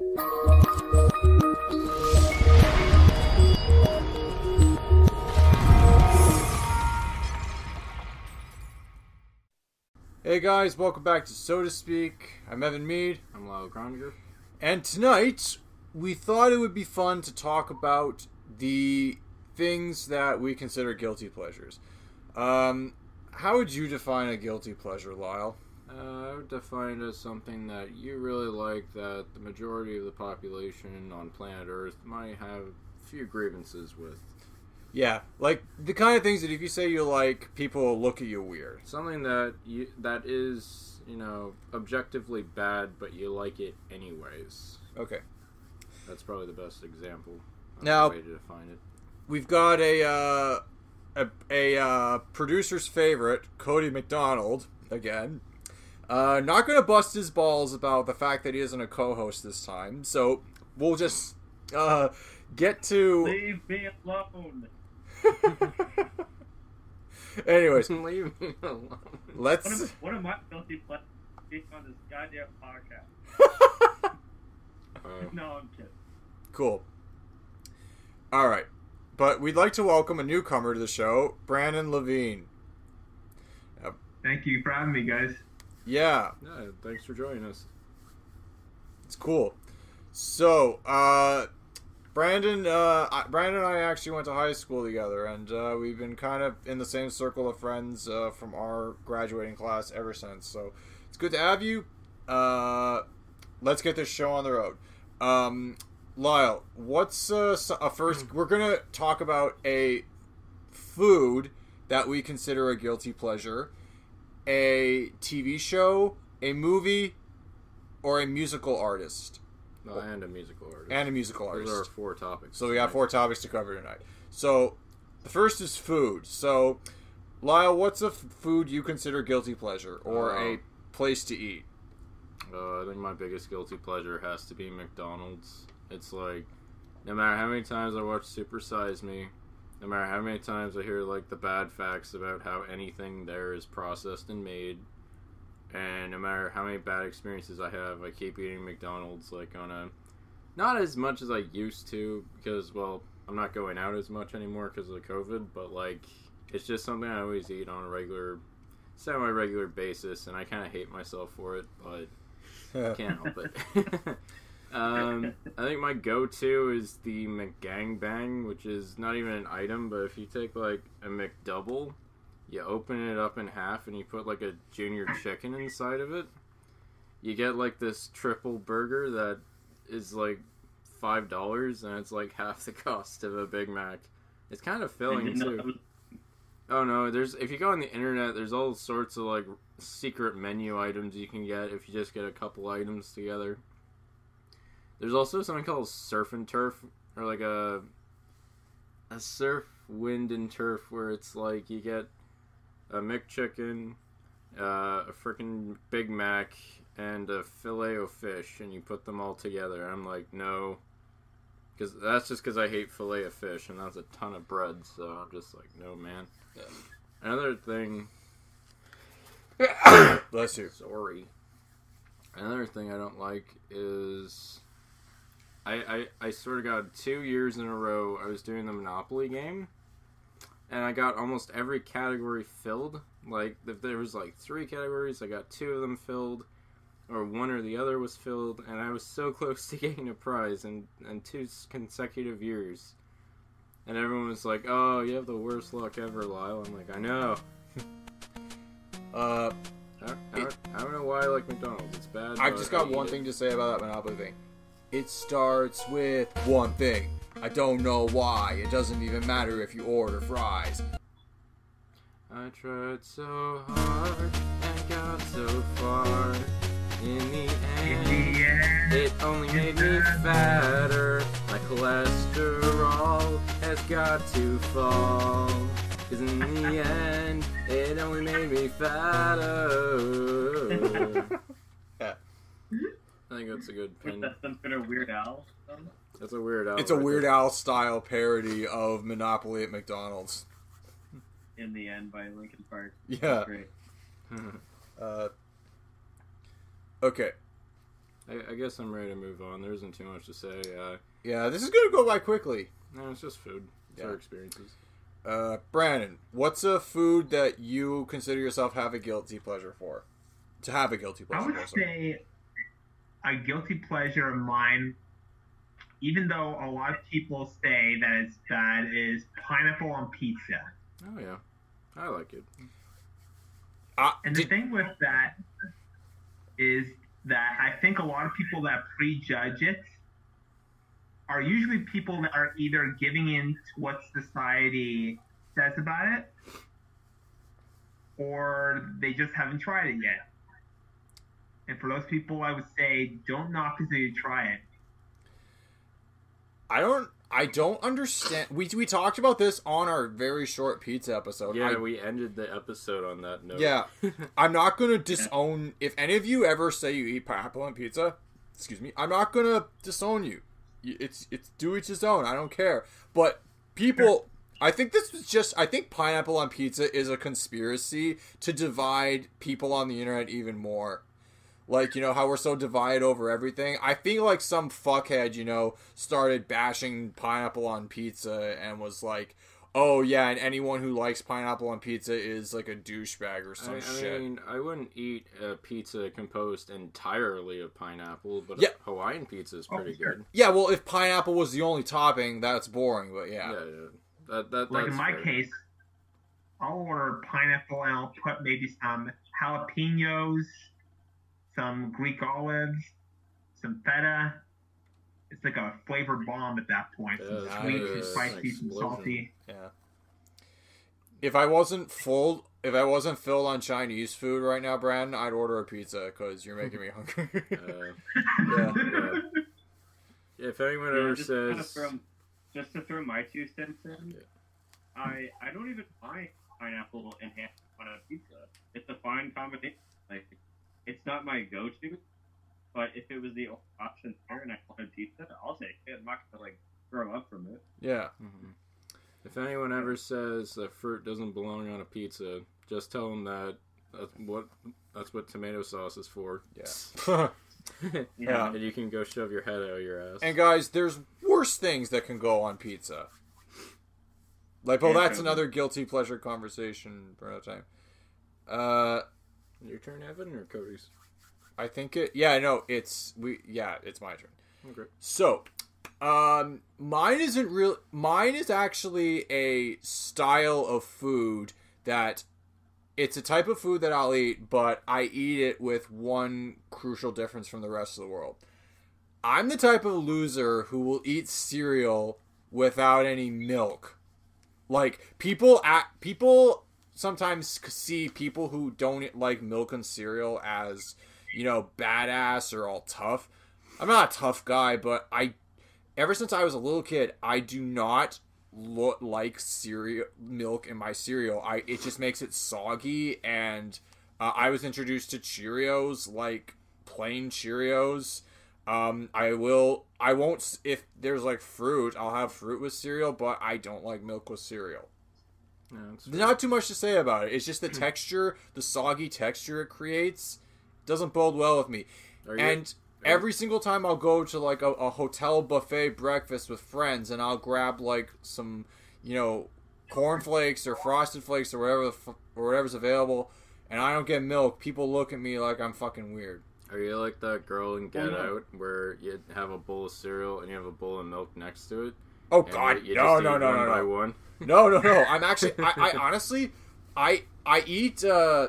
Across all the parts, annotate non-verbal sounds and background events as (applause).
Hey guys, welcome back to Soda Speak. I'm Evan Mead, I'm Lyle Groninger. and tonight we thought it would be fun to talk about the things that we consider guilty pleasures. Um, how would you define a guilty pleasure, Lyle? Uh, I would define it as something that you really like that the majority of the population on planet Earth might have a few grievances with. Yeah, like the kind of things that if you say you like, people will look at you weird. Something that you that is, you know, objectively bad, but you like it anyways. Okay. That's probably the best example. Now- way to define it. We've got a uh, a, a uh, producer's favorite, Cody McDonald, again. Uh, not going to bust his balls about the fact that he isn't a co-host this time, so we'll just uh, get to. Leave me alone. (laughs) Anyways, (laughs) Leave me alone. Let's. what am I guilty pleasure speaking on this goddamn podcast? Uh, (laughs) No, I'm kidding. cool. All right, but we'd like to welcome a newcomer to the show, Brandon Levine. Thank you for having me, guys. Yeah, yeah, thanks for joining us. It's cool. So, uh, Brandon, uh, Brandon and I actually went to high school together, and uh, we've been kind of in the same circle of friends uh, from our graduating class ever since. So, it's good to have you. Uh, let's get this show on the road. Um, Lyle, what's uh, a first? We're gonna talk about a food that we consider a guilty pleasure, a TV show, a movie, or a musical artist Uh, and a musical artist. and a musical Those artist. are our four topics. So we got four topics to cover tonight. So the first is food. So Lyle, what's a f- food you consider guilty pleasure or Uh, a place to eat? Uh, I think my biggest guilty pleasure has to be McDonald's. It's like, no matter how many times I watch Super Size Me, no matter how many times I hear like the bad facts about how anything there is processed and made, and no matter how many bad experiences I have, I keep eating McDonald's like on a, not as much as I used to because well, I'm not going out as much anymore because of the COVID, but like, it's just something I always eat on a regular, semi-regular basis, and I kind of hate myself for it, but. Can't help it. (laughs) (laughs) um, I think my go-to is the McGangbang, which is not even an item, but if you take like a McDouble, you open it up in half and you put like a junior chicken inside of it, you get like this triple burger that is like five dollars and it's like (laughs) half the cost of a Big Mac. It's kind of filling too. Oh no, there's if you go on the internet, there's all sorts of like secret menu items you can get if you just get a couple items together. There's also something called surf and turf, or like a a surf, wind and turf, where it's like you get a McChicken, uh, a freaking Big Mac, and a filet o fish, and you put them all together. I'm like, no, because that's just because I hate filet of fish, and that's a ton of bread. So I'm just like, no, man. Another thing. (coughs) Bless you. Sorry. Another thing I don't like is. I, I, I sort of got two years in a row I was doing the Monopoly game, and I got almost every category filled. Like, if there was like three categories, I got two of them filled, or one or the other was filled, and I was so (laughs) close to getting a prize in, in two consecutive years. And everyone was like, oh, you have the worst luck ever, Lyle. I'm like, I know. (laughs) Uh, I, I, I don't know why I like McDonald's. It's bad. I've just got one it. thing to say about that Monopoly thing. It starts with one thing. I don't know why. It doesn't even matter if you order fries. I tried so hard and got so far. In the In the end, it only made me fatter. My cholesterol has got to fall. Cause in the (laughs) end, it only made me fatter. (laughs) Yeah. I think that's a good Was pin. that some sort of Weird Al? song? That's a weird out. It's a right Weird there. Al style parody of Monopoly at McDonald's. In the end by Linkin Park. Yeah. Great. (laughs) Uh, okay. I, I guess I'm ready to move on. There isn't too much to say. Uh, Yeah, this is gonna go by quickly. no, it's just food. It's Yeah. our experiences. Uh, Brandon, what's a food that you consider yourself have a guilty pleasure for? To have a guilty I pleasure would for. sorry. say a guilty pleasure of mine, even though a lot of people say that it's bad, is pineapple on pizza. Oh yeah, I like it. Uh, And the did- thing with that is that I think a lot of people that prejudge it are usually people that are either giving in to what society says about it or they just haven't tried it yet. And for those people, I would say don't knock until you try it. I don't. I don't understand. We we talked about this on our very short pizza episode. Yeah, I- we ended the episode on that note. Yeah. (laughs) I'm not gonna disown. If any of you ever say you eat pineapple on pizza, excuse me, I'm not gonna disown you. It's it's do each his own. I don't care. But people, I think this was just. I think pineapple on pizza is a conspiracy to divide people on the internet even more. Like you know how we're so divided over everything. I feel like some fuckhead, you know, started bashing pineapple on pizza and was like, "Oh yeah," and anyone who likes pineapple on pizza is like a douchebag or some I, I shit. mean, I wouldn't eat a pizza composed entirely of pineapple, but Yeah. Hawaiian pizza is Oh, pretty sure. good. yeah, well, if pineapple was the only topping, that's boring. But yeah, Yeah, yeah. That, that, Like in my fair. case, I'll order pineapple and I'll put maybe some jalapenos, some Greek olives, some feta. It's like a flavor bomb at that point. Some Yeah, sweet, some nice. spicy, some salty. yeah. If I wasn't full, if I wasn't filled on Chinese food right now, Brandon, I'd order a pizza because you're making me hungry. (laughs) Uh, yeah. yeah. If anyone Yeah, ever just, to kind of says, throw, just to throw my two cents in, I I don't even mind pineapple and ham on a pizza. It's a fine combination. Like, it's not my go-to, but if it was the only option there and I wanted pizza, I'll take it. I'm not gonna like throw up from it. yeah. Mhm. if anyone ever says that fruit doesn't belong on a pizza, just tell them that that's what that's what tomato sauce is for. Yeah. (laughs) Yeah. and you can go shove your head out of your ass. And guys, there's worse things that can go on pizza. Like, well, that's another guilty pleasure conversation for another time. Uh, Your turn, Evan, or Cody's? I think it. Yeah, no, it's we. Yeah, it's my turn. Okay. So, um, mine isn't real. Mine is actually a style of food that it's a type of food that I'll eat, but I eat it with one crucial difference from the rest of the world. I'm the type of loser who will eat cereal without any milk. Like people at people sometimes see people who don't like milk and cereal as you know badass or all tough. I'm not a tough guy, but I ever since I was a little kid, I do not look like cereal milk in my cereal. I it just makes it soggy, and uh, I was introduced to Cheerios like plain Cheerios. Um, I will. I won't. If there's like fruit, I'll have fruit with cereal, but I don't like milk with cereal. Yeah, There's not too much to say about it. It's just the (clears throat) texture, the soggy texture it creates, doesn't bode well with me. You- And every single time I'll go to like a, a hotel buffet breakfast with friends, and I'll grab like some, you know, cornflakes or frosted flakes or whatever f- or whatever's available, and I don't get milk. People look at me like I'm fucking weird. Are you like that girl in Get oh, no. Out where you have a bowl of cereal and you have a bowl of milk next to it? Oh God, you, you no, just no, eat no, one no, by one. No, no, no. I'm actually, I, I honestly, I, I eat. Uh,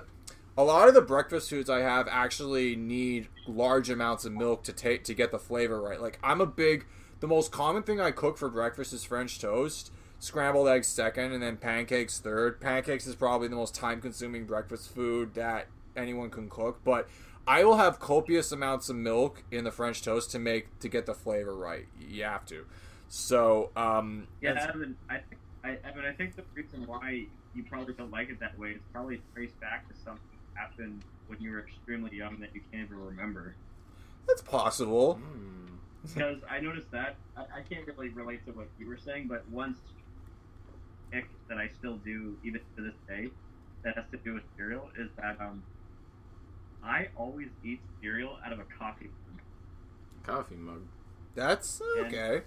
a lot of the breakfast foods I have actually need large amounts of milk to take to get the flavor right. Like I'm a big. The most common thing I cook for breakfast is French toast, scrambled eggs second, and then pancakes third. Pancakes is probably the most time-consuming breakfast food that anyone can cook, but I will have copious amounts of milk in the French toast to make to get the flavor right. You have to. So, um, Yeah, that's- Evan, I, think- I, mean, I think the reason why you probably don't like it that way is probably traced back to something that happened when you were extremely young that you can't even remember. that's possible. Hmm. Because I noticed that I, I can't really relate to what you were saying, but one ick that I still do even to this day that has to do with cereal is that um I always eat cereal out of a coffee mug. coffee mug. That's okay.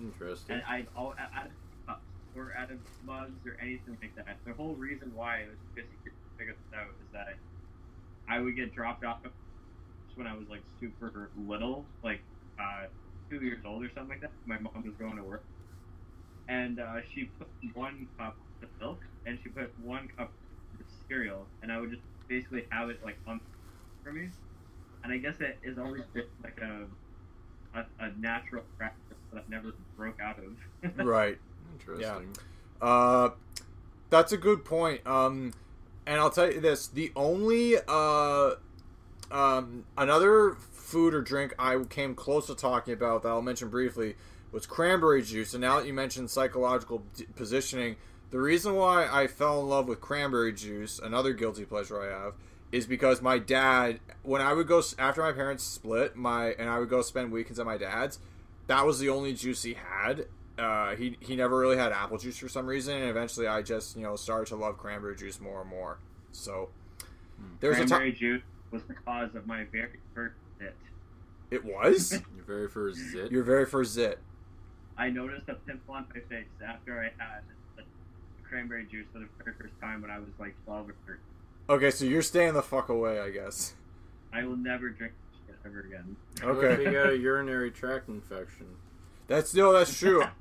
Interesting. And I all out of cups or out of mugs or anything like that. The whole reason why it was you could figure this out is that I would get dropped off when I was like super little, like uh, two years old or something like that. My mom was going to work, and uh, she put one cup of milk and she put one cup of cereal, and I would just basically have it like on for me. And I guess it is always been like a a, a natural practice that I've never broke out of. (laughs) right. Interesting. Uh, that's a good point. Um, and I'll tell you this: the only uh, um, another food or drink I came close to talking about that I'll mention briefly was cranberry juice. And now that you mentioned psychological d- positioning, the reason why I fell in love with cranberry juice, another guilty pleasure I have, is because my dad, when I would go after my parents split, my and I would go spend weekends at my dad's, that was the only juice he had. Uh, he he never really had apple juice for some reason, and eventually I just you know started to love cranberry juice more and more. So there's a Cranberry time. juice was the cause of my very first zit. It was (laughs) Your very first zit. your very first zit. I noticed a pimple on my face after I had the cranberry juice for the very first time when I was like 12 or 13. Okay, so you're staying the fuck away, I guess. I will never drink this shit ever again. What if Okay, you got a urinary tract infection? that's no, that's true. (laughs)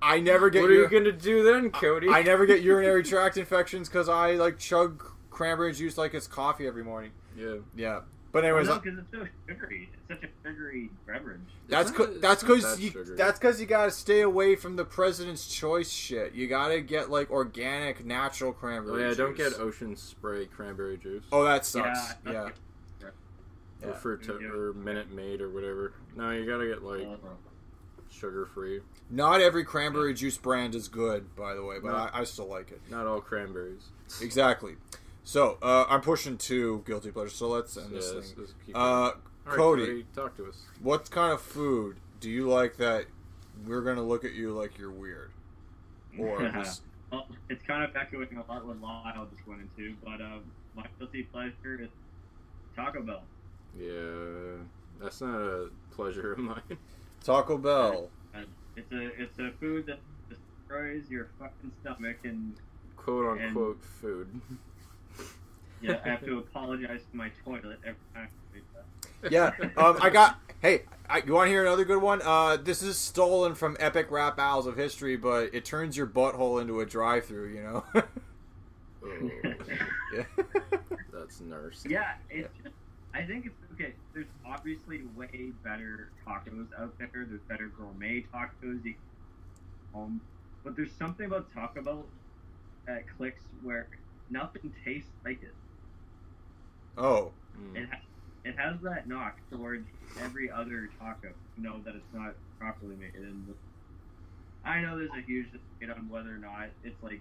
I never get What are you gonna do then, Cody? I never get (laughs) urinary tract infections because I like chug cranberry juice like it's coffee every morning. Yeah. Yeah, but anyways, oh, uh, no, because it's so sugary. It's such a sugary beverage. That's It's co- that's because that you sugary. that's because you gotta stay away from the president's choice shit. You gotta get like organic, natural Oh cranberry. yeah, don't get ocean spray cranberry juice. Oh, that sucks. Yeah, Yeah, yeah. yeah. Or fruit or Minute Maid or whatever. No, you gotta get like Uh, sugar free. Not every cranberry juice brand is good, by the way, but No. I, I still like it. Not all cranberries. Exactly. So uh, I'm pushing two guilty pleasures. So let's end Yeah, this let's- thing. let's keep Uh, going. All right, Cody. talk to us. what kind of food do you like that we're gonna look at you like you're weird? Or (laughs) just, well, it's kind of echoing a lot what Lyle just went into, but um, my guilty pleasure is Taco Bell. Yeah, that's not a pleasure of mine. (laughs) Taco Bell. It's a it's a food that destroys your fucking stomach, and Quote unquote food. (laughs) yeah, I have to apologize to my toilet every time. I do. Yeah. Um, I got. Hey, I, you want to hear another good one? Uh, this is stolen from Epic Rap Battles of History, but it turns your butthole into a drive-through. You know. (laughs) Oh, (laughs) yeah. that's nurse. Yeah, it's just, I think it's okay. There's obviously way better tacos out there. There's better gourmet tacos you can home, but there's something about Taco Bell that clicks where nothing tastes like it. oh. Mm. It has, it has that knock towards every other taco. You know that it's not properly made, and I know there's a huge debate on whether or not it's like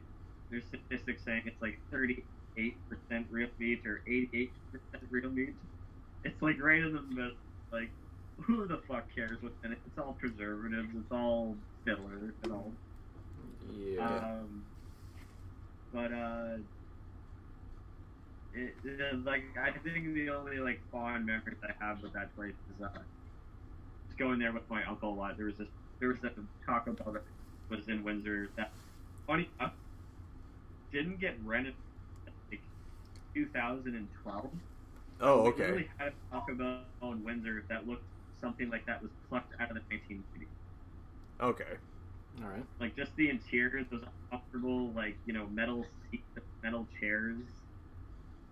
there's statistics saying it's like 38% real meat or 88% real meat. It's like right in the middle. Like who the fuck cares what's in it? It's all preservatives. It's all filler and all. Yeah. Um, but uh, it, it, like I think the only like fond memories I have with that place is uh, just going there with my uncle a lot. There was this there was a Taco Bell that was in Windsor that funny enough didn't get rented like 2012. Oh, We okay. literally had a Taco Bell in Windsor that looked something like that was plucked out of the 1980s. Okay. All right. like just the interior, those comfortable like you know metal seats, metal chairs,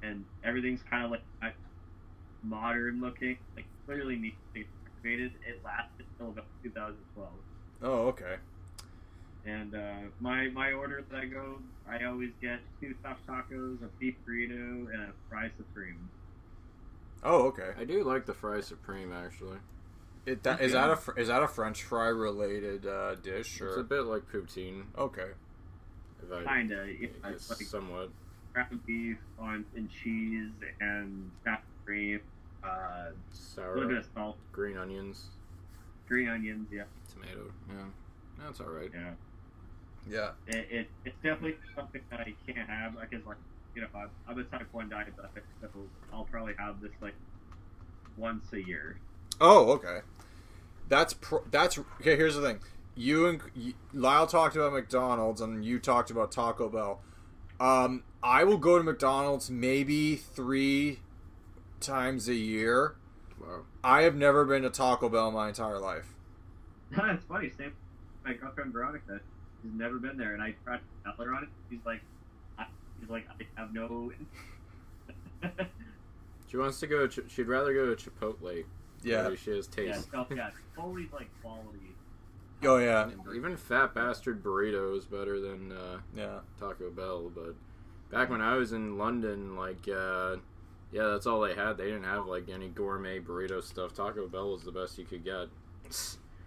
and everything's kind of like modern looking, like clearly needs to be renovated. It lasted until about 2012. Oh, okay. And uh, my my order that I go, I always get two soft tacos, a beef burrito, and a fry supreme. Oh, okay. I do like the fry supreme actually. It, that, is that a fr- is that a French fry related uh, dish It's a bit like poutine. Okay. If I, Kinda, yeah, I it's guess like somewhat. ground beef on and cheese and fat cream, uh, a little bit Sour of salt, green onions, green onions, yeah, tomato. Yeah, that's all right. yeah. Yeah. it, it it's definitely something that I can't have because like you know I'm, I'm a type one diabetic, so I'll probably have this like once a year. Oh, okay. that's pro, that's okay. Here's the thing: you and you, Lyle talked about McDonald's, and you talked about Taco Bell. Um, I will go to McDonald's maybe three times a year. Wow. I have never been to Taco Bell my entire life. (laughs) That's funny. Same. My girlfriend Veronica. She's never been there, and I tried to tell her on it. She's like, I, she's like, I have no. (laughs) She wants to go. Ch- she'd rather go to Chipotle. Yeah. she has yeah, taste. so, yeah, always like quality. Oh yeah. Even Fat Bastard Burrito is better than uh, Yeah. Taco Bell. But back when I was in London, like, uh, yeah, that's all they had. They didn't have like any gourmet burrito stuff. Taco Bell was the best you could get.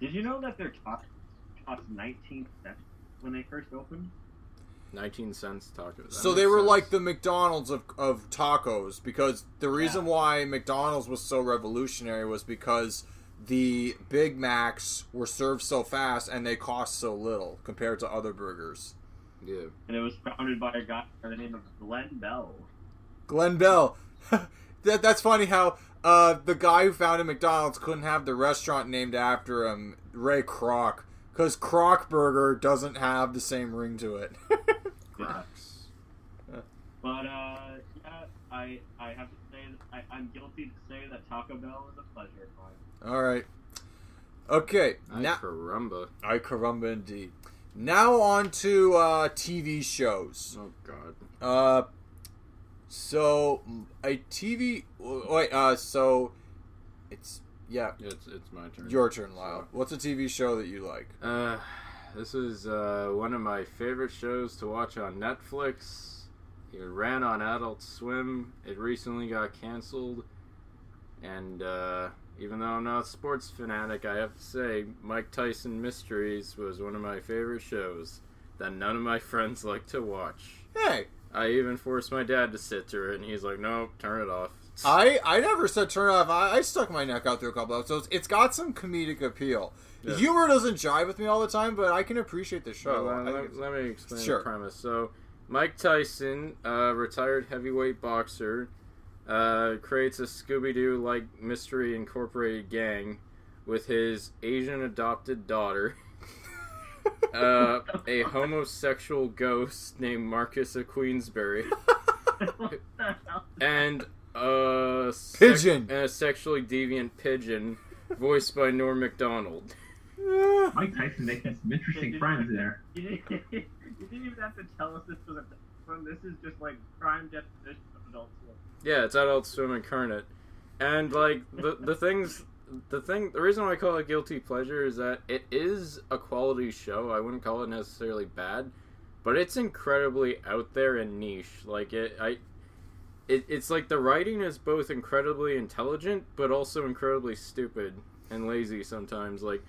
Did you know that their cost cost 19 cents when they first opened? 19 cents tacos. that So they were sense. like the McDonald's of, of tacos because the reason why McDonald's was so revolutionary was because the Big Macs were served so fast and they cost so little compared to other burgers. Yeah. And it was founded by a guy by the name of Glenn Bell. Glenn Bell. (laughs) that, that's funny how uh, the guy who founded McDonald's couldn't have the restaurant named after him, Ray Kroc, because Kroc Burger doesn't have the same ring to it. (laughs) Crocs. But uh, yeah, I I have to say that I, I'm guilty to say that Taco Bell is a pleasure of. All right. Okay. Ay, Now, caramba. I caramba indeed. Now on to uh, TV shows. Oh god. Uh, so a TV. Wait. Uh, so it's yeah. It's it's my turn. Your turn, Lyle. What's a TV show that you like? Uh, this is uh, one of my favorite shows to watch on Netflix. It ran on Adult Swim. It recently got canceled. And uh, even though I'm not a sports fanatic, I have to say Mike Tyson Mysteries was one of my favorite shows that none of my (laughs) friends like to watch. Hey, I even forced my dad to sit through it, and he's like, "No, turn it off." I I never said turn off. I, I stuck my neck out through a couple episodes. It's got some comedic appeal. Yeah. Humor doesn't jive with me all the time, but I can appreciate the show. Well, let, let, me explain Sure. the premise. So, Mike Tyson, uh, retired heavyweight boxer, uh, creates a Scooby Doo like Mystery Incorporated gang with his Asian adopted daughter, (laughs) uh, a homosexual ghost named Marquess of Queensberry, (laughs) what the hell? and Uh, a Pigeon. and a sexually deviant pigeon, voiced by Norm Macdonald. (laughs) Mike Tyson making some interesting friends there. You (laughs) didn't, you didn't even have to tell us this was a one. This is just like prime definition of adult swim. Yeah, it's Adult Swim incarnate, and like the the things, the thing, the reason why I call it guilty pleasure is that it is a quality show. I wouldn't call it necessarily bad, but it's incredibly out there and niche. Like it, I, it, it's like the writing is both incredibly intelligent, but also incredibly stupid and lazy sometimes. Like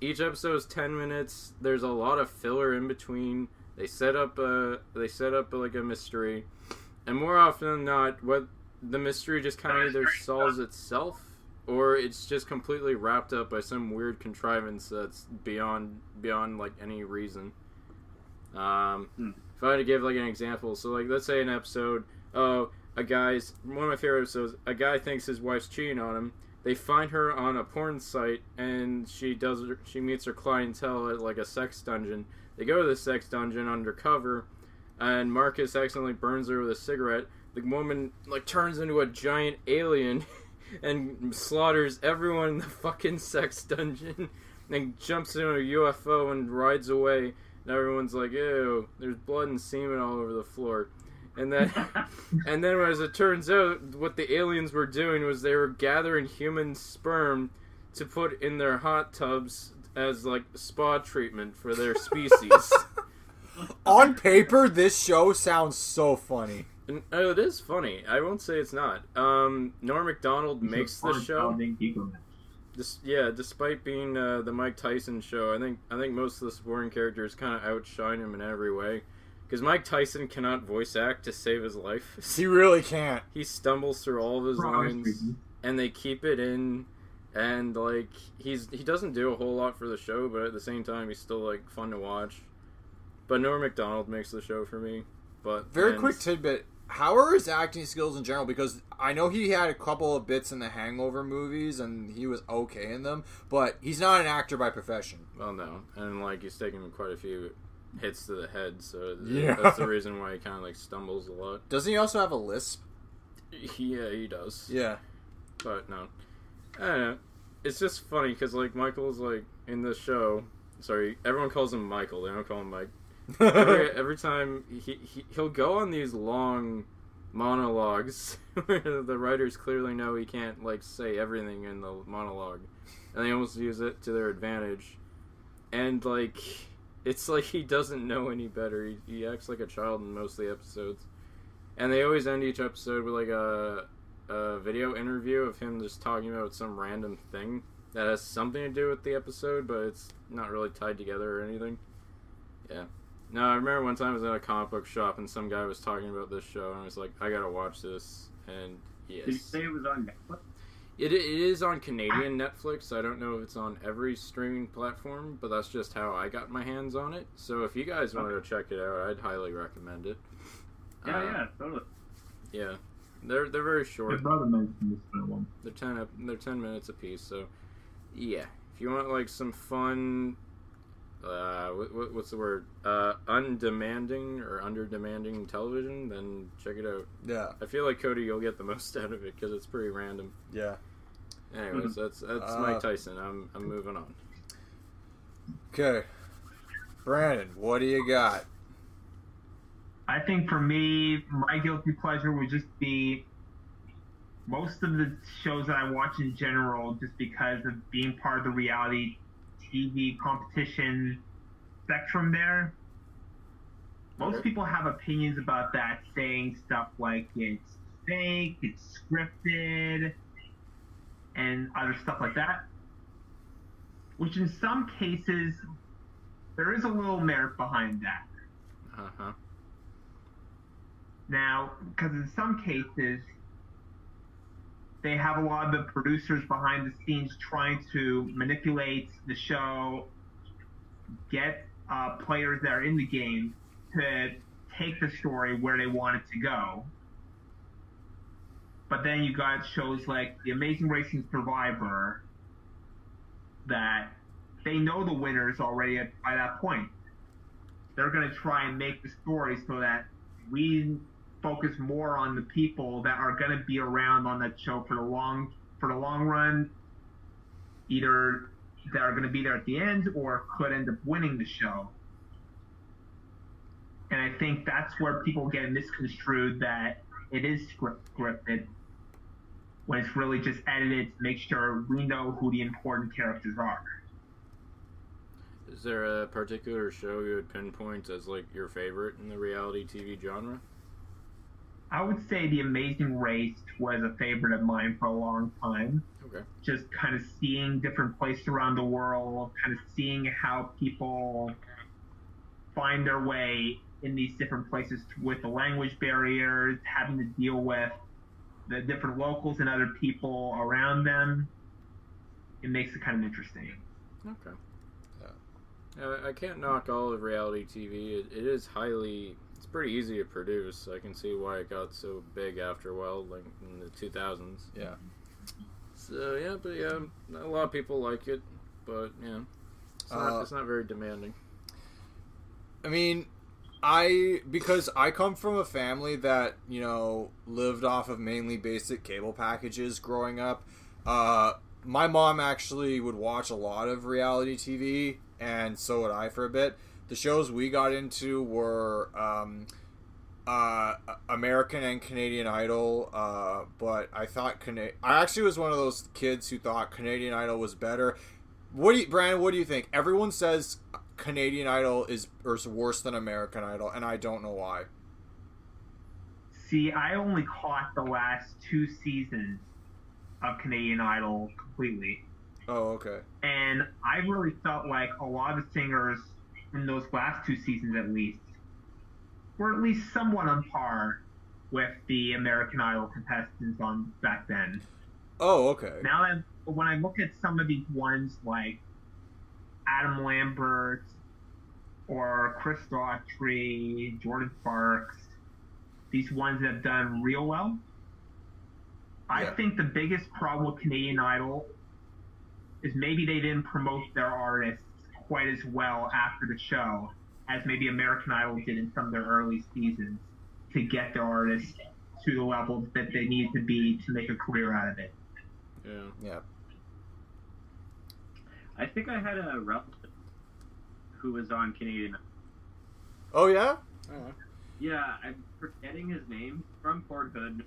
each episode is ten minutes. There's a lot of filler in between. They set up a they set up like a mystery, and more often than not, what the mystery just kind of either solves itself or it's just completely wrapped up by some weird contrivance that's beyond beyond like any reason. Um, Hmm. If I had to give like an example, so like let's say an episode, oh, a guy's one of my favorite episodes. A guy thinks his wife's cheating on him. They find her on a porn site, and she does she meets her clientele at like a sex dungeon. They go to the sex dungeon undercover, and Marquess accidentally burns her with a cigarette. The woman like turns into a giant alien (laughs) and slaughters everyone in the fucking sex dungeon (laughs) and jumps into a UFO and rides away. And everyone's like, ew, there's blood and semen all over the floor. And then (laughs) and then as it turns out, what the aliens were doing was they were gathering human sperm to put in their hot tubs as like spa treatment for their (laughs) species. On paper, this show sounds so funny. And, oh, it is funny. I won't say it's not. Um, Norm Macdonald makes the show. Dis- yeah, despite being uh, the Mike Tyson show, I think I think most of the supporting characters kind of outshine him in every way. Because Mike Tyson cannot voice act to save his life. (laughs) He really can't. he stumbles through all of his For obvious lines, reasons. and they keep it in. And like he's he doesn't do a whole lot for the show, but at the same time he's still like fun to watch. But Norm Macdonald makes the show for me. But Very and- quick tidbit. how are his acting skills in general? Because I know he had a couple of bits in the Hangover movies, and he was okay in them. But he's not an actor by profession. Well, no, and like he's taken quite a few hits to the head, so Yeah. that's the reason why he kind of like stumbles a lot. Doesn't he also have a lisp? Yeah, he does. Yeah. but no, I don't know. It's just funny because like Michael's like in the show. Sorry, everyone calls him Michael. They don't call him Mike. every, (laughs) every time he, he he'll go on these long monologues (laughs) where the writers clearly know he can't like say everything in the monologue, and they almost use it to their advantage. And like, it's like he doesn't know any better. He, he acts like a child in most of the episodes, and they always end each episode with like a a video interview of him just talking about some random thing that has something to do with the episode, but it's not really tied together or anything. Yeah. No, I remember one time I was at a comic book shop and some guy was talking about this show, and I was like, I gotta watch this. And yes, Did you say it was on Netflix? It, it is on Canadian Netflix. I don't know if it's on every streaming platform, but that's just how I got my hands on it. So if you guys want to check it out, I'd highly recommend it. Yeah, Uh, yeah, totally. yeah. They're they're very short. My brother mentioned this film. They're ten. ep- They're ten minutes apiece. So, yeah. If you want like some fun, uh, what, what, what's the word? Uh, undemanding or under demanding television, then check it out. Yeah. I feel like Cody, you'll get the (laughs) most out of it because it's pretty random. Yeah. Anyways, that's that's Uh, Mike Tyson. I'm I'm moving on. Okay. Brandon, what do you got? I think for me, my guilty pleasure would just be most of the shows that I watch in general, just because of being part of the reality TV competition spectrum there. Most people have opinions about that, saying stuff like it's fake, it's scripted, and other stuff like that. Which in some cases, there is a little merit behind that. Uh huh. Now, because in some cases, they have a lot of the producers behind the scenes trying to manipulate the show, get uh, players that are in the game to take the story where they want it to go. But then you got shows like The Amazing Race and Survivor that they know the winners already at, by that point. They're going to try and make the story so that we focus more on the people that are going to be around on that show for the long for the long run. Either that are going to be there at the end or could end up winning the show. And i think that's where people get misconstrued that it is script- scripted. When it's really just edited to make sure we know who the important characters are. Is there a particular show you would pinpoint as like your favorite in the reality TV genre? I would say the amazing race was a favorite of mine for a long time Okay. just kind of seeing different places around the world, kind of seeing how people find their way in these different places with the language barriers, having to deal with the different locals and other people around them. It makes it kind of interesting. Okay. Uh, I can't knock all of reality TV. It, it is highly. It's pretty easy to produce. I can see why it got so big after a while, like in the 2000s. Yeah. So yeah, but yeah, a lot of people like it, but yeah, it's not, Uh, it's not very demanding. I mean, I because I come from a family that you know lived off of mainly basic cable packages growing up. Uh, my mom actually would watch a lot of reality TV, and so would I for a bit. The shows we got into were um, uh, American and Canadian Idol, uh, but I thought Cana- I actually was one of those kids who thought Canadian Idol was better. What do you, Brandon? What do you think? Everyone says Canadian Idol is, or is worse than American Idol, and I don't know why. See, I only caught the last two seasons of Canadian Idol completely. Oh, okay. And I really felt like a lot of the singers in those last two seasons, at least, were at least somewhat on par with the American Idol contestants on back then. Oh, okay. Now that when I look at some of these ones like Adam Lambert or Chris Daughtry, Jordin Sparks, these ones that have done real well. I Yeah. think the biggest problem with Canadian Idol is maybe they didn't promote their artists quite as well after the show as maybe American Idol did in some of their early seasons to get their artists to the levels that they need to be to make a career out of it. Yeah. Yeah. I think I had a relative who was on Canadian. Oh yeah. Oh, Yeah, I'm forgetting his name from Port Hood.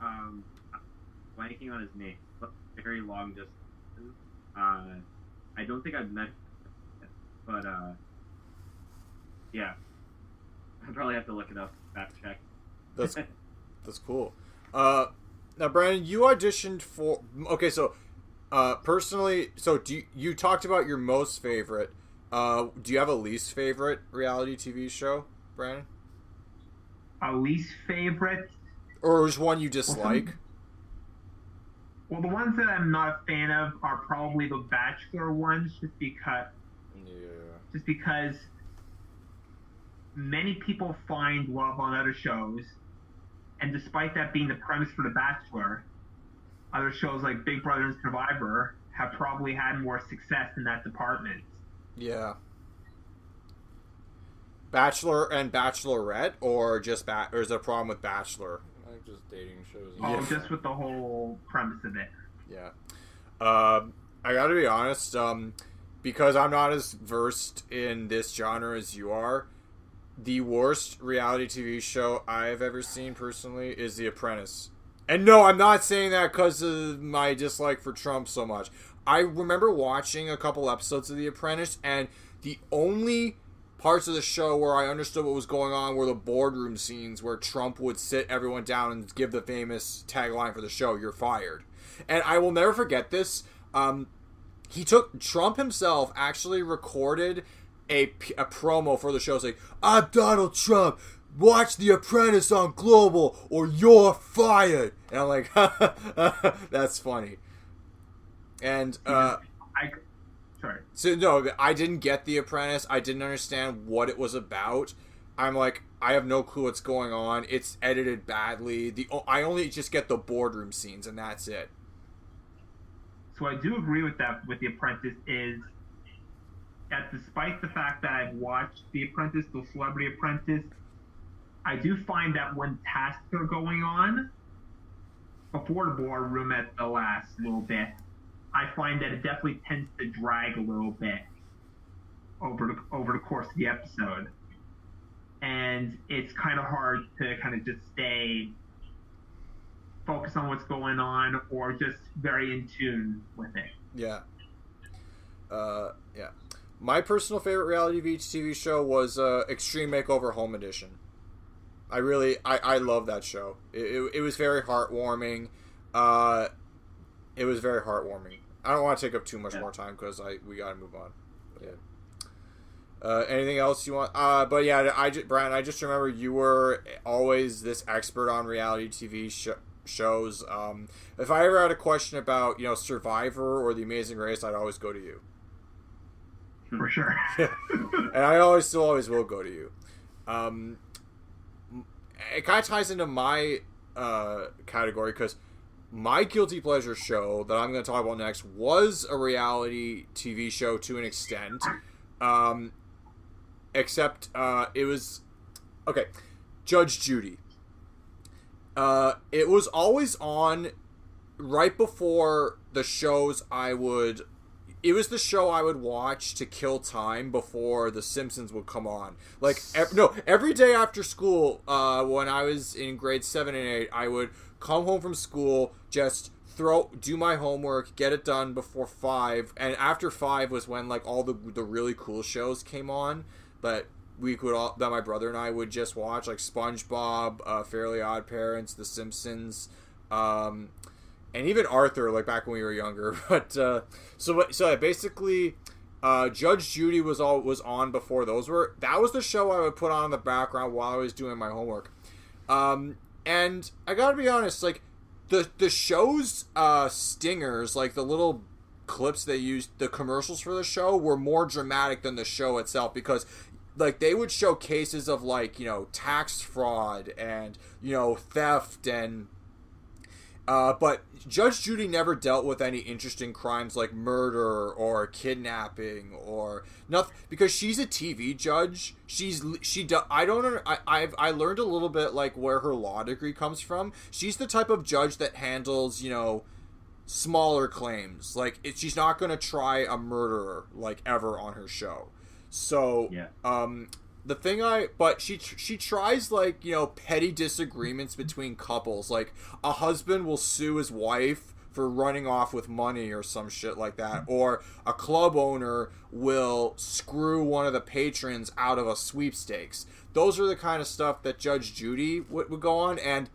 Um, I'm blanking on his name. But very long distance. Uh, I don't think I've met, him, but uh, yeah, (laughs) I probably have to look it up. Fact check. That's (laughs) that's cool. Uh, now, Brandon, you auditioned for. Okay, so uh, personally, so do you, you talked about your most favorite? Uh, do you have a least favorite reality TV show, Brandon, A least favorite or is one you dislike? Well, the ones that I'm not a fan of are probably the Bachelor ones, just because yeah. just because many people find love on other shows, and despite that being the premise for The Bachelor, other shows like Big Brother and Survivor have probably had more success in that department. Yeah. Bachelor and Bachelorette, or just ba- or is there a problem with Bachelor? Like just dating shows. Oh, Yeah. just with the whole premise of it. Yeah. Um, I got to be honest. Um, because I'm not as versed in this genre as you are. The worst reality TV show I've ever seen personally is The Apprentice. And no, I'm not saying that because of my dislike for Trump so much. I remember watching a couple episodes of The Apprentice, and the only parts of the show where I understood what was going on were the boardroom scenes where Trump would sit everyone down and give the famous tagline for the show, You're fired. And I will never forget this. Um, he took Trump himself actually recorded a, a promo for the show saying, I'm Donald Trump. Watch The Apprentice on Global or you're fired. And I'm like, (laughs) that's funny. And uh, I, sorry. so no, I didn't get The Apprentice. I didn't understand what it was about. I'm like, I have no clue what's going on. It's edited badly. The I only just get the boardroom scenes, and that's it. So I do agree with that with The Apprentice is that despite the fact that I've watched The Apprentice, The Celebrity Apprentice, I do find that when tasks are going on before the boardroom at the last little bit, I find that it definitely tends to drag a little bit over the over the course of the episode. And it's kind of hard to kind of just stay focused on what's going on or just very in tune with it. Yeah. Uh, yeah. My personal favorite reality TV show was uh, Extreme Makeover Home Edition. I really, I, I love that show. It, it, it was very heartwarming. Uh, it was very heartwarming. I don't want to take up too much Yeah. more time because I we got to move on. But yeah. Uh, anything else you want? Uh, but yeah, I just, Brian, I just remember you were always this expert on reality TV sh- shows. Um, if I ever had a question about you know Survivor or The Amazing Race, I'd always go to you, For sure. (laughs) and I always still always will go to you. Um, it kind of ties into my uh, category because my guilty pleasure show that I'm going to talk about next was a reality TV show to an extent. Um, except uh, it was okay. Judge Judy. Uh, it was always on right before the shows I would. It was the show I would watch to kill time before The Simpsons would come on. Like ev- no, every day after school, uh, when I was in grade seven and eight, I would come home from school, just throw do my homework, get it done before five, and after five was when like all the the really cool shows came on that we could all that my brother and I would just watch like SpongeBob, uh, Fairly Odd Parents, The Simpsons, um, and even Arthur like back when we were younger. (laughs) But uh, so so basically. Uh, Judge Judy was all was on before those were. That was the show I would put on in the background while I was doing my homework. Um, and I gotta be honest, like the the show's uh, stingers, like the little clips they used, the commercials for the show were more dramatic than the show itself because like they would show cases of like you know tax fraud and you know theft and uh, but Judge Judy never dealt with any interesting crimes like murder or kidnapping or nothing because she's a TV judge. She's she do, I don't I I've I learned a little bit like where her law degree comes from. She's the type of judge that handles you know smaller claims. Like it, she's not going to try a murderer like ever on her show. So Yeah. um the thing I but she she tries like you know petty disagreements between couples. Like a husband will sue his wife for running off with money or some shit like that or a club owner will screw one of the patrons out of a sweepstakes. Those are the kind of stuff that Judge Judy would, would go on and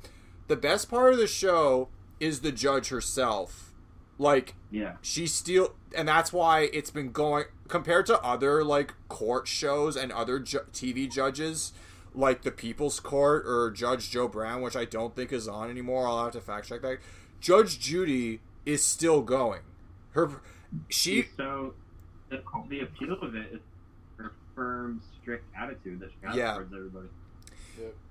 the best part of the show is the judge herself like Yeah. she still and that's why it's been going compared to other like court shows and other ju- tv judges like the people's court or judge joe brown which i don't think is on anymore i'll have to fact check that judge judy is still going her she so the, the appeal of it is her firm, strict attitude that she has Yeah. towards everybody.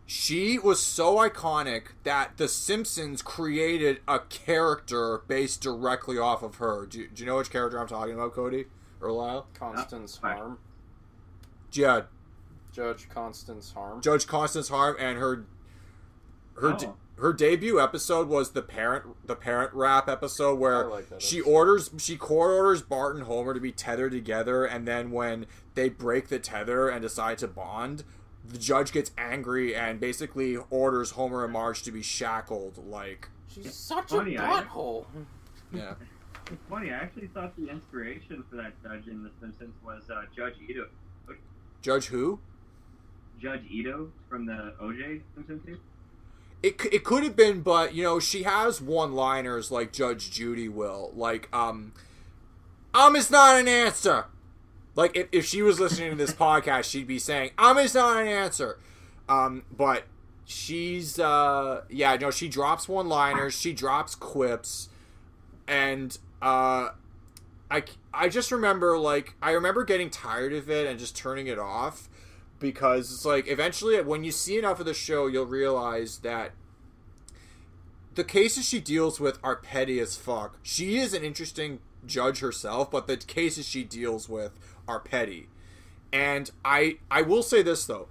She was so iconic that the simpsons created a character based directly off of her do, do you know which character i'm talking about cody or lyle Constance Right. Harm. yeah Judge Constance Harm. Judge Constance Harm and her her de- Oh. her debut episode was the parent the parent rap episode where like she episode. orders she court orders Bart and Homer to be tethered together and then when they break the tether and decide to bond the judge gets angry and basically orders Homer and Marge to be shackled like She's such funny, a I- butthole. yeah (laughs) It's funny. I actually thought the inspiration for that judge in The Simpsons was uh, Judge Ito. Judge who Judge Ito from the OJ Simpsons tape. It, it could have been, but you know, she has one liners like Judge Judy will. Like, um, um is not an answer. Like, if, if she was listening to this podcast, she'd be saying, um is not an answer. Um, but she's, uh, yeah, no, she drops one liners, she drops quips, and, uh, I, I just remember, like, I remember getting tired of it and just turning it off because it's like eventually when you see enough of the show you'll realize that the cases she deals with are petty as fuck she is an interesting judge herself but the cases she deals with are petty. And i i will say this though.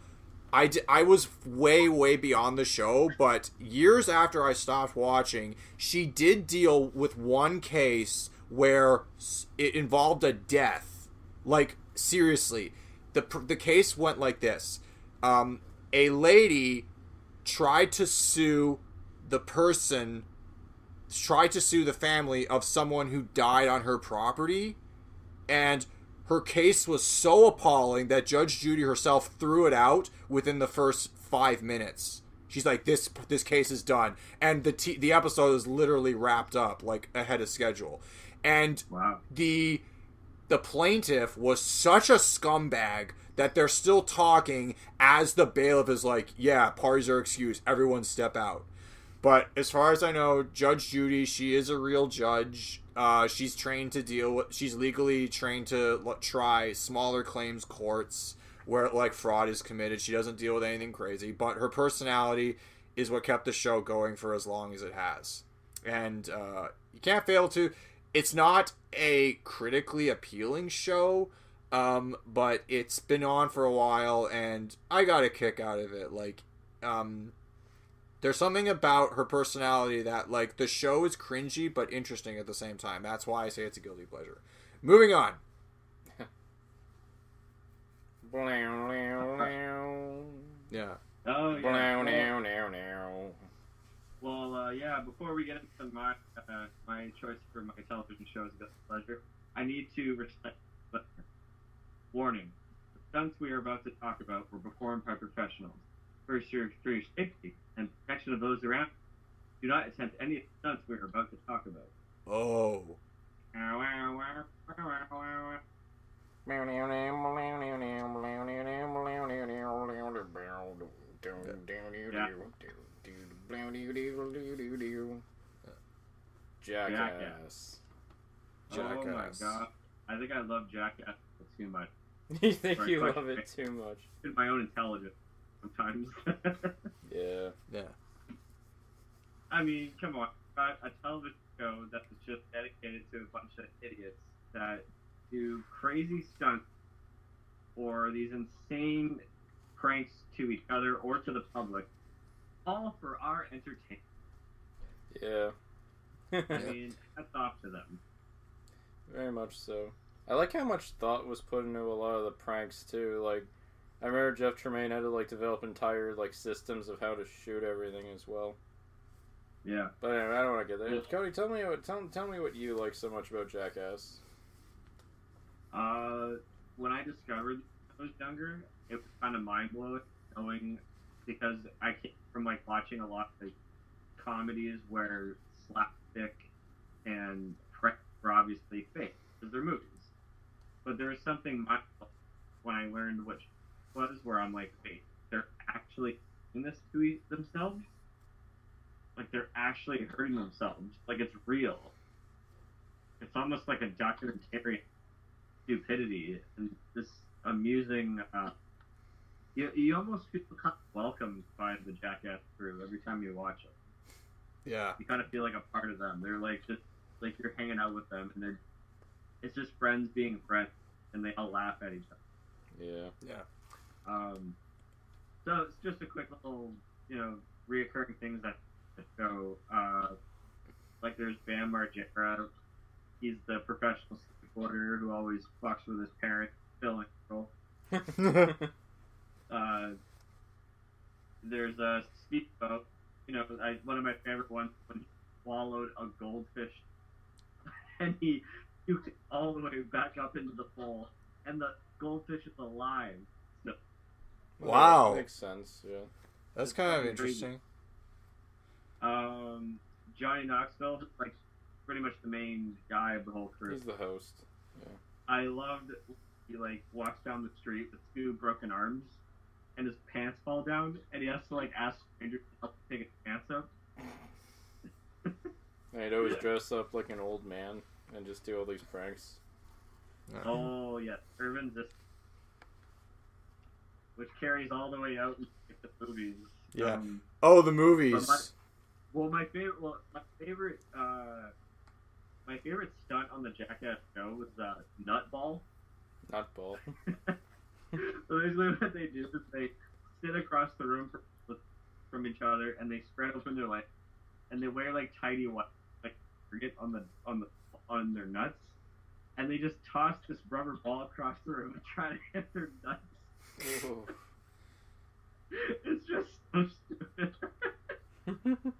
I, I was way way beyond the show but years after i stopped watching she did deal with one case where it involved a death. Like seriously. The the case went like this. Um, a lady tried to sue the person tried to sue the family of someone who died on her property and her case was so appalling that judge judy herself threw it out within the first five minutes she's like this this case is done and the t- the episode is literally wrapped up like ahead of schedule and Wow. the the plaintiff was such a scumbag that they're still talking as the bailiff is like, "Yeah, parties are excused. Everyone step out." But as far as I know, Judge Judy, she is a real judge. Uh, she's trained to deal with. She's legally trained to l- try smaller claims courts where like fraud is committed. She doesn't deal with anything crazy, but her personality is what kept the show going for as long as it has. And uh, you can't fail to. It's not a critically appealing show, um, but it's been on for a while, and I got a kick out of it. Like, um, there's something about her personality that, like, the show is cringy but interesting at the same time. That's why I say it's a guilty pleasure. Moving on. (laughs) Yeah. Oh yeah. Well, uh, yeah. Before we get into my uh, my choice for my television shows, Guilty Pleasure, I need to respect. But warning: the stunts we are about to talk about were performed by professionals. First, for your safety and protection of those around. you, Do not attempt any of the stunts we are about to talk about. Oh. Jackass. Oh my god! I think I love Jackass too much. (laughs) you think you love it too much? in my own intelligence sometimes. (laughs) Yeah. Yeah. I mean, come on, got a television show that is just dedicated to a bunch of idiots that do crazy stunts or these insane pranks to each other or to the public, all for our entertainment. Yeah. (laughs) I mean, hats off to them. Very much so. I like how much thought was put into a lot of the pranks too. Like, I remember Jeff Tremaine had to like develop entire like systems of how to shoot everything as well. Yeah. But anyway, I don't want to get there. Yeah. Cody, tell me what tell, tell me what you like so much about Jackass. Uh, when I discovered I was younger, it was kind of mind blowing knowing because I came from like watching a lot of like, comedies where slapstick and pranks were obviously fake because they're movies. But there was something mind when I learned what it was where I'm like, wait, they're actually doing this to themselves. Like they're actually hurting themselves. Like it's real. It's almost like a documentary stupidity and this amusing. Uh, you, you almost feel kind of welcomed by the Jackass crew every time you watch them. Yeah. You kind of feel like a part of them. They're like just like you're hanging out with them, and they're it's just friends being friends, and they all laugh at each other. Yeah. Yeah. Um, so it's just a quick little, you know, reoccurring things that that show. Uh, like there's Bam Margera. He's the professional skateboarder who always fucks with his parents, Phil and. (laughs) Uh, there's a speedboat. You know, I, one of my favorite ones when he swallowed a goldfish (laughs) and he puked it all the way back up into the pool, and the goldfish is alive. Wow. Makes sense. Yeah. That's kind of interesting. Um, Johnny Knoxville, like pretty much the main guy of the whole crew. He's the host. Yeah. I loved he like walks down the street with two broken arms, and his pants fall down, and he has to like ask strangers to help take his pants up. (laughs) And he'd always dress up like an old man and just do all these pranks. Oh yeah, Irvin this, which carries all the way out into the movies. Yeah. Um, Oh, the movies. well, my favorite, well, my favorite, uh, my favorite stunt on the Jackass show was uh, Nutball. Not ball. so (laughs) basically, what they do is they sit across the room from, from each other, and they spread open their legs, and they wear like tidy white like target on the on the on their nuts, and they just toss this rubber ball across the room and try to hit their nuts. (laughs) It's just so stupid. (laughs)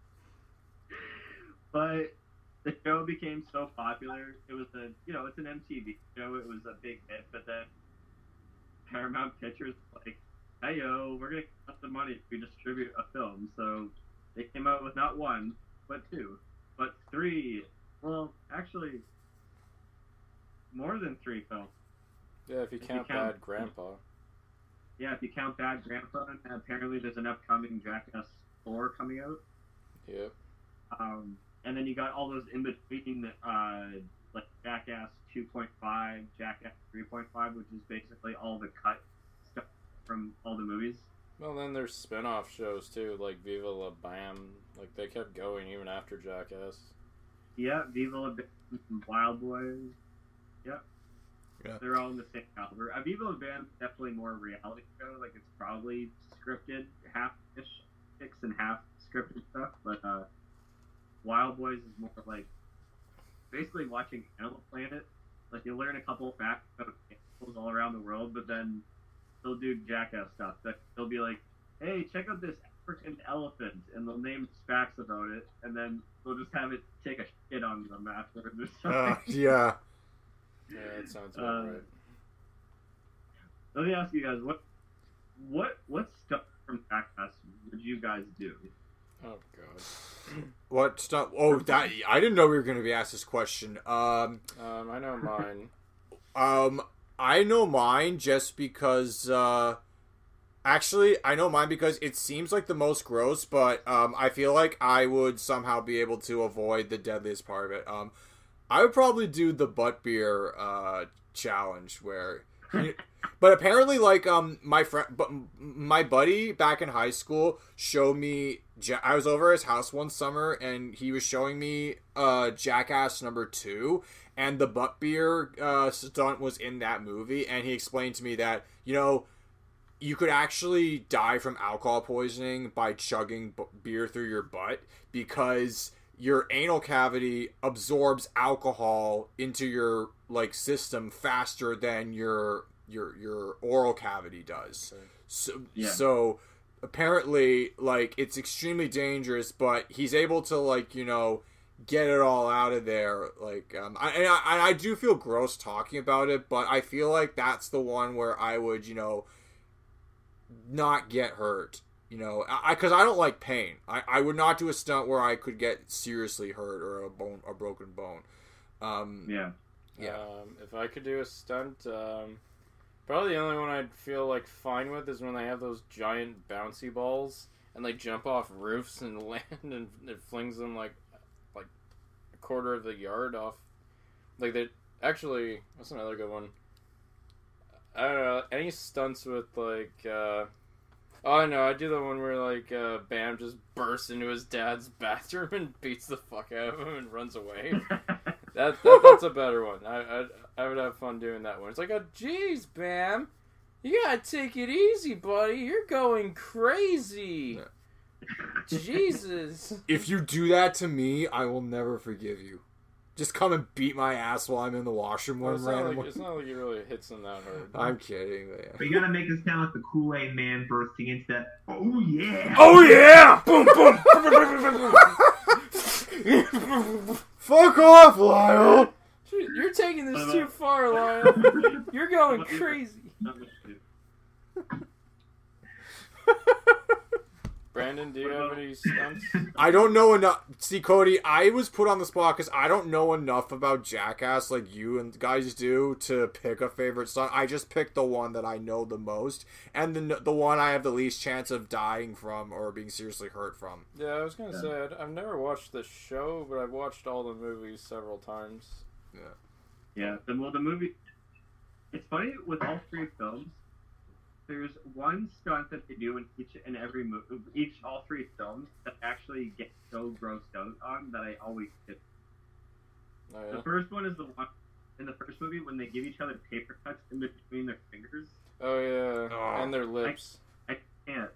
but the show became so popular. It was a you know it's an MTV show. It was a big hit. But then Paramount Pictures was like, hey yo, we're gonna cut the money if we distribute a film. So they came out with not one, but two, but three. Well, actually, more than three films. Yeah, if you If you count count- Bad Grandpa. Yeah, if you count Bad Grandpa, apparently there's an upcoming Jackass 4 coming out. Yep. Um, and then you got all those in between, uh, like Jackass 2.5, Jackass 3.5, which is basically all the cut stuff from all the movies. Well, then there's spin-off shows too, like Viva La Bam. Like they kept going even after Jackass. Yeah, Viva La Bam, Wildboyz. Yep. Yeah. They're all in the same caliber. Uh, Viva La Bam definitely more reality show. Like it's probably scripted, half-ish, six and half scripted stuff. But uh, Wildboyz is more like basically watching Animal Planet. Like you learn a couple of facts about animals all around the world, but then they'll do jackass stuff. They'll be like, "Hey, check out this African elephant," and they'll name facts about it, and then they'll just have it take a shit on them afterwards or something. Uh, (laughs) yeah. Yeah, that sounds about Uh, right. Let me ask you guys what what what stuff from Jackass would you guys do? Oh god. (clears throat) What stuff? Oh, that I didn't know we were going to be asked this question. Um, Um, I know mine. (laughs) um, I know mine just because. Uh, actually, I know mine because it seems like the most gross, but um, I feel like I would somehow be able to avoid the deadliest part of it. Um, I would probably do the butt beer uh challenge where. But apparently, like um, my friend, but my buddy back in high school showed me. I was over at his house one summer, and he was showing me uh Jackass number two, and the butt beer uh, stunt was in that movie, and he explained to me that you know you could actually die from alcohol poisoning by chugging beer through your butt because your anal cavity absorbs alcohol into your like system faster than your your your oral cavity does. So Yeah. so apparently like it's extremely dangerous, but he's able to like, you know, get it all out of there like um I and I, I do feel gross talking about it, but I feel like that's the one where I would, you know, not get hurt. You know, I because I, don't like pain. I, I would not do a stunt where I could get seriously hurt or a bone a broken bone. Um, Yeah. Yeah. Um, if I could do a stunt, um, probably the only one I'd feel like fine with is when they have those giant bouncy balls and they jump off roofs and (laughs) land and it flings them like like a quarter of the yard off. Like they actually, that's another good one. I don't know any stunts with like. Uh, Oh no, I do the one where like uh, Bam just bursts into his dad's (laughs) bathroom and beats the fuck out of him and runs away. (laughs) That, that that's a better one. I, I I would have fun doing that one. It's like, oh, geez, Bam, you gotta take it easy, buddy. You're going crazy. Jesus. If you do that to me, I will never forgive you. Just come and beat my ass while I'm in the washroom Well, when it's, I'm not random. like, it's not like it really hits him that hard. (laughs) I'm kidding. But yeah. But you gotta make this sound like the Kool Aid Man bursting into that. Oh yeah! Oh yeah! Boom boom. (laughs) Fuck off, Lyle. You're taking this too far, Lyle. (laughs) You're going crazy. Brandon, do you have any (laughs) stunts? I don't know enough. See, Cody, I was put on the spot because I don't know enough about Jackass like you and guys do to pick a favorite stunt. I just picked the one that I know the most and the the one I have the least chance of dying from or being seriously hurt from. Yeah, I was gonna Yeah. say I'd, I've never watched the show, but I've watched all the movies several times. Yeah. Yeah, the, well, the movie. It's funny with all three films. There's one stunt that they do in each and every movie, each all three films that actually get so grossed out on that I always get. Oh The first one is the one in the first movie when they give each other paper cuts in between their fingers. Oh yeah. Oh. And their lips. I can't.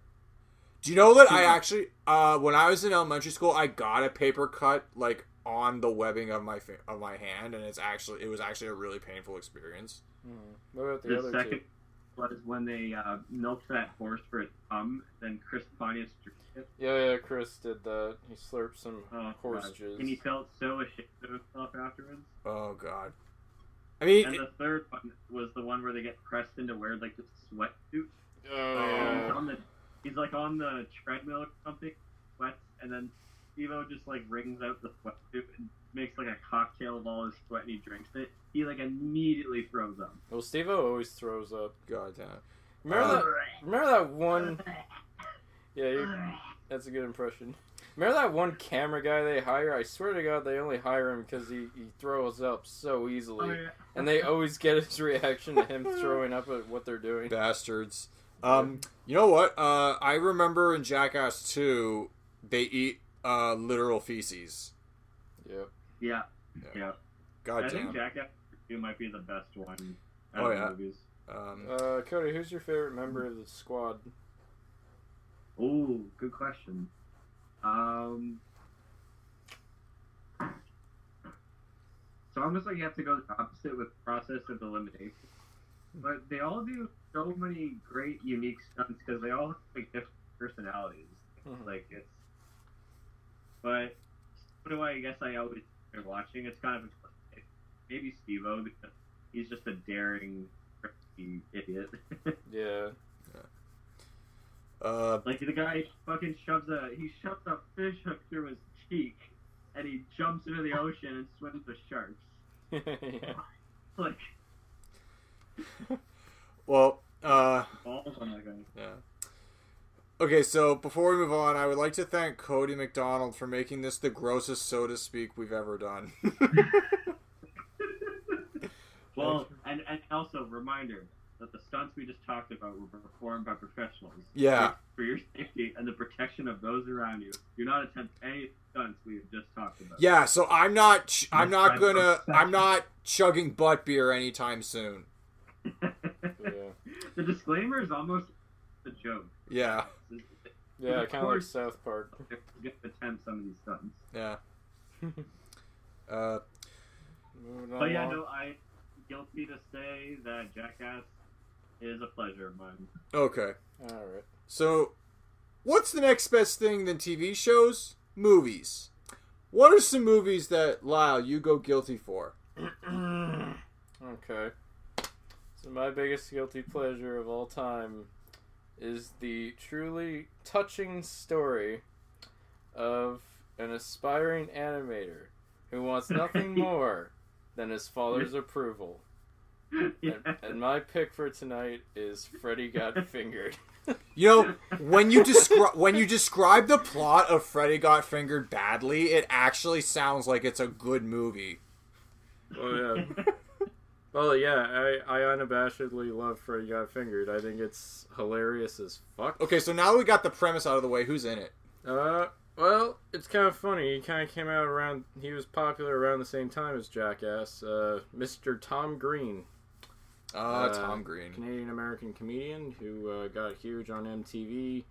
Do you know that I actually, uh, when I was in elementary school, I got a paper cut like on the webbing of my fi- of my hand, and it's actually it was actually a really painful experience. Hmm. What about the, The other second two? Was when they uh, milked that horse for its cum. Then Chris Pontius drank it. Yeah, yeah. Chris did that. He slurped some Oh, horse God. jizz. And he felt so ashamed of himself afterwards. Oh God. I mean, And the third one was the one where they get pressed into wear like this sweatsuit. Oh And he's, on the, he's like on the treadmill or something, sweats, and then Steve-O just like wrings out the sweatsuit and makes like a cocktail of all his sweat and he drinks it. He like immediately throws up. Well, Steve-O always throws up. God damn. Remember Uh, that? Remember that one? Yeah, you, that's a good impression. Remember that one camera guy they hire? I swear to God, they only hire him because he, he throws up so easily, and they always get his reaction to him throwing up at what they're doing. bastards. Um, you know what? Uh, I remember in Jackass 2, they eat uh literal feces. Yep. Yeah, Yeah. yeah. God I think damn. Jackass 2 might be the best one. out Oh, of the yeah. Movies. Um, Uh, Cody, who's your favorite member of the squad? Oh, good question. Um, so almost like you have to go the opposite with process of elimination. But they all do so many great, unique stunts because they all have like different personalities. Mhm. Like it's, but what do I guess I always enjoy watching? It's kind of maybe Steve-O because he's just a daring, idiot. (laughs) Yeah. uh, Like the guy fucking shoves a he shoves a fish hook through his cheek, and he jumps into the ocean and swims with sharks. (laughs) yeah. (laughs) Like well, uh, balls on that guy. yeah. Okay, so before we move on, I would like to thank Cody McDonald for making this the grossest Soda Speak we've ever done. (laughs) Well, and and also reminder, that the stunts we just talked about were performed by professionals. Yeah. For your safety and the protection of those around you, do not attempt any stunts we have just talked about. Yeah, so I'm not. ch- I'm not gonna. I'm not chugging butt beer anytime soon. (laughs) Yeah, the disclaimer is almost a joke. Yeah, yeah, kind of like. South Park. Get to attempt some of these stunts. yeah. (laughs) Uh, Moving But yeah, along. no, I guilty to say that Jackass is a pleasure of mine. okay. All right. So, what's the next best thing than TV shows? Movies. What are some movies that Lyle you go guilty for? (clears throat) okay. So my biggest guilty pleasure of all time is the truly touching story of an aspiring animator who wants (laughs) nothing more than his father's approval. yeah. (laughs) And, and my pick for tonight is Freddy Got (laughs) Fingered. You know, when you describe when you describe the plot of Freddy Got Fingered badly, it actually sounds like it's a good movie. Oh yeah. Well, yeah, I, I unabashedly love Freddy Got Fingered. I think it's hilarious as fuck. Okay, so now we got the premise out of the way. Who's in it? Uh, well, it's kind of funny. He kind of came out around. He was popular around the same time as Jackass. Uh, Mr. Tom Green, Uh, Uh, Tom Green. Canadian American comedian who uh, got huge on MTV.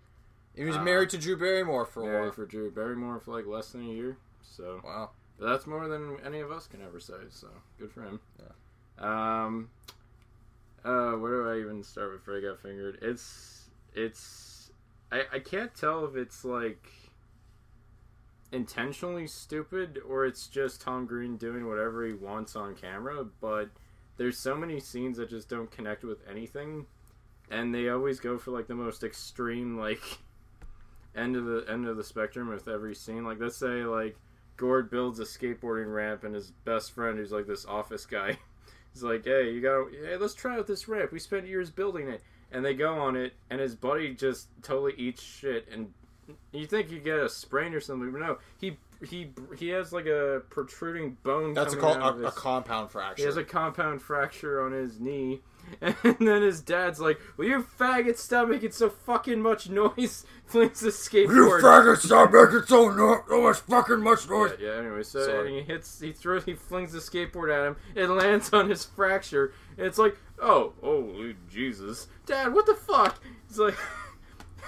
He was uh, married to Drew Barrymore for a while. for Drew Barrymore for like less than a year. So, Wow. but that's more than any of us can ever say. So, good for him. Um. Uh, where do I even start with Freddy Got Fingered? It's it's I I can't tell if it's like intentionally stupid or it's just Tom Green doing whatever he wants on camera, but there's so many scenes that just don't connect with anything and they always go for like the most extreme like end of the end of the spectrum with every scene. Like let's say like Gord builds a skateboarding ramp and his best friend who's like this office guy (laughs) He's like, hey, you got, hey, let's try out this ramp. We spent years building it, and they go on it, and his buddy just totally eats shit, and you think you get a sprain or something, but no, he he he has like a protruding bone. That's a, coming call, out of a, a his- compound He has a compound fracture on his knee, (laughs) and then his dad's like, "Will you faggot stop making so fucking much noise?" (laughs) Flings the skateboard. You faggot, stop making so, no, so much fucking much Yeah, yeah, anyway, so Sorry. he hits, he throws, he flings the skateboard at him. It lands on his fracture. And it's like, oh, oh, Jesus, Dad, what the fuck? He's like,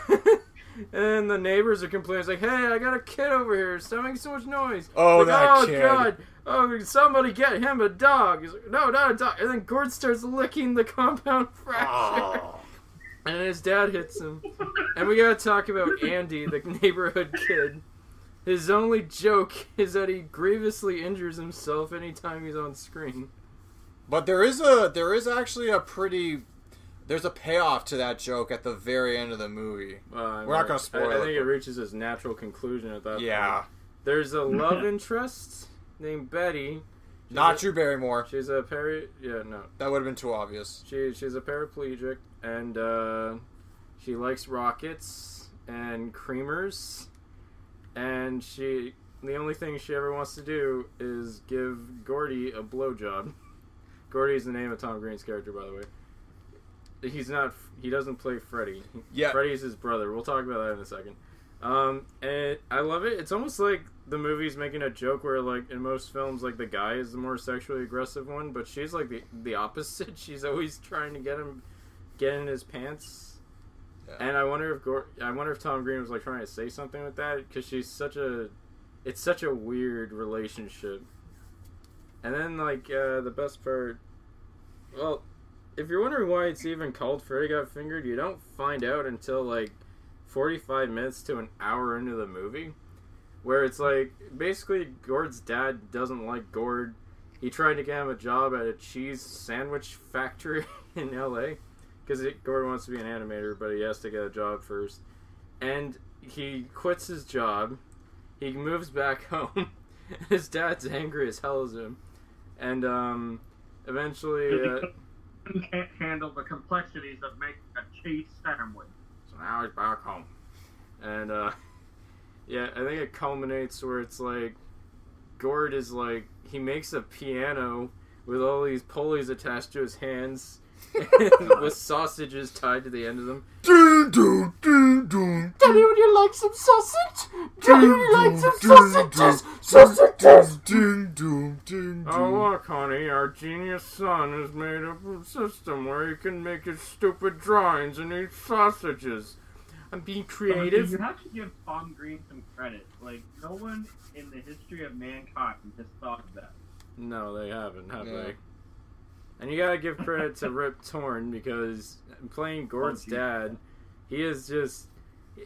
(laughs) and the neighbors are complaining. Like, hey, I got a kid over here. Stop making so much noise. Oh, Like, that oh kid. God. Oh, somebody get him a dog. He's like, no, not a dog. And then Gord starts licking the (laughs) compound fracture. Oh. And his dad hits him. And we gotta talk about Andy, the neighborhood kid. His only joke is that he grievously injures himself anytime he's on screen. But there is a there is actually a pretty there's a payoff to that joke at the very end of the movie. Uh, We're not gonna spoil I, I think it reaches its natural conclusion at that point. Yeah, point. There's a (laughs) love interest named Betty. She's not a, Drew Barrymore. She's a peri. Yeah, no. That would have been too obvious. She she's a paraplegic and uh, she likes rockets and creamers, and she the only thing she ever wants to do is give Gordy a blowjob. (laughs) Gordy is the name of Tom Green's character, by the way. He's not. He doesn't play Freddy. Yeah, Freddy's his brother. We'll talk about that in a second. Um, and I love it. It's almost like the movie's making a joke where, like, in most films, like the guy is the more sexually aggressive one, but she's like the the opposite. (laughs) She's always trying to get him get in his pants. Yeah. And I wonder if Gor- I wonder if Tom Green was like trying to say something with that because she's such a it's such a weird relationship. And then like uh, the best part, well, if you're wondering why it's even called Freddy Got Fingered, you don't find out until like 45 minutes to an hour into the movie, where it's like basically Gord's dad doesn't like Gord. He tried to get him a job at a cheese sandwich factory (laughs) in L.A. because Gord wants to be an animator, but he has to get a job first, and he quits his job. He moves back (laughs) home. His dad's angry as hell as him, and um, eventually. Uh, can't handle the complexities of making a cheese sandwich. So now he's back home. And uh yeah, I think it culminates where it's like Gord is like he makes a piano with all these pulleys attached to his hands (laughs) with sausages tied to the end of them. Ding dong, ding dong. Daddy, would you like some sausage? Ding dong, ding dong, Sausages. Ding dong, ding doom. Oh look, honey, our genius son has made up a system where he can make his stupid drawings and eat sausages. I'm being creative. You have to give Tom Green some credit. Like no one in the history of mankind has thought of that. No, they haven't, have No. they? And you gotta give credit to Rip Torn because playing Gord's Oh, dad, he is just.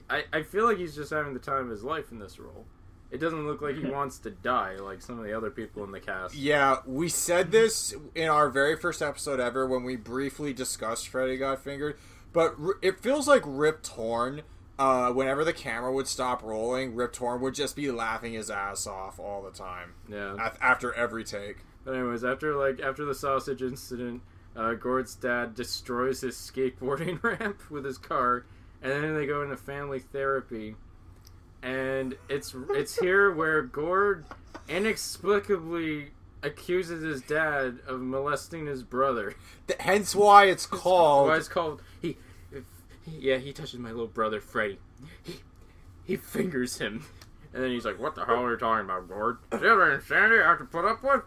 I, I feel like he's just having the time of his life in this role. It doesn't look like he (laughs) wants to die like some of the other people in the cast. Yeah, we said this in our very first episode ever when we briefly discussed Freddy Got Fingered, but r- it feels like Rip Torn. Uh, whenever the camera would stop rolling, Rip Torn would just be laughing his ass off all the time Yeah. af- after every take. But anyways, after like after the sausage incident, uh, Gord's dad destroys his skateboarding (laughs) ramp with his car, and then they go into family therapy, and it's it's here where Gord inexplicably accuses his dad of molesting his brother. Th- hence why it's called. Why it's called he, he- yeah he touches my little brother Freddy, he he fingers him, and then he's like, "What the hell are you talking about, Gord? That an insanity I have to put up with?"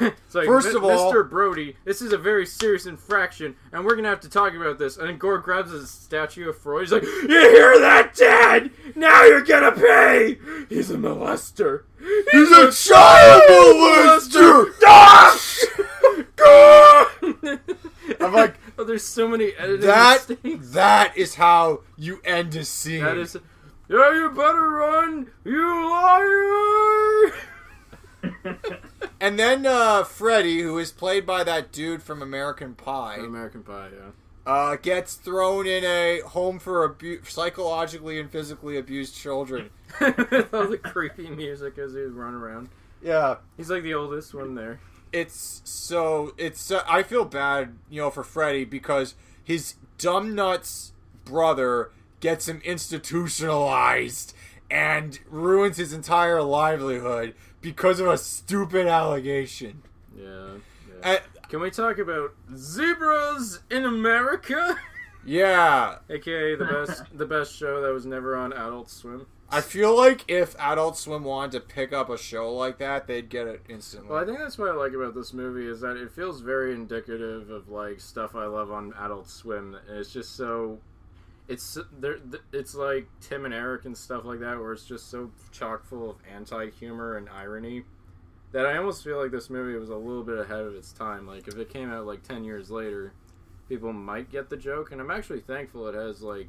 Like, First of all- Mr. Brody, this is a very serious infraction, and we're gonna have to talk about this. And then Gord grabs his statue of Freud. He's like, "You hear that, Dad? Now you're gonna pay. He's a molester. He's a child molester! (laughs) Gore! (laughs) I'm like, oh, there's so many editing that mistakes. that is how you end a scene. That is. Yeah, you better run, you liar! And then uh, Freddy, who is played by that dude from American Pie, American Pie, yeah. uh, gets thrown in a home for abu- psychologically and physically abused children. (laughs) All the creepy music as he was running around. Yeah, He's like the oldest one there. it's so it's. Uh, I feel bad, you know, for Freddy because his dumb nuts brother gets him institutionalized and ruins his entire livelihood because of a stupid allegation. Yeah. yeah. Can we talk about zebras in America? (laughs) yeah, AKA the best the best show that was never on Adult Swim. I feel like if Adult Swim wanted to pick up a show like that, they'd get it instantly. Well, I think that's what I like about this movie is that it feels very indicative of like stuff I love on Adult Swim. It's just so, it's there. It's like Tim and Eric and stuff like that, where it's just so chock full of anti-humor and irony that I almost feel like this movie was a little bit ahead of its time. Like if it came out like ten years later, people might get the joke, and I'm actually thankful it has like.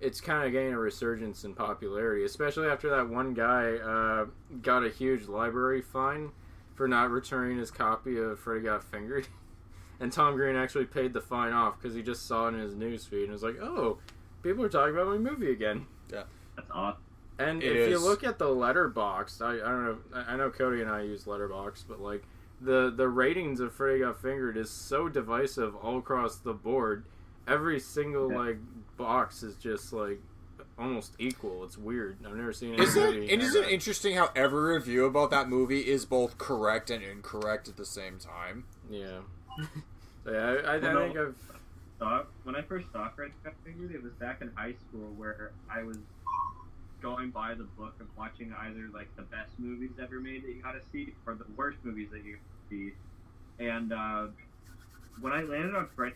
It's kind of getting a resurgence in popularity, especially after that one guy uh, got a huge library fine for not returning his copy of Freddy Got Fingered. (laughs) And Tom Green actually paid the fine off because he just saw it in his newsfeed and was like, "Oh, people are talking about my movie again." Yeah, that's awesome. And It if you look at the Letterboxd, I, I don't know, I I know Cody and I use Letterboxd, but like the the ratings of Freddy Got Fingered is so divisive all across the board. Every single Yeah. like box is just like almost equal. It's weird. I've never seen Isn't anybody. it, and isn't it interesting how every review about that movie is both correct and incorrect at the same time? Yeah. (laughs) So, yeah, I, I, I Well, no. think I've. Saw, when I first saw Fred Got Fingered, it was back in high school where I was going by the book of watching either like the best movies ever made that you gotta see or the worst movies that you see. And uh, when I landed on Fred,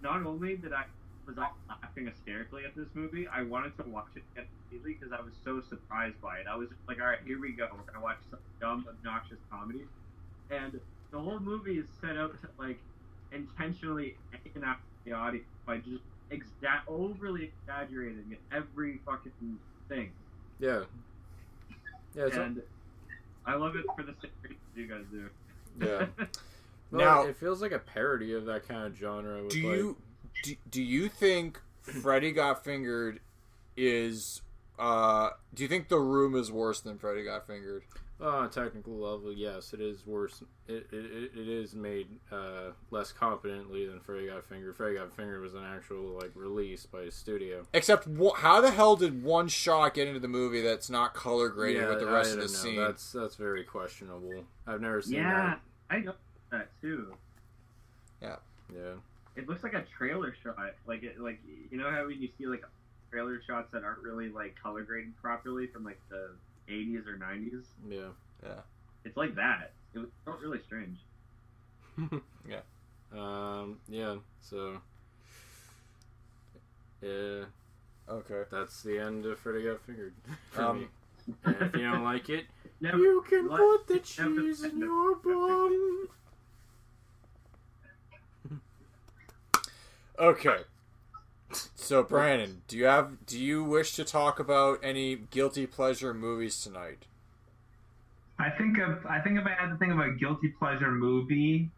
not only did I was I laughing hysterically at this movie, I wanted to watch it immediately because I was so surprised by it. I was like, all right, here we go. We're gonna watch some dumb, obnoxious comedy, and the whole movie is set out to like intentionally taken out the audience by just exa- overly exaggerating every fucking thing. Yeah. Yeah. And I love it for the same reasons you guys do. Yeah. (laughs) Well, Now- it feels like a parody of that kind of genre. With Do like, you do, do you think Freddy Got Fingered is uh do you think The Room is worse than Freddy Got Fingered? On a technical level, yes, it is worse. It, it, it, it is made uh, less competently than Freddy Got Fingered. Freddy Got Fingered was an actual like release by a studio. Except wh- how the hell did one shot get into the movie that's not color graded with the rest I of the know. scene? That's that's very questionable. I've never seen yeah, that. I know that too. Yeah. It looks like a trailer shot. Like it, like you know how when you see like trailer shots that aren't really like color graded properly from like the 80s or 90s. Yeah. Yeah. It's like that. It was felt really strange. (laughs) Yeah. Um. Yeah. So. Yeah. Okay. That's the end of Freddy Got Fingered for Um, me. If you don't like it, (laughs) Never, you can Like- put the never- cheese in your bum. (laughs) Okay. So Brandon, do you have do you wish to talk about any guilty pleasure movies tonight? I think of I think if I had to think of a guilty pleasure movie,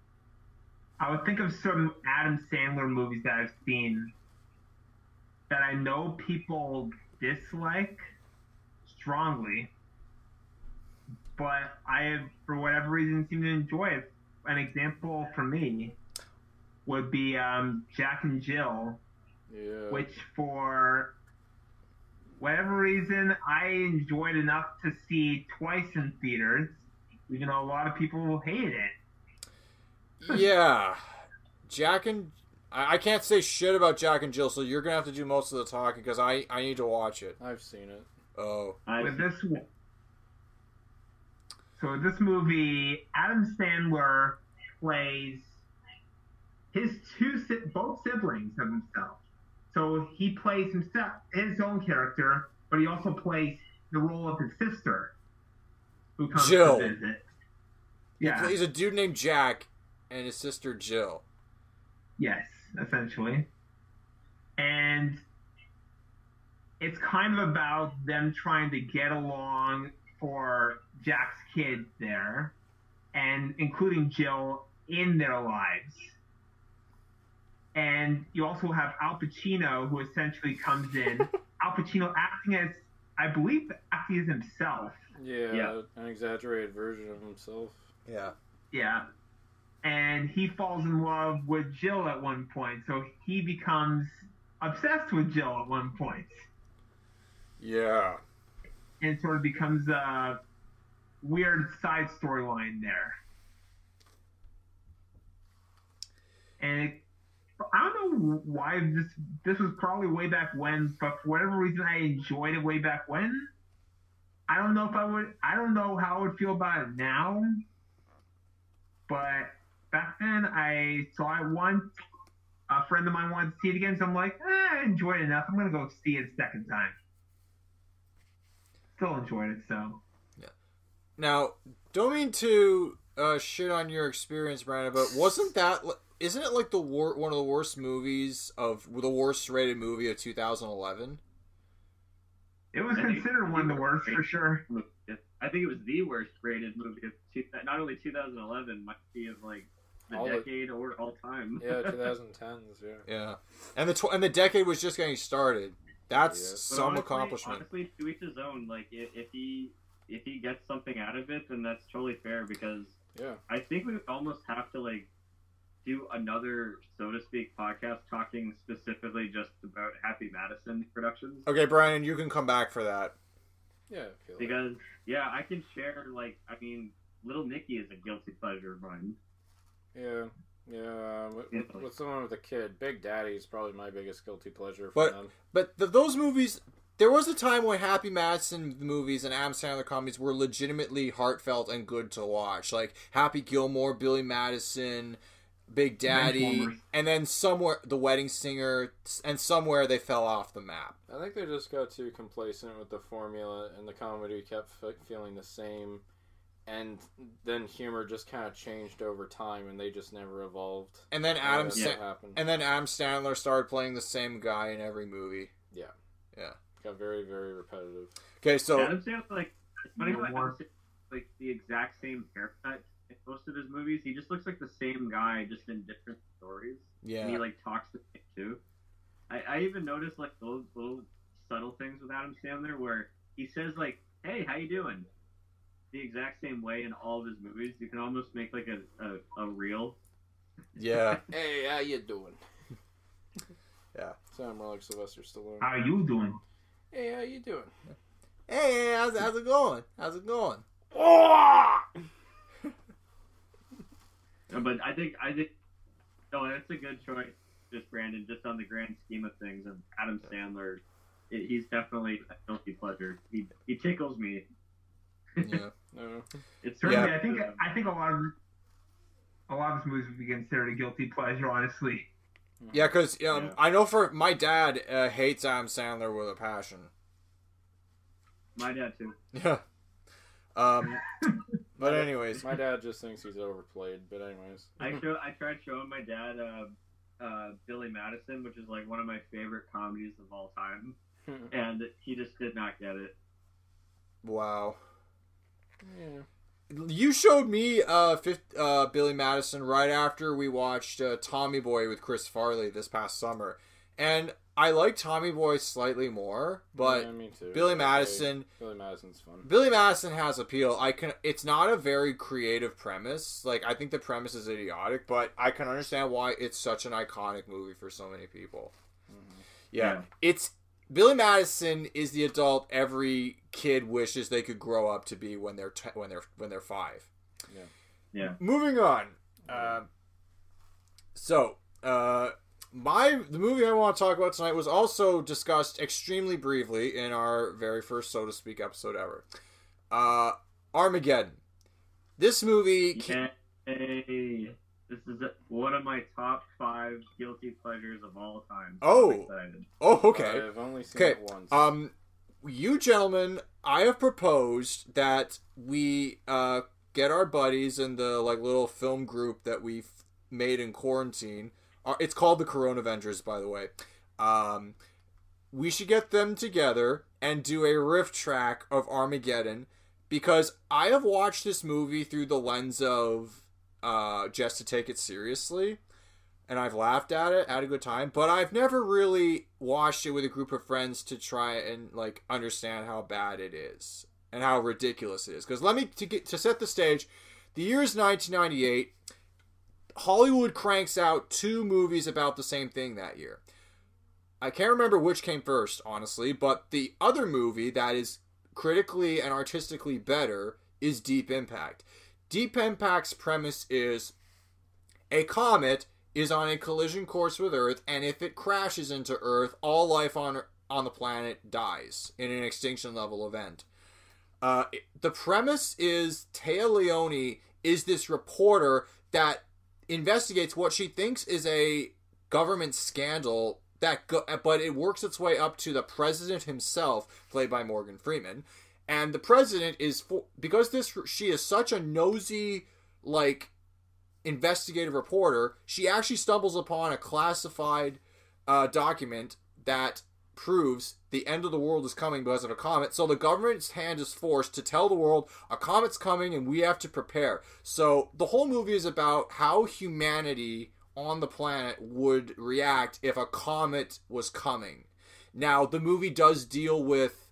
I would think of some Adam Sandler movies that I've seen that I know people dislike strongly, but I for whatever reason seem to enjoy it. An example for me would be um, Jack and Jill Yeah. which for whatever reason I enjoyed enough to see twice in theaters, even though a lot of people hated it. (laughs) yeah, Jack and I, I can't say shit about Jack and Jill, so you're gonna have to do most of the talking because I I need to watch it. I've seen it. Oh, With this, so with this movie, Adam Sandler plays his two both siblings of himself. So he plays himself his own character, but he also plays the role of his sister, who comes Jill. to visit. he Yeah. plays a dude named Jack and his sister Jill. Yes, essentially. And it's kind of about them trying to get along for Jack's kids there, and including Jill in their lives. And you also have Al Pacino, who essentially comes in. (laughs) Al Pacino acting as, I believe, acting as himself. Yeah, Yeah. An exaggerated version of himself. Yeah. Yeah. And he falls in love with Jill at one point, so he becomes obsessed with Jill at one point, Yeah. and sort of becomes a weird side storyline there. And it, I don't know why this this was probably way back when, but for whatever reason I enjoyed it way back when. I don't know if I would. I don't know how I would feel about it now. But back then I saw it once. A friend of mine wanted to see it again, so I'm like, eh, I enjoyed it enough. I'm gonna go see it a second time. Still enjoyed it, so. Yeah. Now, don't mean to uh, shit on your experience, Brandon, but wasn't that isn't it like the wor- one of the worst movies of the worst rated movie of 2011? It was I considered one of the worst for sure. I think it was the worst rated movie of two, not only 2011, might be of like the All the- decade or all time. Yeah, (laughs) 2010s. Yeah. Yeah, and the tw- and the decade was just getting started. That's Yeah. Some honestly, accomplishment. Honestly, to each his own. Like if, if he if he gets something out of it, then that's totally fair because Yeah. I think we almost have to like do another, Soda Speak, podcast talking specifically just about Happy Madison productions. Okay, Brian, you can come back for that. Yeah. I feel like- Because yeah, I can share like I mean, Little Nicky is a guilty pleasure of mine. Yeah. Yeah, um, with, with, with someone with a kid, Big Daddy is probably my biggest guilty pleasure But- them. But th those movies, there was a time when Happy Madison movies and Adam Sandler comedies were legitimately heartfelt and good to watch. Like Happy Gilmore, Billy Madison, Big Daddy, and then somewhere The Wedding Singer, and somewhere they fell off the map. I think they just got too complacent with the formula, and the comedy kept f- feeling the same. And then humor just kind of changed over time, and they just never evolved. And then Adam That's Sa- what happened. and then Adam Sandler started playing the same guy in every movie. Yeah, yeah, got very, very repetitive. Okay, so Adam Sandler, like, funny how No Adam. Sandler, like the exact same haircut in most of his movies. He just looks like the same guy, just in different stories. And he like talks to same too. I, I even noticed like those little subtle things with Adam Sandler where he says like, "Hey, how you doing?" The exact same way in all of his movies. You can almost make like a a, a reel. yeah. (laughs) Hey, how you doing? (laughs) Yeah. Sound more like Sylvester Stallone. How you doing? Hey, how you doing? Hey, how's, how's it going? How's it going? Uh, But I think I think No, that's a good choice, just Brandon. Just on the grand scheme of things, and Adam Sandler, it, he's definitely a guilty pleasure. He he tickles me. Yeah. (laughs) No. It's Certainly, Yeah. I think I think a lot of a lot of his movies would be considered a guilty pleasure. Honestly, Yeah, because um, Yeah. I know for my dad uh, hates Adam Sandler with a passion. my dad too. Yeah. Um, (laughs) but anyways, My dad just thinks he's overplayed, but anyways. I show I tried showing my dad uh, uh, Billy Madison, which is like one of my favorite comedies of all time, (laughs) and he just did not get it. wow. yeah. You showed me uh, fifth, uh, Billy Madison right after we watched uh, Tommy Boy with Chris Farley this past summer, and I like Tommy Boy slightly more, but yeah, me too. Billy Okay. Madison, Billy Madison's fun. Billy Madison has appeal. I can. It's not a very creative premise. Like I think the premise is idiotic, but I can understand why it's such an iconic movie for so many people. Mhm. Yeah, Yeah. it's Billy Madison is the adult every kid wishes they could grow up to be when they're te- when they're when they're five. Yeah. Yeah. Moving on. Uh, so, uh, my the movie I want to talk about tonight was also discussed extremely briefly in our very first, so to speak, episode ever. Uh, Armageddon. This movie. ca- Yay! This is one of my top five guilty pleasures of all time. Oh. I'm. Oh, okay. I've only seen Okay. it once. Um, you gentlemen, I have proposed that we uh get our buddies in the like little film group that we've made in quarantine. Uh, it's called the Corona Avengers, by the way. Um, we should get them together and do a riff track of Armageddon because I have watched this movie through the lens of uh just to take it seriously and I've laughed at it, had a good time, but I've never really watched it with a group of friends to try and like understand how bad it is and how ridiculous it is. Because let me to get to set the stage, the year is 1998. Hollywood cranks out two movies about the same thing that year. I can't remember which came first, honestly, but the other movie that is critically and artistically better is Deep Impact. Deep Impact's premise is a comet is on a collision course with Earth, and if it crashes into Earth, all life on on the planet dies in an extinction level event. Uh, the premise is Téa Leoni is this reporter that investigates what she thinks is a government scandal that go- but it works its way up to the president himself played by Morgan Freeman. And the president is for, because this she is such a nosy like investigative reporter she actually stumbles upon a classified uh, document that proves the end of the world is coming because of a comet. So the government's hand is forced to tell the world a comet's coming and we have to prepare. So the whole movie is about how humanity on the planet would react if a comet was coming. Now, the movie does deal with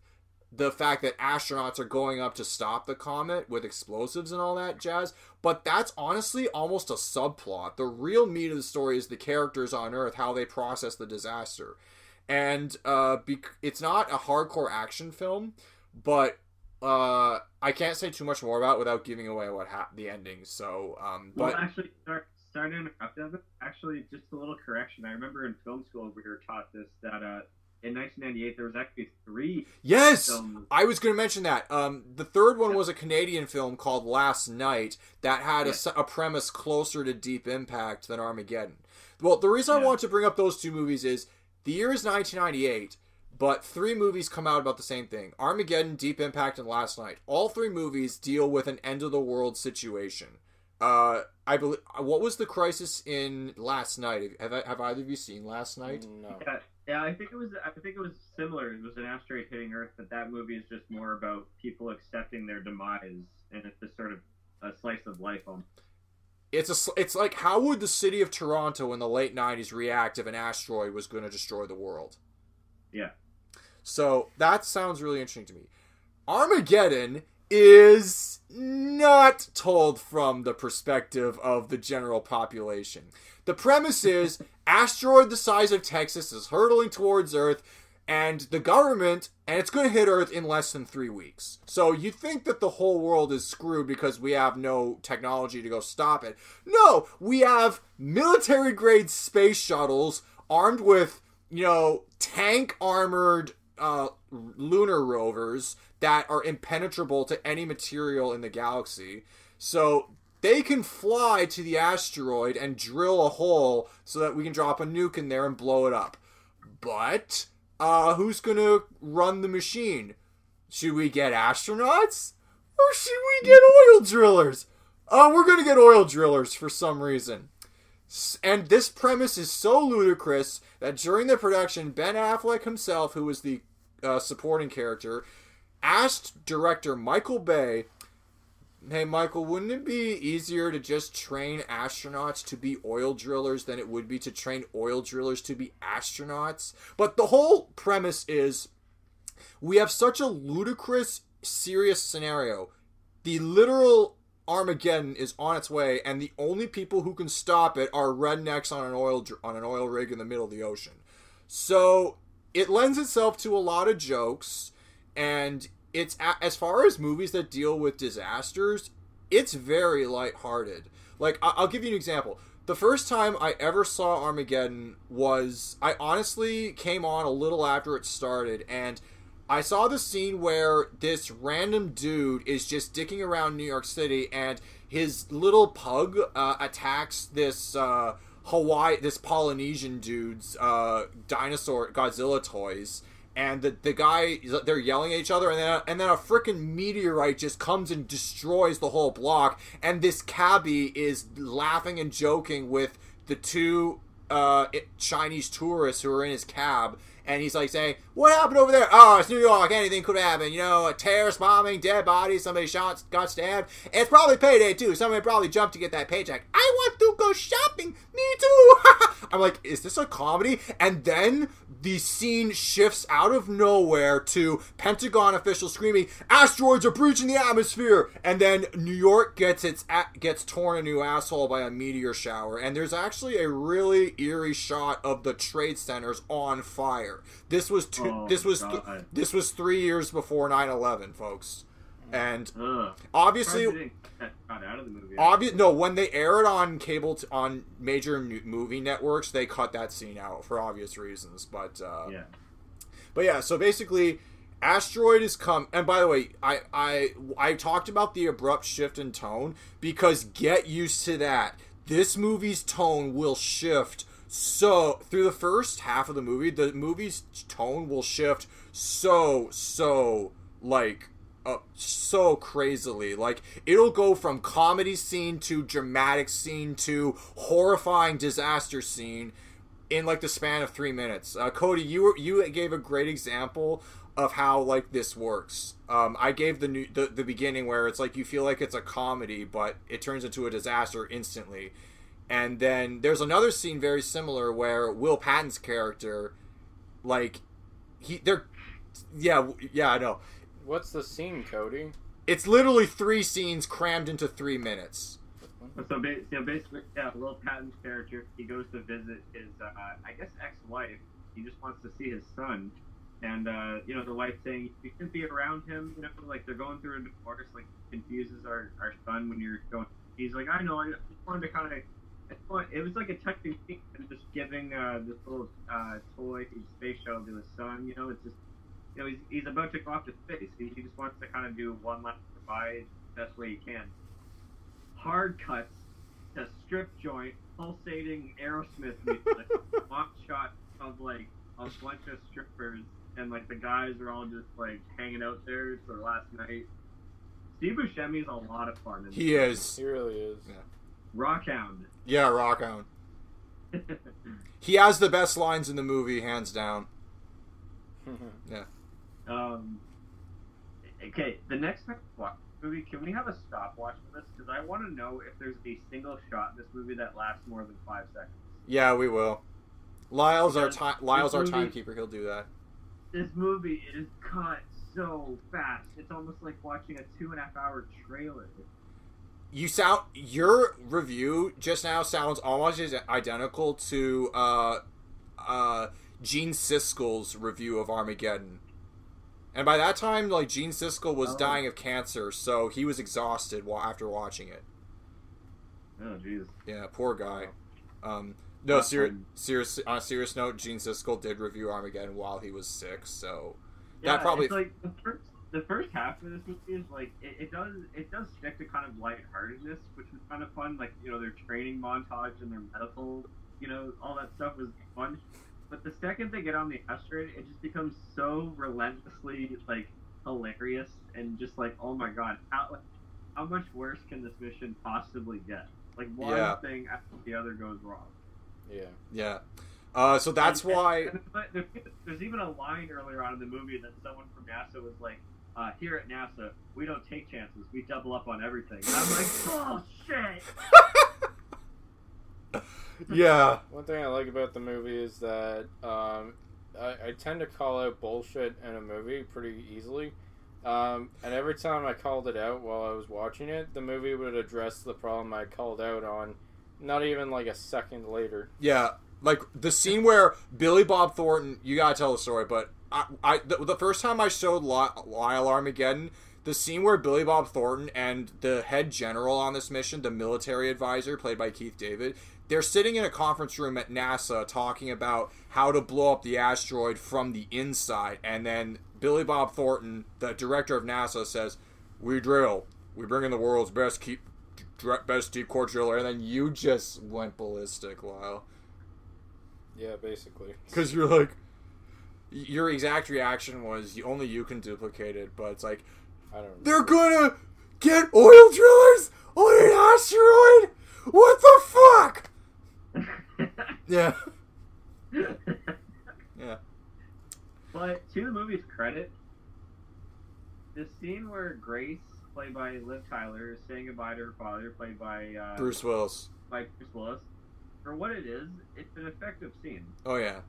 the fact that astronauts are going up to stop the comet with explosives and all that jazz, but that's honestly almost a subplot. The real meat of the story is the characters on Earth, how they process the disaster and uh, bec- it's not a hardcore action film, but uh, I can't say too much more about it without giving away what ha- the ending. So, um, Well, actually, sorry, sorry to interrupt. Actually, just a little correction. I remember in film school we were taught this that uh, in 1998 there was actually three yes, films. I was going to mention that. Um, the third one was a Canadian film called Last Night that had a Yeah. a a, premise closer to Deep Impact than Armageddon. Well, the reason I want to bring up those two movies is the year is 1998, but three movies come out about the same thing Armageddon, Deep Impact, and Last Night. All three movies deal with an end of the world situation. Uh, I believe. What was the crisis in Last Night? Have, have either of you seen Last Night? No. Yeah, yeah, I think it was. I think it was similar. It was an asteroid hitting Earth, but that movie is just more about people accepting their demise, and it's just sort of a slice of life. Almost. It's a. It's like how would the city of Toronto in the late '90s react if an asteroid was going to destroy the world? Yeah. So that sounds really interesting to me. Armageddon is not told from the perspective of the general population. The premise is (laughs) asteroid the size of Texas is hurtling towards Earth. And the government, and it's going to hit Earth in less than three weeks. So you think that the whole world is screwed because we have no technology to go stop it. No, we have military grade space shuttles armed with, you know, tank armored uh, lunar rovers that are impenetrable to any material in the galaxy. So they can fly to the asteroid and drill a hole so that we can drop a nuke in there and blow it up. But uh, who's gonna run the machine? Should we get astronauts or should we get oil drillers? Uh, we're gonna get oil drillers for some reason. And this premise is so ludicrous that during the production, Ben Affleck himself, who was the uh, supporting character, asked director Michael Bay, "Hey, Michael, wouldn't it be easier to just train astronauts to be oil drillers than it would be to train oil drillers to be astronauts?" But the whole premise is we have such a ludicrous, serious scenario. The literal Armageddon is on its way, and the only people who can stop it are rednecks on an oil on an oil rig in the middle of the ocean. So it lends itself to a lot of jokes, and it's as far as movies that deal with disasters, it's very lighthearted. Like I'll give you an example. The first time I ever saw Armageddon was I honestly came on a little after it started, and I saw the scene where this random dude is just dicking around New York City, and his little pug uh, attacks this uh, Hawaii, this Polynesian dude's uh, dinosaur Godzilla toys, and the the guy they're yelling at each other, and then and then a freaking meteorite just comes and destroys the whole block, and this cabbie is laughing and joking with the two uh, Chinese tourists who are in his cab and he's like saying, "What happened over there? Oh, it's New York. Anything could happen. You know, a terrorist bombing, dead bodies, somebody shot, got stabbed. It's probably payday too. Somebody probably jumped to get that paycheck. I want to go shopping. Me too. (laughs) I'm like, is this a comedy? And then the scene shifts out of nowhere to Pentagon officials screaming, "Asteroids are breaching the atmosphere!" And then New York gets its gets torn a new asshole by a meteor shower. And there's actually a really eerie shot of the trade centers on fire. This was two, Oh, this was th- this was three years before 9-11, folks. And Ugh. obviously, Surprised they didn't cut that shot out of the movie. obvious no when they aired on cable t- on major movie networks, they cut that scene out for obvious reasons. But uh, yeah. but yeah, so basically, asteroid is come. And by the way, I I I talked about the abrupt shift in tone because get used to that. This movie's tone will shift so through the first half of the movie. The movie's tone will shift so so like. Uh, so crazily like it'll go from comedy scene to dramatic scene to horrifying disaster scene in like the span of three minutes. Uh, Cody, you were, you gave a great example of how like this works. Um, I gave the, new, the the beginning where it's like you feel like it's a comedy, but it turns into a disaster instantly. And then there's another scene very similar where Will Patton's character, like, he they're, yeah yeah I know. What's the scene, Cody? It's literally three scenes crammed into three minutes. So, ba- so basically, yeah, Will Patton's character, he goes to visit his, uh, I guess, ex-wife. He just wants to see his son, and uh, you know, the wife saying you shouldn't be around him. You know, like they're going through a divorce, like confuses our, our son when you're going. He's like, I know, I just wanted to kind of. It was like a touching scene, and just giving uh, this little uh, toy space shuttle to his son. You know, it's just, you know, he's, he's about to go off to space. He, he just wants to kind of do one last goodbye the best way he can hard cuts to strip joint, pulsating Aerosmith music, (laughs) mock shot of like a bunch of strippers, and like the guys are all just like hanging out there. It's their last night. Steve Buscemi is a lot of fun. In He this is He really is. movie. Rockhound. Yeah Rockhound. He has the best lines in the movie, hands down. (laughs) Yeah. Um, okay, the next time we watch the movie, can we have a stopwatch for this? Because I want to know if there's a single shot in this movie that lasts more than five seconds. Yeah, we will. Lyle's our time. Lyle's our timekeeper. He'll do that. this movie is cut so fast. It's almost like watching a two and a half hour trailer. You sound your review just now sounds almost identical to uh, uh, Gene Siskel's review of Armageddon. And by that time, like Gene Siskel was Oh. dying of cancer, so he was exhausted while after watching it. Oh jeez. Yeah, poor guy. Um, no, ser- serious. On a serious note, Gene Siskel did review Armageddon while he was sick, so Yeah, that probably it's like the first, the first half of this movie is like it, it does it does stick to kind of lightheartedness, which is kind of fun. Like you know their training montage and their medical, you know all that stuff was fun. But the second they get on the asteroid, it just becomes so relentlessly like hilarious and just like oh my god, how like, how much worse can this mission possibly get? Like one Yeah. thing after the other goes wrong. Yeah. yeah. Uh, so that's And- why. and there's, there's even a line earlier on in the movie that someone from NASA was like, uh, "Here at NASA, we don't take chances. We double up on everything." And I'm like, "Bullshit!" (laughs) Yeah, One thing I like about the movie is that um, I, I tend to call out bullshit in a movie pretty easily. Um, and every time I called it out while I was watching it, the movie would address the problem I called out on not even like a second later. yeah. Like the scene where Billy Bob Thornton. You gotta tell the story, but I, I the, the first time I showed Ly- Lyle Armageddon, the scene where Billy Bob Thornton and the head general on this mission, the military advisor played by Keith David, they're sitting in a conference room at NASA talking about how to blow up the asteroid from the inside, and then Billy Bob Thornton, the director of NASA, says, "We drill. We bring in the world's best keep." Best deep core driller, and then you just went ballistic, Lyle. Yeah, basically. (laughs) Because you're like, your exact reaction was only you can duplicate it, but it's like I don't know. they're gonna get oil drillers on an asteroid. What the fuck? (laughs) Yeah, (laughs) yeah, but to the movie's credit, the scene where Grace, played by Liv Tyler, is saying goodbye to her father, played by uh, Bruce Willis. by Bruce Willis, for what it is, it's an effective scene. Oh yeah,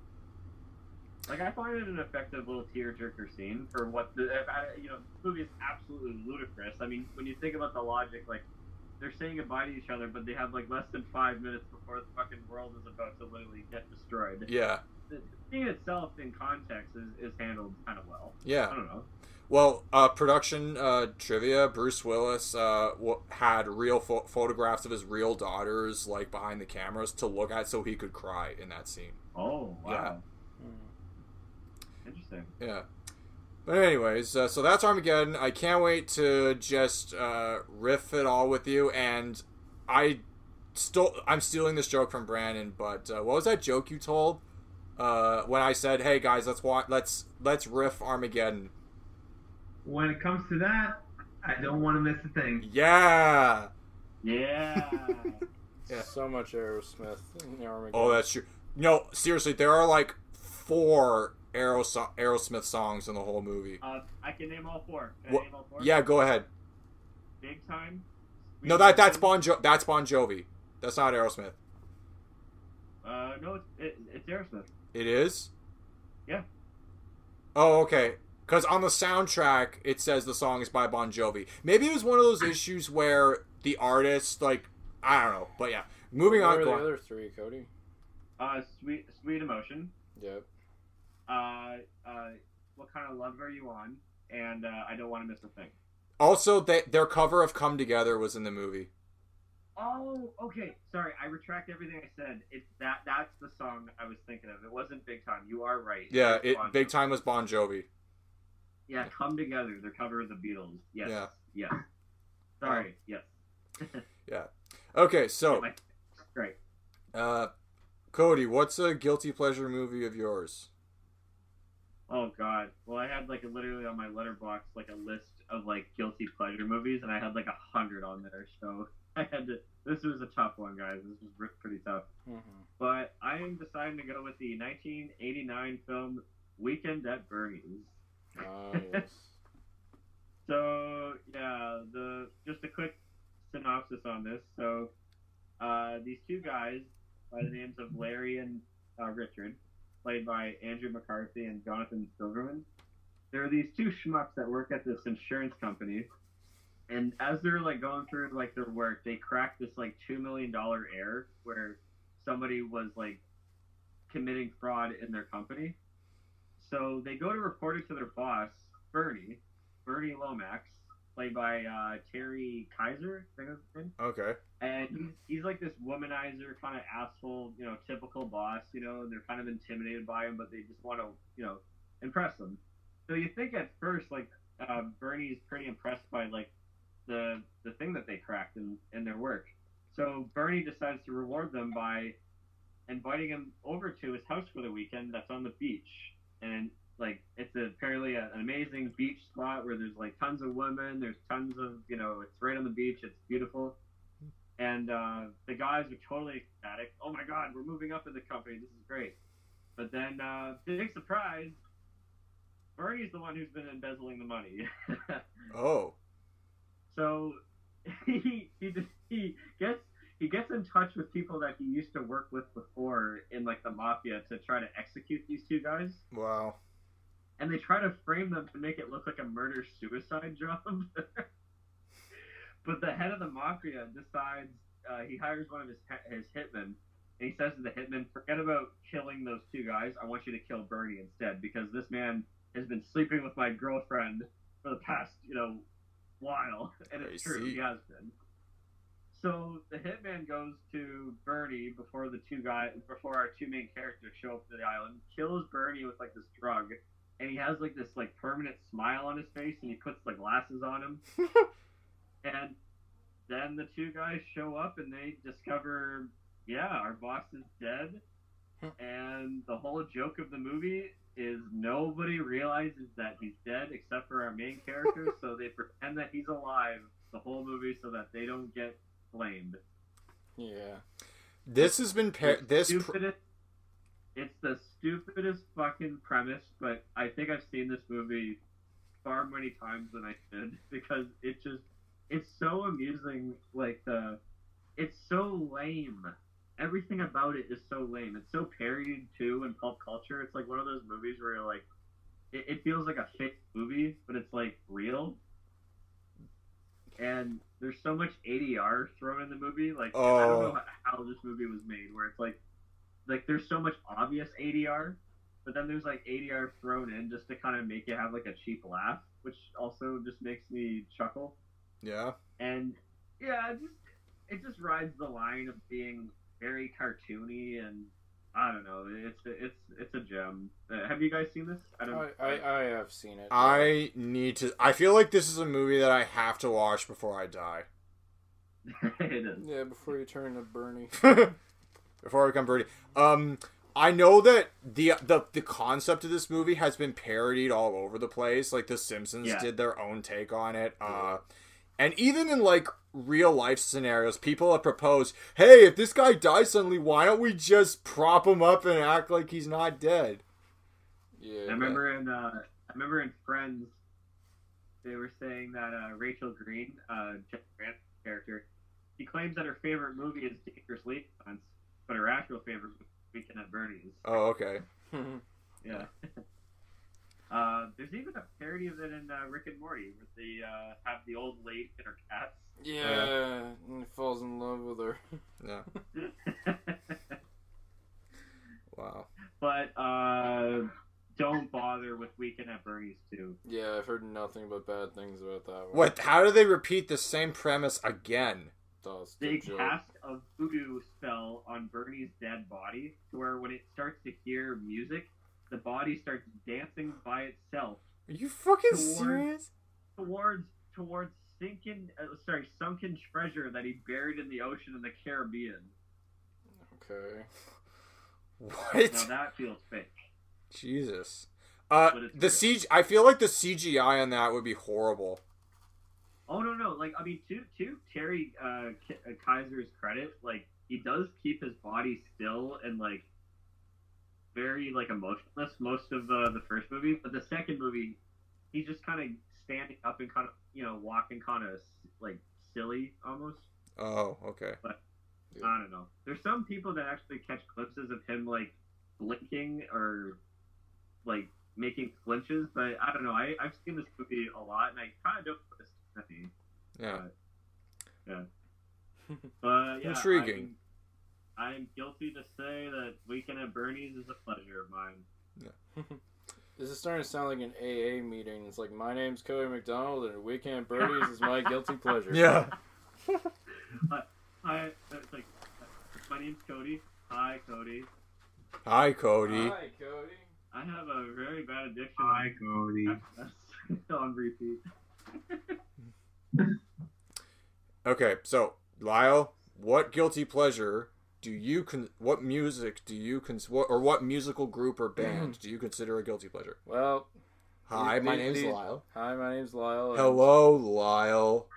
Like I find it an effective little tearjerker scene for what the I- you know the movie is absolutely ludicrous. I mean, when you think about the logic, like they're saying goodbye to each other, but they have like less than five minutes before the fucking world is about to literally get destroyed. yeah, The scene itself, in context, is, is handled kind of well. Yeah. I don't know. Well, uh, production uh, trivia: Bruce Willis uh, w- had real pho- photographs of his real daughters, like behind the cameras, to look at, so he could cry in that scene. Oh wow. Interesting. Yeah. But anyways, uh, so that's Armageddon. I can't wait to just uh, riff it all with you. And I stole. I'm stealing this joke from Brandon. But uh, what was that joke you told uh, when I said, "Hey guys, let's watch. Let's let's riff Armageddon." When it comes to that, I don't want to miss a thing. Yeah. Yeah. (laughs) Yeah. So much Aerosmith in Armageddon. Oh, that's true. No, seriously, there are like four Aeros- Aerosmith songs in the whole movie. uh, I can name all four. Can Wha- I name all four? Yeah, go ahead. Big time. No, that that's Bon jo- that's Bon Jovi. That's not Aerosmith. Uh, no, it's it, it's Aerosmith. It is? Yeah. Oh, okay. Because on the soundtrack, it says the song is by Bon Jovi. Maybe it was one of those issues where the artist, like, I don't know. But yeah. Moving What on. are the on. other three, Cody? Uh, sweet, sweet emotion. Yep. Uh, uh, what kind of love are you on? And uh, I don't want to miss a thing. Also, they, their cover of Come Together was in the movie. Oh, okay. Sorry, I retract everything I said. It's that. That's the song I was thinking of. It wasn't Big Time. You are right. Yeah, it Bon Big Time was Bon Jovi. Yeah, come together. Their cover of the Beatles. Yes. Yeah. Yes. Sorry. yes. (laughs) Yeah. Okay, so, Great. uh, Cody, what's a guilty pleasure movie of yours? Oh God. Well, I had like literally on my Letterboxd like a list of like guilty pleasure movies, and I had like a hundred on there. So (laughs) I had to. This was a tough one, guys. This was pretty tough. hmm But I am deciding to go with the 1989 film Weekend at Bernie's. Ah, yes. (laughs) So yeah, the just a quick synopsis on this. So uh, these two guys by the names of Larry and uh, Richard, played by Andrew McCarthy and Jonathan Silverman. There are these two schmucks that work at this insurance company, and as they're like going through like their work, they crack this like two million dollar error where somebody was like committing fraud in their company. So they go to report it to their boss, Bernie, Bernie Lomax, played by uh, Terry Kiser, I think that's his. Okay. And he's, he's like this womanizer, kind of asshole, you know, typical boss, you know, they're kind of intimidated by him, but they just want to, you know, impress him. So you think at first, like, uh, Bernie's pretty impressed by, like, the the thing that they cracked in, in their work. So Bernie decides to reward them by inviting him over to his house for the weekend that's on the beach. And, like, it's apparently a, an amazing beach spot where there's, like, tons of women, there's tons of, you know, it's right on the beach, it's beautiful and uh, the guys are totally ecstatic. Oh my God, we're moving up in the company. This is great. But then, uh, big surprise, Bernie's the one who's been embezzling the money. (laughs) Oh. so (laughs) he he just, he gets he gets in touch with people that he used to work with before in like the mafia to try to execute these two guys, Wow. And they try to frame them to make it look like a murder suicide job. (laughs) but the head of the mafia decides uh, he hires one of his his hitmen, and he says to the hitman, "Forget about killing those two guys. I want you to kill Bernie instead because this man has been sleeping with my girlfriend for the past you know while, (laughs) and it's I true see. he has been." So the hitman goes to Bernie before the two guys before our two main characters show up to the island, kills Bernie with like this drug, and he has like this like permanent smile on his face, and he puts like glasses on him, (laughs) and then the two guys show up and they discover, yeah, our boss is dead, and the whole joke of the movie is nobody realizes that he's dead except for our main character, (laughs) so they pretend that he's alive the whole movie so that they don't get blamed. Yeah. This has been par- The this. Pr-. It's the stupidest fucking premise, but I think I've seen this movie far many times than I should (laughs) because it just it's so amusing. Like the, it's so lame. Everything about it is so lame. It's so parodied too in pulp culture. It's like one of those movies where you're like, it, it feels like a fake movie, but it's like real. And there's so much ADR thrown in the movie. Like I don't Oh. know how- how this movie was made, where it's like, like there's so much obvious ADR, but then there's like ADR thrown in just to kind of make you have like a cheap laugh, which also just makes me chuckle. yeah. And yeah, it just it just rides the line of being very cartoony and I don't know. It's it's it's a gem. Uh, have you guys seen this? I don't. I, I, I have seen it. I need to. I feel like this is a movie that I have to watch before I die. (laughs) it is. Yeah, before you turn to Bernie. (laughs) before I become Birdie. Um, I know that the the the concept of this movie has been parodied all over the place. Like The Simpsons Yeah. did their own take on it. Uh, and even in like real life scenarios, people have proposed, "Hey, if this guy dies suddenly, why don't we just prop him up and act like he's not dead?" Yeah. I remember in uh, I remember in Friends, they were saying that uh, Rachel Green, uh, Jeff Grant's character, she claims that her favorite movie is Dangerous Liaisons, but her actual favorite movie is Weekend at Bernie's. Oh, okay. (laughs) Yeah. (laughs) uh, there's even a parody of it in uh, Rick and Morty, where they uh, have the old lady and her cats. yeah, and he falls in love with her. Yeah. (laughs) Wow. but uh, don't bother with Weekend at Bernie's too. Yeah, I've heard nothing but bad things about that one. What? How do they repeat the same premise again? That's They the joke. cast a voodoo spell on Bernie's dead body, to where when it starts to hear music, the body starts dancing by itself Are you fucking Towards- serious? towards towards sinking, uh, sorry, sunken treasure that he buried in the ocean in the Caribbean. Okay. (laughs) What? Now that feels fake. Jesus. Uh, But the real. CG. I feel like the CGI on that would be horrible. Oh no no! Like I mean, to to Terry uh, K- uh, Kiser's credit, like he does keep his body still and like very like emotionless most of the the first movie, but the second movie, he's just kind of standing up and kind of you know walking kind of like silly almost. Oh, okay. But I don't know. There's some people that actually catch glimpses of him like blinking or like making flinches, but I don't know. I I've seen this movie a lot, and I kind of don't notice any. Yeah. (laughs) But yeah, Intriguing. I, mean, I am guilty to say that Weekend at Bernie's is a pleasure of mine. (laughs) This is starting to sound like an AA meeting. It's like my name's Cody McDonald and Weekend Birdies is my guilty (laughs) pleasure. Yeah. Hi, it's like, my name's Cody. Hi, Cody. Hi, Cody. Hi, Cody. I have a very bad addiction. Hi, Cody. That's on repeat. Okay, so Lyle, what guilty pleasure do you con? What music do you cons? What, or what musical group or band do you consider a guilty pleasure? Well, Hi, These- my these- name's these- Lyle. hi, my name's Lyle. Hello, Lyle.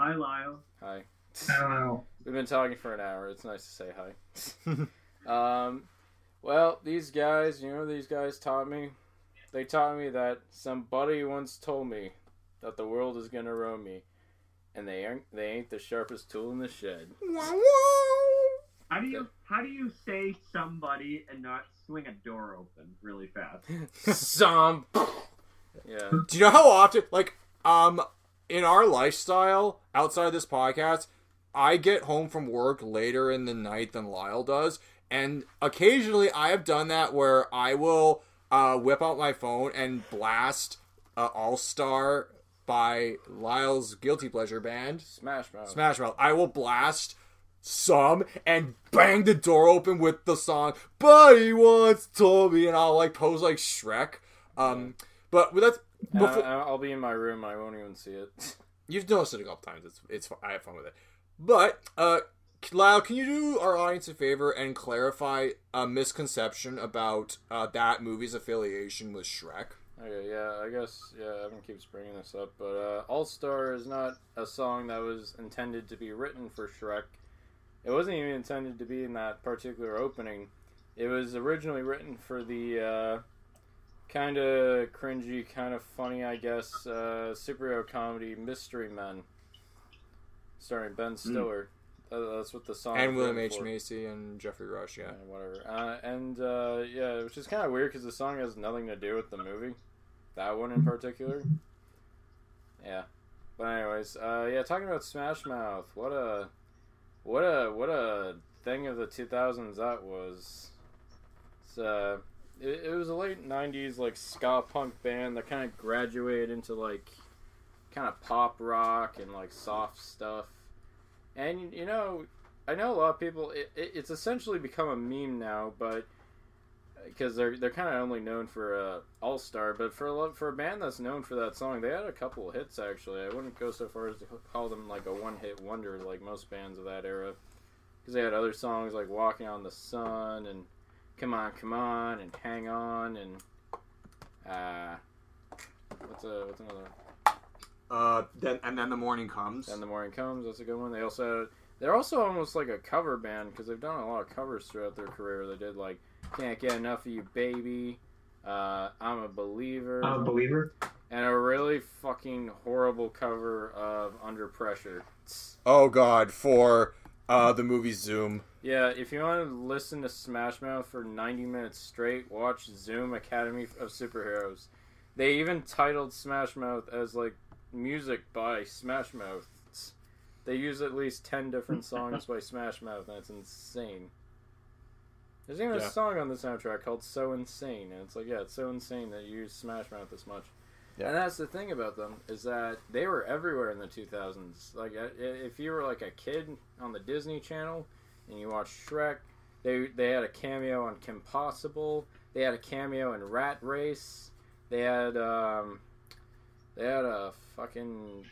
Hi, Lyle. Hi. Hello. We've been talking for an hour. It's nice to say hi. (laughs) um, well, these guys, you know, these guys taught me. They taught me that somebody once told me that the world is gonna roam me, and they ain't they ain't the sharpest tool in the shed. How do you how do you say somebody and not swing a door open really fast? (laughs) Some. Yeah. Do you know how often, like, um, in our lifestyle outside of this podcast, I get home from work later in the night than Lyle does, and occasionally I have done that where I will uh, whip out my phone and blast uh, All Star by Lyle's guilty pleasure band, Smash Mouth. Smash Mouth. I will blast some and bang the door open with the song "Buddy Once Told Me," and I'll like pose like Shrek. Um, but that's before. I, I'll be in my room. I won't even see it. (laughs) You've noticed it a couple times. It's it's. I have fun with it. But uh, Lyle, can you do our audience a favor and clarify a misconception about uh, that movie's affiliation with Shrek? Okay, yeah, I guess yeah. Evan keeps bringing this up, but uh, All Star is not a song that was intended to be written for Shrek. It wasn't even intended to be in that particular opening. It was originally written for the uh, kind of cringy, kind of funny, I guess, uh, superhero comedy Mystery Men, starring Ben Stiller. Uh, that's what the song and William H for. Macy and Geoffrey Rush. Yeah. Yeah, whatever. Uh, and uh, yeah, which is kind of weird because the song has nothing to do with the movie. That one in particular. Yeah. But anyways, uh, yeah, talking about Smash Mouth, what a, what a, what a thing of the 2000s that was. It's, uh, it, it was a late 90s like ska punk band that kind of graduated into like, kind of pop rock and like soft stuff. And you know, I know a lot of people. It, it, it's essentially become a meme now, but because they're they're kind of only known for uh, All Star, but for a for a band that's known for that song, they had a couple of hits actually. I wouldn't go so far as to call them like a one hit wonder like most bands of that era, because they had other songs like Walking on the Sun and Come On Come On and Hang On and uh, what's a what's another Uh, then and then the morning comes. and the morning comes. That's a good one. They also they're also almost like a cover band because they've done a lot of covers throughout their career. They did like "Can't Get Enough of You, Baby," uh, "I'm a Believer," I'm a believer. and a really fucking horrible cover of "Under Pressure." oh God, for uh the movie Zoom. Yeah, if you want to listen to Smash Mouth for 90 minutes straight, watch Zoom Academy of Superheroes. They even titled Smash Mouth as like music by Smash Mouth. They use at least 10 different songs by Smash Mouth, and it's insane. There's even Yeah. a song on the soundtrack called So Insane, and it's like, yeah, it's so insane that you use Smash Mouth this much. Yeah. And that's the thing about them is that they were everywhere in the 2000s. Like, if you were like a kid on the Disney Channel and you watched Shrek, they they had a cameo on Kim Possible. They had a cameo in Rat Race. They had um, they had a fucking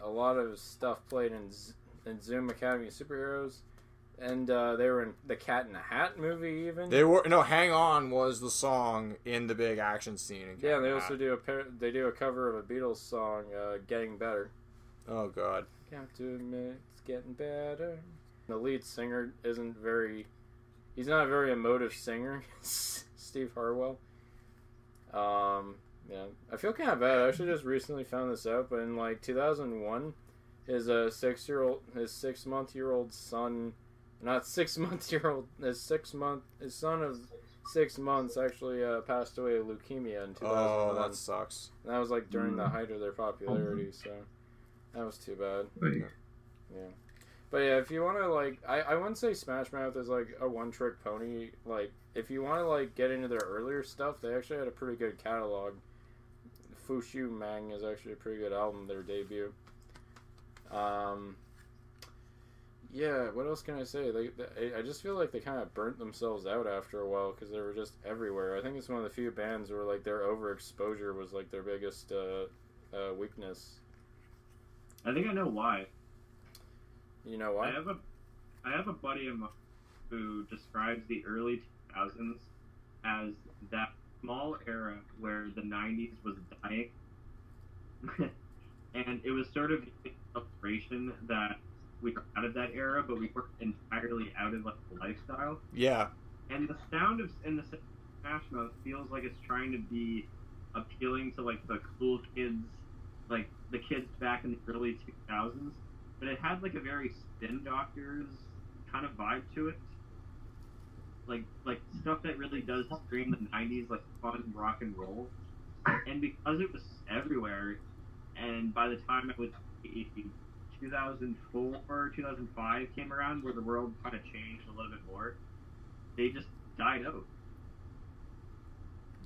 a lot of stuff played in Z- in Zoom Academy of Superheroes, and uh, they were in the Cat in the Hat movie even. They were no. Hang on was the song in the big action scene. yeah, they also in do a par- they do a cover of a Beatles song, uh, "Getting Better." Hat. Oh God. Have to admit, it's getting better. The lead singer isn't very. He's not a very emotive singer, (laughs) Steve Harwell. Um, yeah, I feel kind of bad. I actually just recently found this out, but in like 2001, his uh, six year old, his six month year old son, not six (laughs) months year old, his six month, his son of six months actually uh, passed away of leukemia in 2001. Oh, that sucks. And that was like during the Mm. height of their popularity, so that was too bad. Like, Yeah. But yeah, if you want to like, I, I wouldn't say Smash Mouth is like a one trick pony. Like, if you want to like get into their earlier stuff, they actually had a pretty good catalog. Fush Yu Mang is actually a pretty good album, their debut. Um, yeah, what else can I say? They, they I just feel like they kind of burnt themselves out after a while because they were just everywhere. I think it's one of the few bands where like their overexposure was like their biggest uh, uh, weakness. I think I know why. You know why? I have a, I have a buddy of mine who describes the early 2000s as that small era where the 90s was dying, (laughs) and it was sort of a celebration that we were out of that era, but we weren't entirely out of like the lifestyle. Yeah. And the sound of in the Smash Mouth feels like it's trying to be appealing to like the cool kids, like the kids back in the early 2000s, but it had like a very Spin Doctors kind of vibe to it. Like like stuff that really does scream the 90s, like fun rock and roll. And because it was everywhere, and by the time it was 2004, 2005 came around, where the world kind of changed a little bit more, they just died out.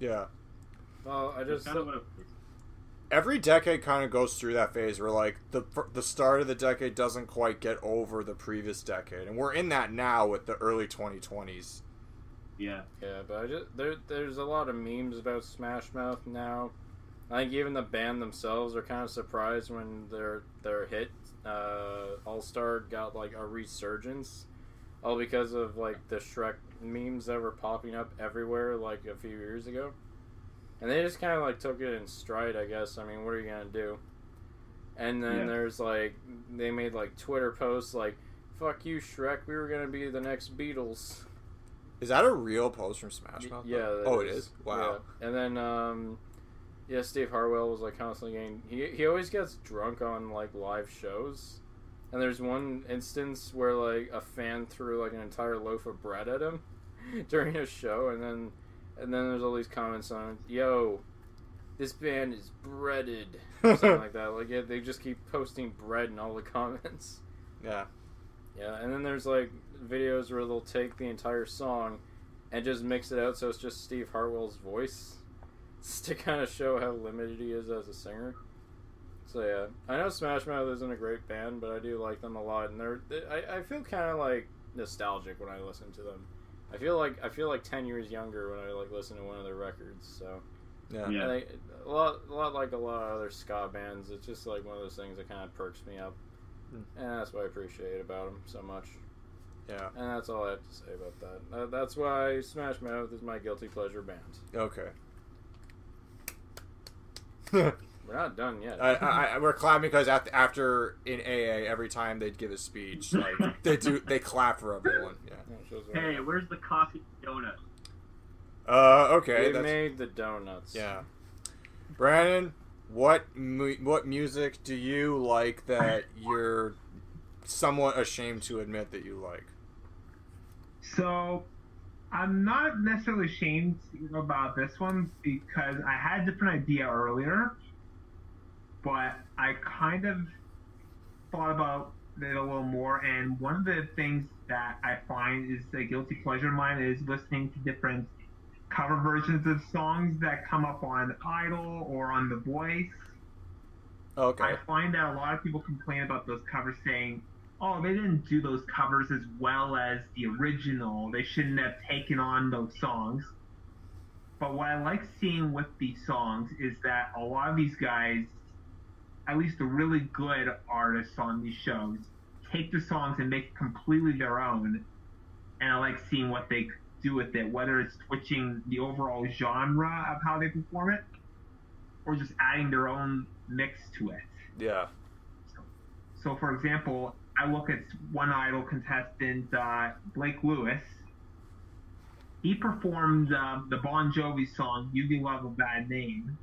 Yeah. Well, I just kind of what. Every decade kind of goes through that phase where like the the start of the decade doesn't quite get over the previous decade, and we're in that now with the early 2020s. Yeah. Yeah, but I just there there's a lot of memes about Smash Mouth now. I think even the band themselves are kind of surprised when their their hit uh, All Star got like a resurgence, all because of like the Shrek memes that were popping up everywhere like a few years ago, and they just kind of like took it in stride. I guess. I mean, what are you gonna do? And then Yeah. there's like they made like Twitter posts like, "Fuck you, Shrek. We were gonna be the next Beatles." Is that a real post from Smash Mouth? Yeah. Oh, it is? Wow. Yeah. And then, um, yeah, Steve Harwell was like constantly getting. He he always gets drunk on like live shows. And there's one instance where like a fan threw like an entire loaf of bread at him (laughs) during a show, and then and then there's all these comments on, "Yo, this band is breaded," or (laughs) something like that. Like yeah, they just keep posting bread in all the (laughs) comments. Yeah. Yeah, and then there's like videos where they'll take the entire song and just mix it out so it's just Steve Harwell's voice just (laughs) to kind of show how limited he is as a singer. So yeah, I know Smash Mouth isn't a great band, but I do like them a lot, and they're they, I, I feel kind of like nostalgic when I listen to them. I feel like I feel like ten years younger when I like listen to one of their records. So Yeah. Yeah. I think a lot, a lot like a lot of other ska bands. It's just like one of those things that kind of perks me up, Hmm. and that's what I appreciate about them so much. Yeah. And that's all I have to say about that. Uh, that's why Smash Mouth is my guilty pleasure band. Okay. (laughs) We're not done yet. I, I, I, we're clapping because after, after in AA, every time they'd give a speech, like they do, they clap for everyone. Yeah. Yeah, it shows what- Hey, where's the coffee donut? Uh. Okay. They That's, made the donuts. yeah. Brandon, what mu- what music do you like that you're somewhat ashamed to admit that you like? So I'm not necessarily ashamed about this one because I had a different idea earlier, but I kind of thought about it a little more. And one of the things that I find is a guilty pleasure of mine is listening to different cover versions of songs that come up on Idol or on The Voice. Okay. I find that a lot of people complain about those covers saying, oh, they didn't do those covers as well as the original. They shouldn't have taken on those songs. But what I like seeing with these songs is that a lot of these guys, at least the really good artists on these shows, take the songs and make it completely their own. And I like seeing what they do with it, whether it's switching the overall genre of how they perform it or just adding their own mix to it. Yeah. So, for example, I look at one idol contestant, uh, Blake Lewis. He performed uh, the Bon Jovi song "You Can Love a Bad Name,"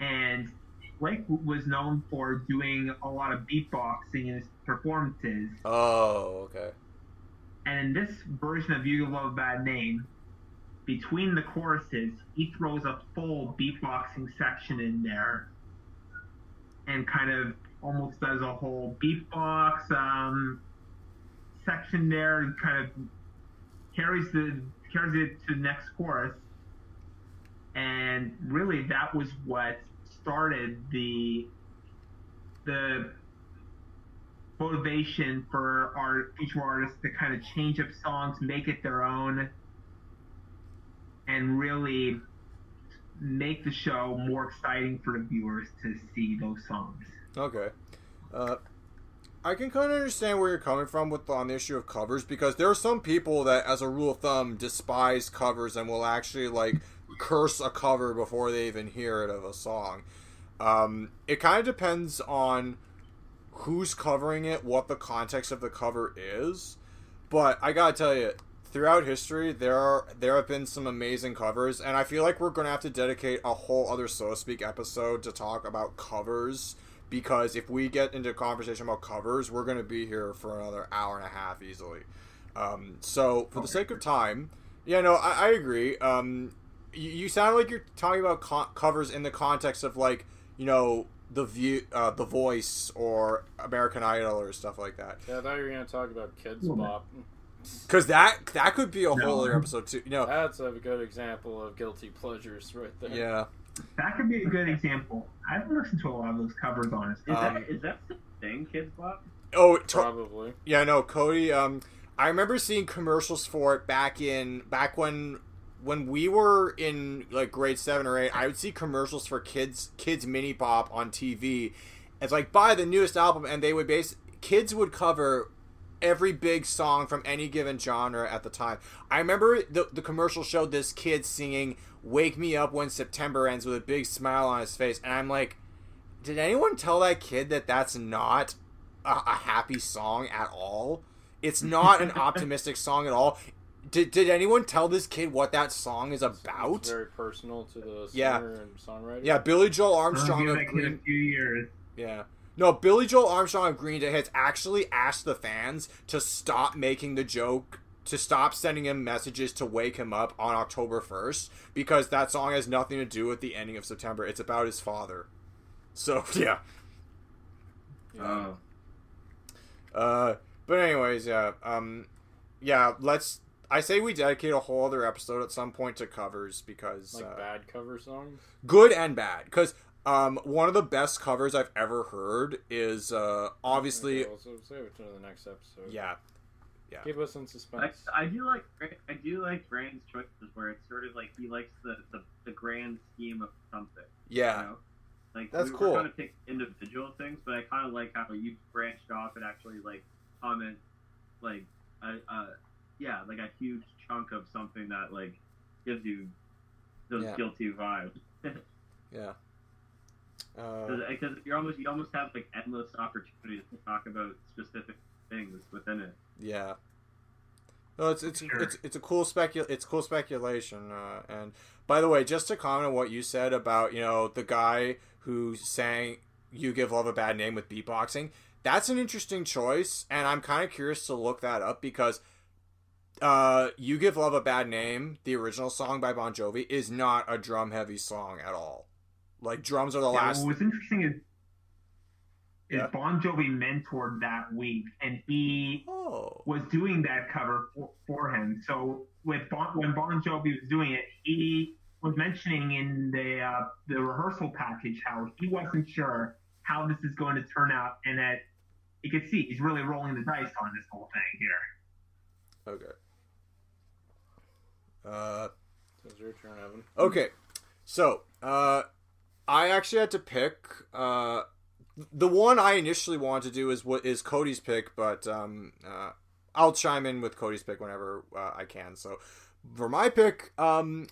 and Blake was known for doing a lot of beatboxing in his performances. Oh. Okay. And in this version of You Can Love a Bad Name, between the choruses, he throws a full beatboxing section in there and kind of almost does a whole beatbox um, section there, and kind of carries the carries it to the next chorus. And really, that was what started the the motivation for our future artists to kind of change up songs, make it their own, and really make the show more exciting for the viewers to see those songs. Okay. Uh, I can kind of understand where you're coming from with on the issue of covers because there are some people that, as a rule of thumb, despise covers and will actually like curse a cover before they even hear it of a song. Um, it kind of depends on who's covering it, what the context of the cover is. But I gotta tell you, throughout history, there are there have been some amazing covers, and I feel like we're gonna have to dedicate a whole other so to speak episode to talk about covers because if we get into a conversation about covers, we're gonna be here for another hour and a half easily. Um, so for the sake of time, yeah, no, I, I agree. Um, you, you sound like you're talking about co- covers in the context of like you know the view, uh, the Voice, or American Idol, or stuff like that. Yeah, I thought you were gonna talk about Kids Well, Bop. Because that that could be a whole other episode too. You know, That's a good example of guilty pleasures right there. yeah. That could be a good example. I haven't listened to a lot of those covers, honestly. Is Um, that is that the thing, Kidz Bop? Oh, to- Probably. Yeah, no, Cody. Um, I remember seeing commercials for it back in back when when we were in like grade seven or eight. I would see commercials for kids kids mini pop on TV. It's like buy the newest album, and they would base kids would cover every big song from any given genre at the time. I remember the the commercial showed this kid singing "Wake Me Up When September Ends" with a big smile on his face, and I'm like, did anyone tell that kid that that's not a, a happy song at all? It's not an (laughs) optimistic song at all. Did, did anyone tell this kid what that song is about? It's very personal to the singer Yeah. and songwriter. Yeah, Billie Joe I'll Armstrong give of that kid a few years. Yeah. No, Billie Joe Armstrong of Green Day has actually asked the fans to stop making the joke, to stop sending him messages to wake him up on October 1st, because that song has nothing to do with the ending of September. It's about his father. So, (laughs) yeah. Oh, Uh, but anyways, yeah. Um, yeah, let's. I say we dedicate a whole other episode at some point to covers because Like uh, bad cover songs. good and bad. Because um, one of the best covers I've ever heard is uh, obviously Okay, well, so save it to the next episode. yeah. Yeah. Keep us in suspense. I do like I do like Brand's choices where it's sort of like he likes the the, the grand scheme of something. Yeah. You know? Like That's we, cool. We're kind of pick individual things, but I kind of like how you branched off and actually like comment like a, a yeah like a huge chunk of something that like gives you those Yeah. guilty vibes. (laughs) Yeah. Uh, Because you're almost you almost have like endless opportunities to talk about specific things within it. yeah. No, it's it's Sure. it's it's a cool specu it's cool speculation. Uh, and by the way, just to comment on what you said about you know the guy who sang "You Give Love a Bad Name" with beatboxing, that's an interesting choice, and I'm kind of curious to look that up because uh, "You Give Love a Bad Name," the original song by Bon Jovi, is not a drum heavy song at all. Like drums are the Yeah, last. what was interesting is, is Yeah. Bon Jovi mentored that week, and he Oh. was doing that cover for, for him. So with bon, when Bon Jovi was doing it, he was mentioning in the uh, the rehearsal package how he wasn't sure how this is going to turn out, and that you could see he's really rolling the dice on this whole thing here. Okay. Uh. It's your turn, Evan. Okay, so uh, I actually had to pick. Uh, the one I initially wanted to do is what is Cody's pick, but um, uh, I'll chime in with Cody's pick whenever uh, I can. So for my pick, um,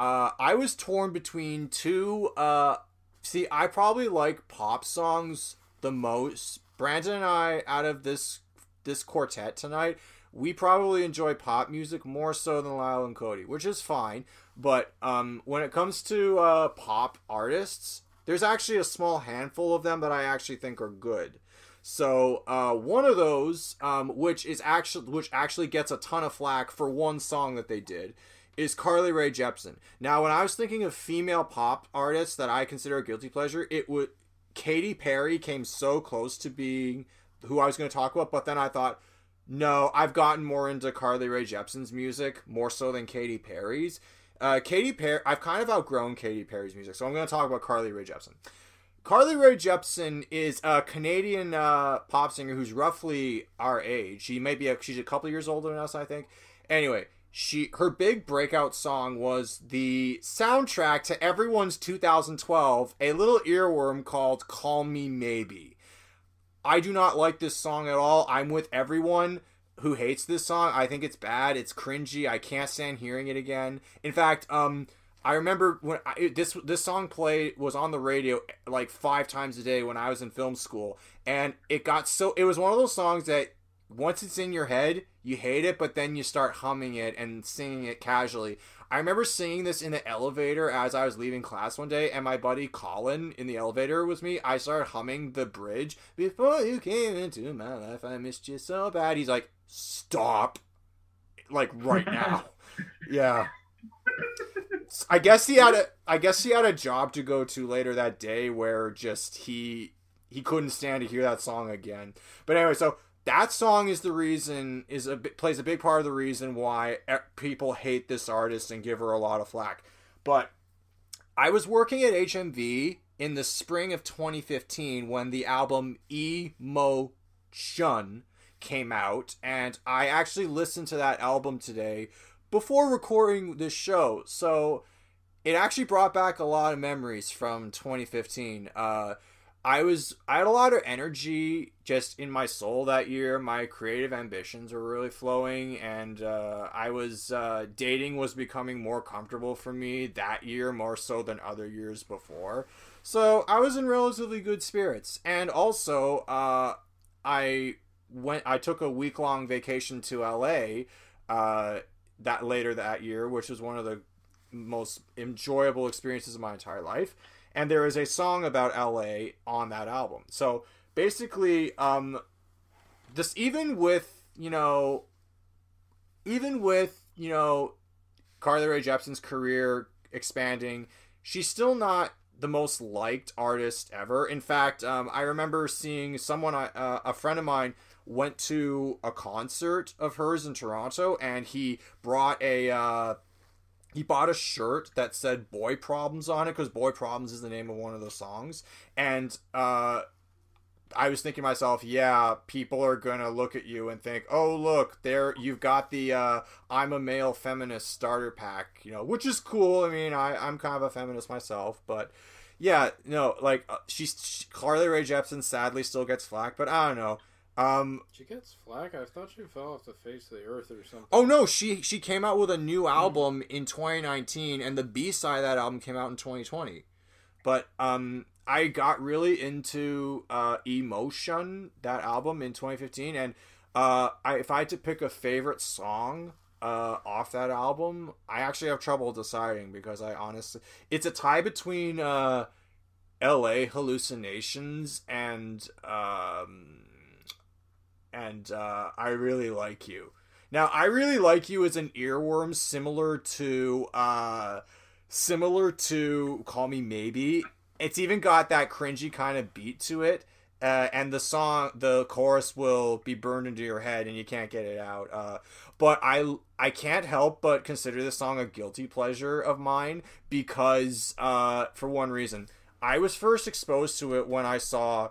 uh, I was torn between two. Uh, see, I probably like pop songs the most. Brandon and I, out of this this quartet tonight, we probably enjoy pop music more so than Lyle and Cody, which is fine. But um, when it comes to uh, pop artists, there's actually a small handful of them that I actually think are good. So uh, one of those, um, which is actually which actually gets a ton of flack for one song that they did, is Carly Rae Jepsen. Now, when I was thinking of female pop artists that I consider a guilty pleasure, it would Katy Perry came so close to being who I was going to talk about, but then I thought, no, I've gotten more into Carly Rae Jepsen's music more so than Katy Perry's. Uh, Katy Perry, I've kind of outgrown Katy Perry's music, so I'm going to talk about Carly Rae Jepsen. Carly Rae Jepsen is a Canadian uh, pop singer who's roughly our age. She may be a, she's a couple years older than us, I think. Anyway, she her big breakout song was the soundtrack to everyone's 2012, a little earworm called "Call Me Maybe." I do not like this song at all. I'm with everyone who hates this song. I think it's bad. It's cringy. I can't stand hearing it again. In fact, um, I remember when I, this this song played was on the radio like five times a day when I was in film school, and it got so it was one of those songs that once it's in your head, you hate it, but then you start humming it and singing it casually. I remember singing this in the elevator as I was leaving class one day, and my buddy Colin in the elevator with me. I started humming the bridge. Before you came into my life, I missed you so bad. He's like, "Stop!" Like right (laughs) now. yeah. I guess he had a I guess he had a job to go to later that day where just he he couldn't stand to hear that song again. But anyway, so that song is the reason is a plays a big part of the reason why people hate this artist and give her a lot of flack. But I was working at HMV in the spring of 2015 when the album Emotion came out and I actually listened to that album today before recording this show. So it actually brought back a lot of memories from 2015. Uh, I was I had a lot of energy just in my soul that year. My creative ambitions were really flowing, and uh, I was uh, dating was becoming more comfortable for me that year, more so than other years before. So I was in relatively good spirits, and also uh, I went. I took a week long vacation to LA uh, that later that year, which was one of the most enjoyable experiences of my entire life. And there is a song about LA on that album. So basically, um, even with you know, even with you know, Carly Rae Jepsen's career expanding, she's still not the most liked artist ever. In fact, um, I remember seeing someone, uh, a friend of mine, went to a concert of hers in Toronto, and he brought a uh, he bought a shirt that said boy problems on it because boy problems is the name of one of the songs and uh I was thinking to myself, yeah, people are gonna look at you and think, oh look, there you've got the uh, I'm a male feminist starter pack, you know, which is cool. I mean, I I'm kind of a feminist myself, but yeah, no, like uh, she's she, Carly Rae Jepsen sadly still gets flack, but I don't know. Um, she gets flack. I thought she fell off the face of the earth or something. Oh no, she she came out with a new album in 2019, and the B side of that album came out in 2020. But um, I got really into uh, Emotion that album in 2015, and uh, I, if I had to pick a favorite song uh, off that album, I actually have trouble deciding because I honestly, it's a tie between uh, L.A. Hallucinations and um, uh, I really like you. Now, I really like you as an earworm, similar to uh, similar to Call Me Maybe. It's even got that cringy kind of beat to it. Uh, and the song, the chorus will be burned into your head, and you can't get it out. Uh, but I, I can't help but consider this song a guilty pleasure of mine because, uh, for one reason, I was first exposed to it when I saw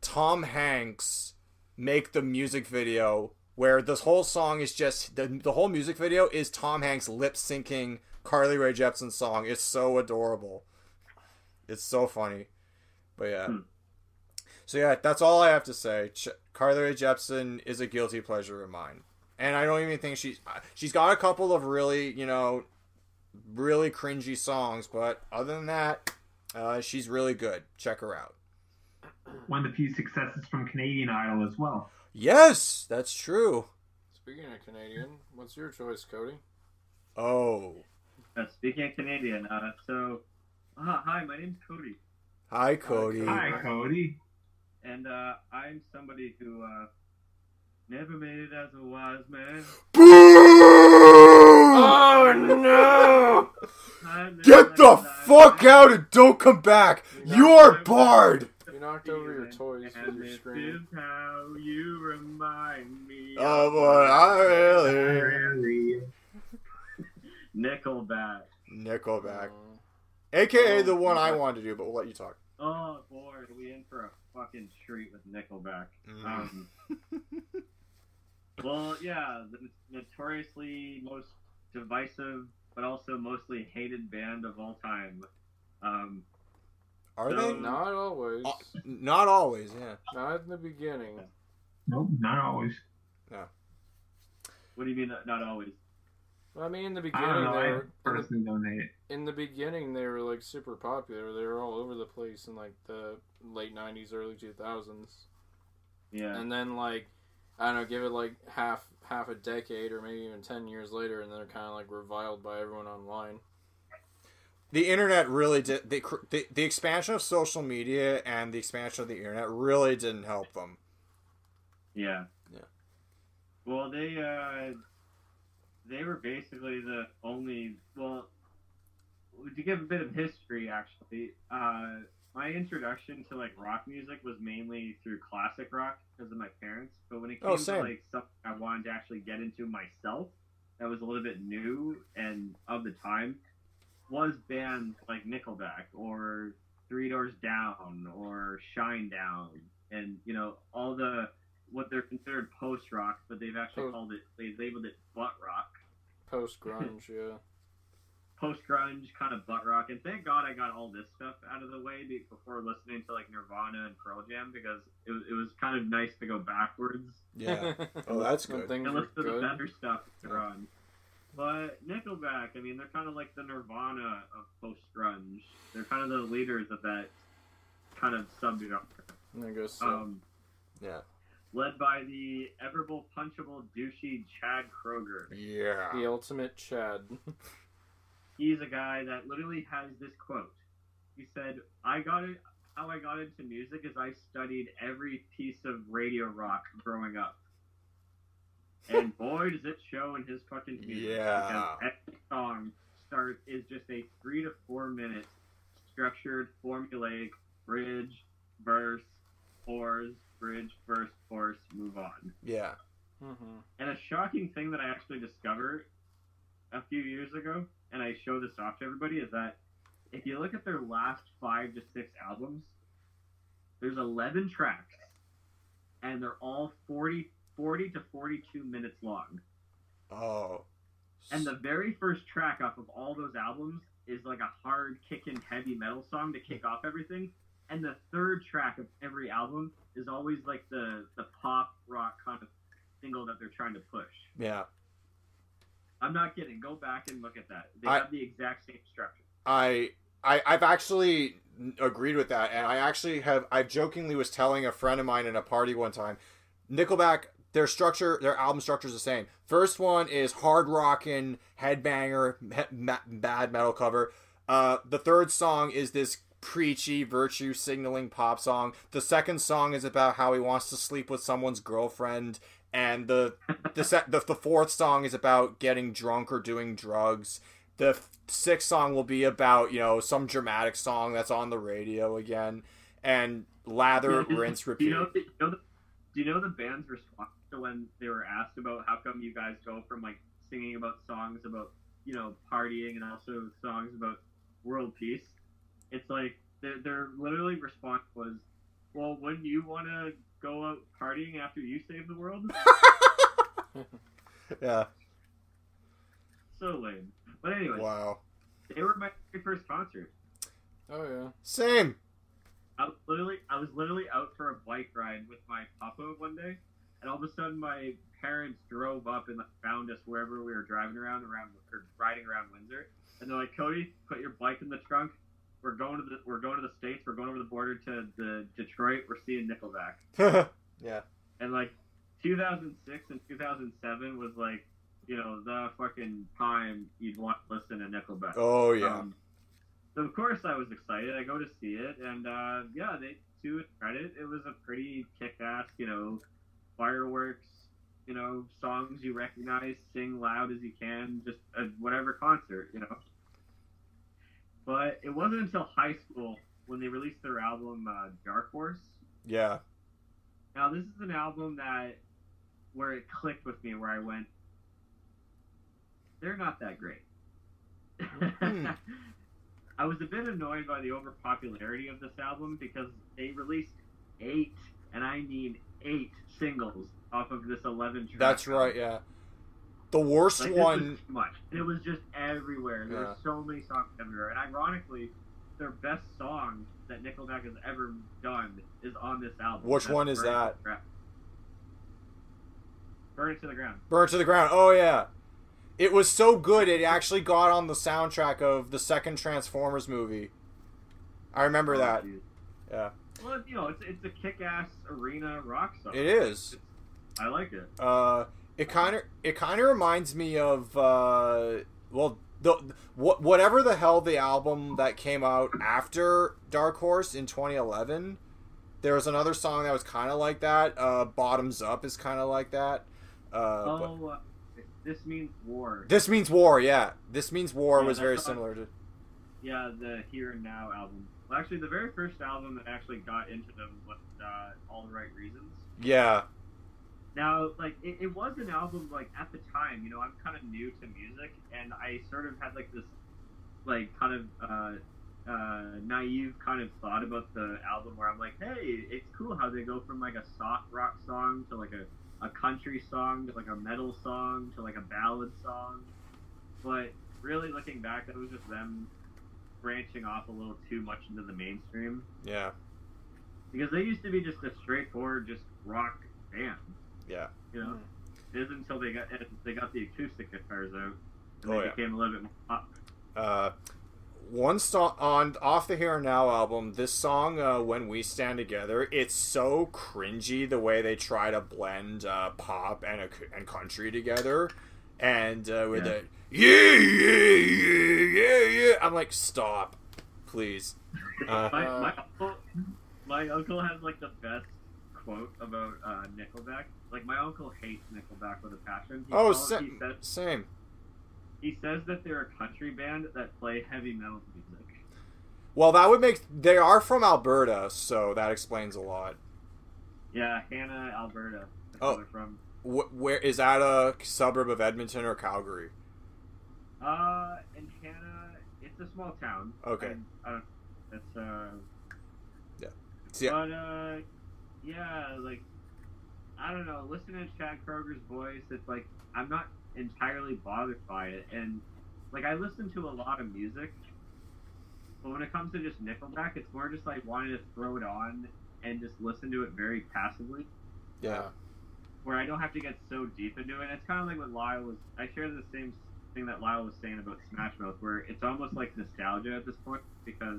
Tom Hanks make the music video where this whole song is just the, the whole music video is Tom Hanks lip syncing Carly Rae Jepsen's song. It's so adorable. It's so funny. But yeah. Hmm. So yeah, that's all I have to say. Ch- Carly Rae Jepsen is a guilty pleasure of mine. And I don't even think she's she's got a couple of really, you know, really cringy songs, but other than that, uh, she's really good. Check her out one of the few successes from Canadian Idol as well. Yes, that's true. Speaking of Canadian, what's your choice, Cody? Oh. Uh, speaking of Canadian, uh, so uh, hi, my name's Cody. Hi, Cody. Hi, Cody. And uh, I'm somebody who uh, never made it as a wise man. Oh no! (laughs) Get the fuck out and don't come back. You are barred. You're knocked over your toys with and your this scream. is how you remind me. Oh of boy, I really Really? (laughs) Nickelback. Nickelback, aka Oh, the one I wanted to do, but we'll let you talk. Oh boy, are we in for a fucking treat with Nickelback. Mm. Um, (laughs) well, yeah, the notoriously most divisive, but also mostly hated band of all time. Um, Are So- they? not always. Uh, Not always, yeah. Not in the beginning. Nope, not always. No. What do you mean, not- not always? I mean, in the I don't beginning, know. they I were, in, personally don't hate it. the, in the beginning they were like super popular. They were all over the place in like the late '90s, early 2000s, Yeah. and then like I don't know, give it like half half a decade or maybe even ten years later, and they're kind of like reviled by everyone online. The internet really did. The, the the expansion of social media and the expansion of the internet really didn't help them. Yeah. Yeah. Well, they uh, they were basically the only. Well, to give a bit of history, actually, uh, my introduction to like rock music was mainly through classic rock because of my parents. But when it came Oh, to like something I wanted to actually get into myself, that was a little bit new and of the time, was bands like Nickelback or Three Doors Down or Shinedown, and you know all the what they're considered post rock, but they've actually Post- called it they labeled it butt rock, Post grunge, (laughs) yeah. post grunge kind of butt rock. And thank God I got all this stuff out of the way before listening to like Nirvana and Pearl Jam because it was, it was kind of nice to go backwards Yeah. (laughs) Oh, that's When good. Things and listen to the better stuff later Yeah. on. But Nickelback, I mean, they're kind of like the Nirvana of post grunge. They're kind of the leaders of that kind of subgenre. I guess so. Um, Yeah. led by the everable, punchable, douchey Chad Kroeger. Yeah. the ultimate Chad. (laughs) He's a guy that literally has this quote. He said, "I got it. How I got into music is I studied every piece of radio rock growing up, and boy, does it show in his fucking music. Yeah. Because every song start is just a three to four minute structured, formulaic bridge, verse, chorus, bridge, verse, chorus, move on. Yeah. hmm And a shocking thing that I actually discovered a few years ago, and I show this off to everybody, is that if you look at their last five to six albums, there's 11 tracks, and they're all 40, 40 to 42 minutes long. Oh. And the very first track off of all those albums is like a hard kicking heavy metal song to kick off everything. And the third track of every album is always like the, the pop rock kind of single that they're trying to push. Yeah. I'm not kidding. Go back and look at that. They I- have the exact same structure. I I I've actually agreed with that, and I actually have I jokingly was telling a friend of mine in a party one time, Nickelback. Their structure, their album structure is the same. First one is hard rockin', headbanger, he- ma- bad metal cover. Uh, the third song is this preachy, virtue signaling pop song. The second song is about how he wants to sleep with someone's girlfriend, and the the se- the, the fourth song is about getting drunk or doing drugs. The f- sixth song will be about you know some dramatic song that's on the radio again, and lather, rinse, Do repeat. you know, the, you know the, do you know the band's response to when they were asked about how come you guys go from like singing about songs about you know partying and also songs about world peace? It's like their, their literally response was, "Well, wouldn't you want to go out partying after you save the world?" (laughs) yeah. so lame. But anyway, Wow. they were my very first concert. Oh yeah. Same. I was literally I was literally out for a bike ride with my papa one day, and all of a sudden my parents drove up and found us wherever we were driving around around or riding around Windsor, and they're like, Cody, put your bike in the trunk. We're going to the we're going to the states. We're going over the border to the Detroit. We're seeing Nickelback, (laughs) yeah. and like 2006 and 2007 was like you know the fucking time you'd want to listen to Nickelback. Oh yeah. Um, so of course I was excited. I go to see it, and uh, yeah, they to its credit, it was a pretty kick-ass, you know, fireworks, you know, songs you recognize, sing loud as you can, just a whatever concert, you know. But it wasn't until high school when they released their album uh, Dark Horse. Yeah. Now this is an album that where it clicked with me, where I went, they're not that great. Hmm. (laughs) I was a bit annoyed by the overpopularity of this album because they released eight, and I mean eight singles off of this eleven. track That's right. Yeah. The worst Like, one. much. It was just everywhere. There Yeah. were so many songs everywhere, and ironically, their best song that Nickelback has ever done is on this album. Which That's one is that? Burn It to the Ground. Burn it to the ground. To the ground. Oh yeah. It was so good it actually got on the soundtrack of the second Transformers movie. I remember Oh, that. geez. Yeah. Well, you know, it's it's a kick-ass arena rock song. It is. I like it. Uh, it kind of it kind of reminds me of uh, well, the what whatever the hell the album that came out after Dark Horse in 2011. There was another song that was kind of like that. Uh, Bottoms Up is kind of like that. Uh, but oh, uh, this means war. this means war. Yeah, this means war Yeah, was very similar to. Yeah, the Here and Now album. Well, actually, the very first album that actually got into them was uh, All the Right Reasons. Yeah, Now, like, it, it was an album, like, at the time, you know, I'm kind of new to music, and I sort of had, like, this, like, kind of, uh, uh, naive kind of thought about the album where I'm like, hey, it's cool how they go from, like, a soft rock song to, like, a, a country song to, like, a metal song to, like, a ballad song. But really looking back, that was just them branching off a little too much into the mainstream yeah, because they used to be just a straightforward, just rock band. yeah. You know, it isn't until they got they got the acoustic guitars out and Oh, they yeah. became a little bit more pop. Uh, one song on off the Here and Now album. This song, uh, "When We Stand Together," it's so cringy the way they try to blend uh, pop and a, and country together, and uh, with Yeah. the yeah yeah yeah yeah yeah. I'm like, stop, please. (laughs) Uh, My, my uncle, my uncle has like the best quote about uh, Nickelback. Like my uncle hates Nickelback with a passion. He oh, calls- sa- he says same. he says that they're a country band that play heavy metal music. Well, that would make they are from Alberta, so that explains a lot. Yeah, Hanna, Alberta. That's Oh. where they're from. Wh- where is that a suburb of Edmonton or Calgary? Uh, in Canada, it's a small town. Okay. I, I don't. It's uh. Yeah. See, But uh, yeah, like I don't know. Listening to Chad Kroeger's voice, it's like I'm not entirely bothered by it, and like I listen to a lot of music, but when it comes to just Nickelback, it's more just like wanting to throw it on and just listen to it very passively, yeah. Where I don't have to get so deep into it. It's kind of like what Lyle was. I share the same thing that Lyle was saying about Smash Mouth, where it's almost like nostalgia at this point because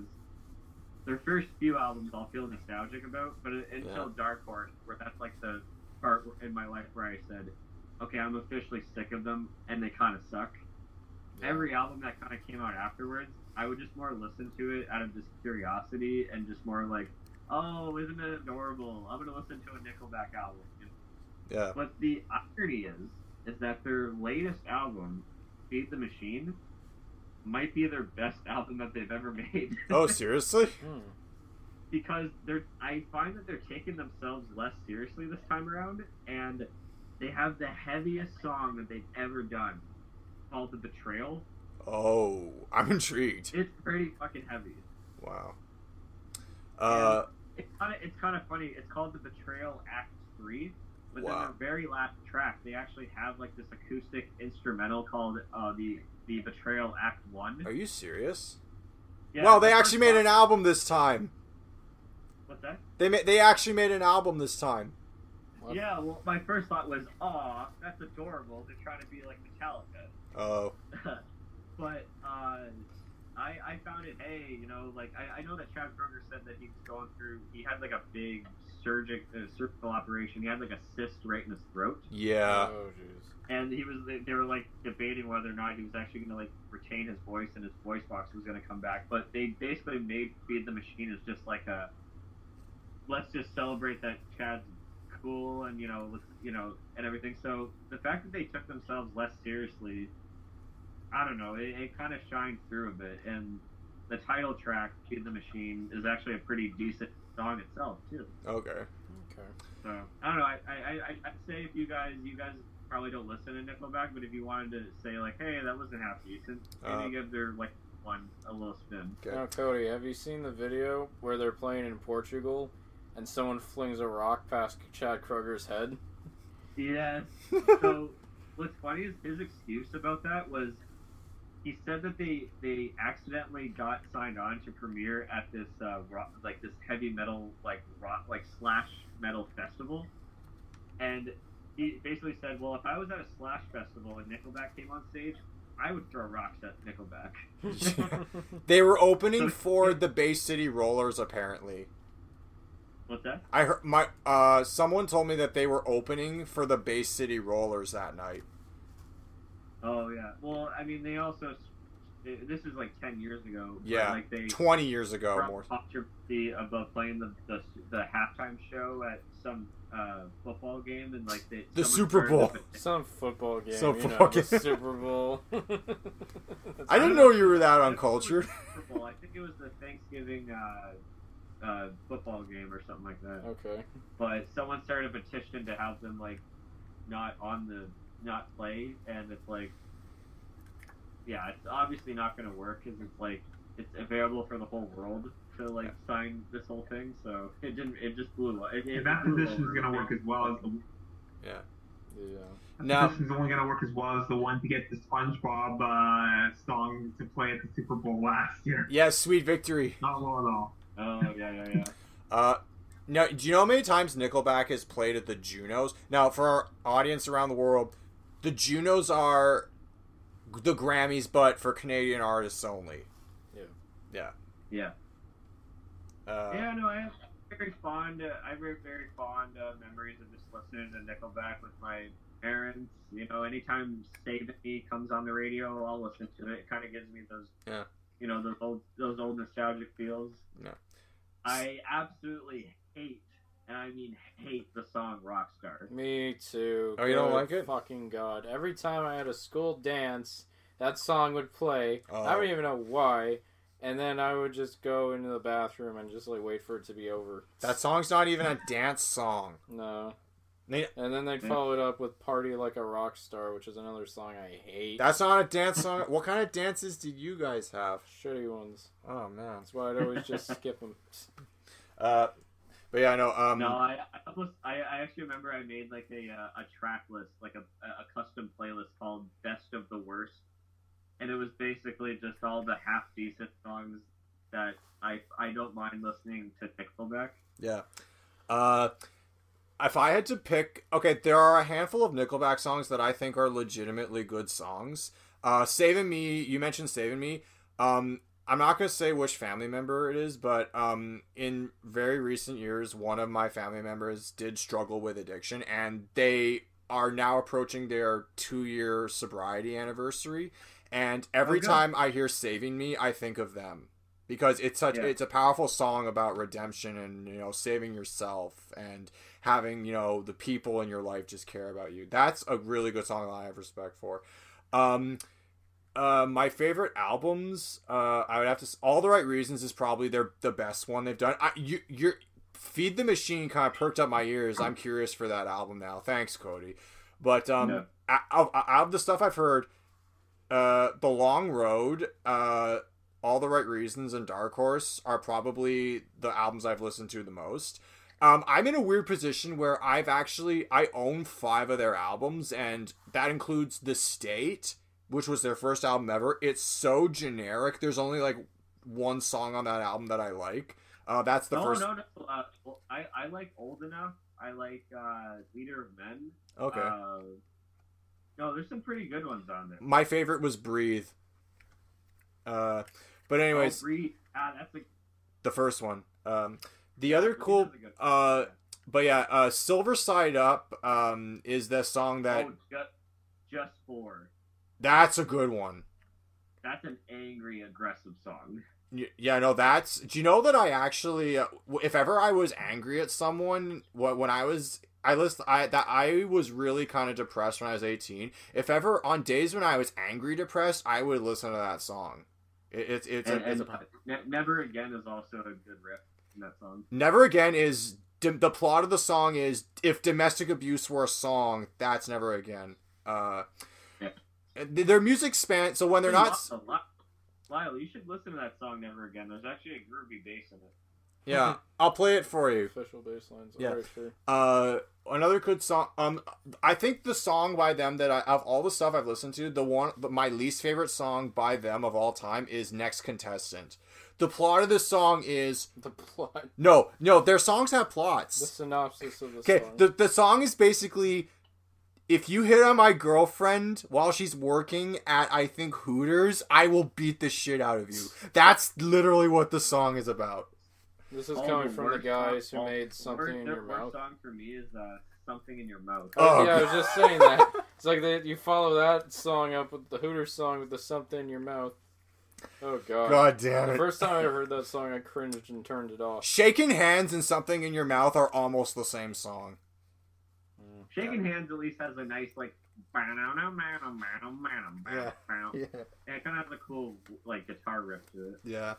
their first few albums I'll feel nostalgic about, but until Yeah. Dark Horse, where that's like the part in my life where I said, okay, I'm officially sick of them and they kind of suck. Every album that kind of came out afterwards, I would just more listen to it out of just curiosity and just more like, oh, isn't it adorable? I'm gonna listen to a Nickelback album. You know? Yeah. But the irony is, is that their latest album, Feed the Machine, might be their best (laughs) album that they've ever made. Oh, (laughs) seriously? Hmm. because they're I find that they're taking themselves less seriously this time around, and they have the heaviest song that they've ever done, called "The Betrayal." Oh, I'm intrigued. It's pretty fucking heavy. Wow. Uh, It's kind of it's kind of funny. It's called "The Betrayal Act 3, but then Wow. their very last track, they actually have like this acoustic instrumental called uh, the the Betrayal Act One. are you serious? Yeah, wow, they the actually made song- an album this time. What's that? They ma- they actually made an album this time. What? Yeah, well, my first thought was, "Aw, that's adorable." They're trying to be like Metallica. Oh, (laughs) but uh, I I found it. Hey, you know, like I, I know that Chad Kroeger said that he was going through. He had like a big surgic uh, surgical operation. He had like a cyst right in his throat, yeah. Oh, jeez. and he was. They were like debating whether or not he was actually going to like retain his voice and his voice box was going to come back. But they basically made Feed the Machine as just like a. Let's just celebrate that Chad's cool and you know let's you know and everything. So the fact that they took themselves less seriously I don't know. It, it kind of shined through a bit, and the title track, "Feed the Machine," is actually a pretty decent song itself too. Okay. Okay. So I don't know. I I I I'd say if you guys you guys probably don't listen to Nickelback, but if you wanted to say like, hey, that wasn't half decent, maybe Uh, give their like one a little spin. Okay. Now, Cody, have you seen the video where they're playing in Portugal and someone flings a rock past Chad Kroeger's head? Yes. (laughs) so what's funny is his excuse about that was he said that they they accidentally got signed on to premiere at this uh, rock, like this heavy metal like rock like slash metal festival, and he basically said, well, if I was at a slash festival and Nickelback came on stage, I would throw rocks at Nickelback. (laughs) (laughs) They were opening for the Bay City Rollers, apparently. What's that? I heard my uh someone told me that they were opening for the Bay City Rollers that night. Oh yeah. Well, I mean, they also this is like ten years ago. Yeah, Like they Twenty years ago, brought more. controversy about playing the, the the halftime show at some uh, football game and like they, The Super started a Bowl. Some football game. Some you football know, the game. Super Bowl. (laughs) (laughs) I didn't know you were that uncultured. Super Bowl. I think it was the Thanksgiving uh, uh, football game or something like that. Okay. But someone started a petition to have them like not on the not play, and it's like, yeah, it's obviously not going to work because it's like it's available for the whole world to like sign this whole thing. So it didn't. It just blew. It, it If that position is going to work as well as the Yeah. that Now- position's only going to work as well as the one to get the SpongeBob uh, song to play at the Super Bowl last year. yeah, sweet victory. Not well at all. Oh yeah, yeah, yeah. (laughs) Uh, now, do you know how many times Nickelback has played at the Junos? Now, for our audience around the world, the Junos are the Grammys, but for Canadian artists only. Yeah. Yeah. Yeah. Uh, yeah, no, I have very fond. Uh, I have very, very fond uh, memories of just listening to Nickelback with my parents. You know, anytime "Save Me" comes on the radio, I'll listen to it. It kind of gives me those, Yeah. you know, those old, those old nostalgic feels. Yeah. I absolutely hate, and I mean hate, the song "Rockstar." Me too. Oh, you don't like it? Fucking god! Every time I had a school dance, that song would play. Oh. I don't even know why. And then I would just go into the bathroom and just like wait for it to be over. That song's not even a dance song. No. They- And then they'd follow it up with "Party Like a Rock Star," which is another song I hate. That's not a dance song. what kind of dances did you guys have? shitty ones. Oh man. That's why I'd always just (laughs) skip them. Uh, but yeah, no. Um, no, I, I almost, I, I actually remember I made like a, uh, a track list, like a, a custom playlist called "Best of the Worst," and it was basically just all the half decent songs that I, I don't mind listening to Nickelback. Yeah. Uh, if I had to pick, okay, there are a handful of Nickelback songs that I think are legitimately good songs. Uh, Saving Me, you mentioned Saving Me. Um, I'm not gonna say which family member it is, but um, in very recent years, one of my family members did struggle with addiction, and they are now approaching their two-year sobriety anniversary. And every time I hear "Saving Me," I think of them because it's such Yeah. it's a powerful song about redemption and you know saving yourself and having you know the people in your life just care about you. That's a really good song that I have respect for. Um, uh, my favorite albums, uh, I would have to. All the right reasons is probably their the best one they've done. I, you, you're feed the machine kind of perked up my ears. I'm curious for that album now. Thanks, Cody. But um, out, out out of the stuff I've heard, uh, the Long Road, uh, all the right reasons, and Dark Horse are probably the albums I've listened to the most. Um, I'm in a weird position where I've actually I own five of their albums, and that includes The State, which was their first album ever. It's so generic. There's only like one song on that album that I like. Uh, that's the no, first. no, no. Uh, well, I, I like Old Enough. I like uh, Leader of Men. Okay. Uh, no, there's some pretty good ones on there. My favorite was Breathe. Uh, but anyways, oh, Breathe. Ah, that's a the first one. Um, the other Breathe cool. is a good Uh, but yeah, uh, Silver Side Up um, is the song that. oh, just, just for. That's a good one. That's an angry, aggressive song. Yeah, no, that's. Do you know that I actually, uh, if ever I was angry at someone, what when I was, I list, I that I was really kind of depressed when I was eighteen. If ever on days when I was angry, depressed, I would listen to that song. It, it's it's and, a, it's a Ne- Never Again is also a good riff in that song. Never Again is the plot of the song is if domestic abuse were a song, that's Never Again. Uh. Their music span so when they're not There's Lyle, you should listen to that song Never Again. There's actually a groovy bass in it. yeah, I'll play it for you. Official bass lines. Yeah. Alright, sure. Uh, another good song. Um, I think the song by them that I of all the stuff I've listened to, the one, but my least favorite song by them of all time is "Next Contestant." The plot of this song is The plot. no, no. Their songs have plots. The synopsis of the Okay, song. the the song is basically if you hit on my girlfriend while she's working at I think Hooters, I will beat the shit out of you. That's literally what the song is about. This is All coming the from the guys song- who made something worst- in your worst mouth. song for me is uh, Something in Your Mouth. Oh, yeah, I was just saying that. It's like they, you follow that song up with the Hooters song with the something in your mouth. Oh god. God damn The it. first time I heard that song, I cringed and turned it off. Shaking hands and something in your mouth are almost the same song. Shaking Hands at least has a nice, like, Yeah. (laughs) yeah. Yeah. it kind of has a cool, like, guitar riff to it. Yeah.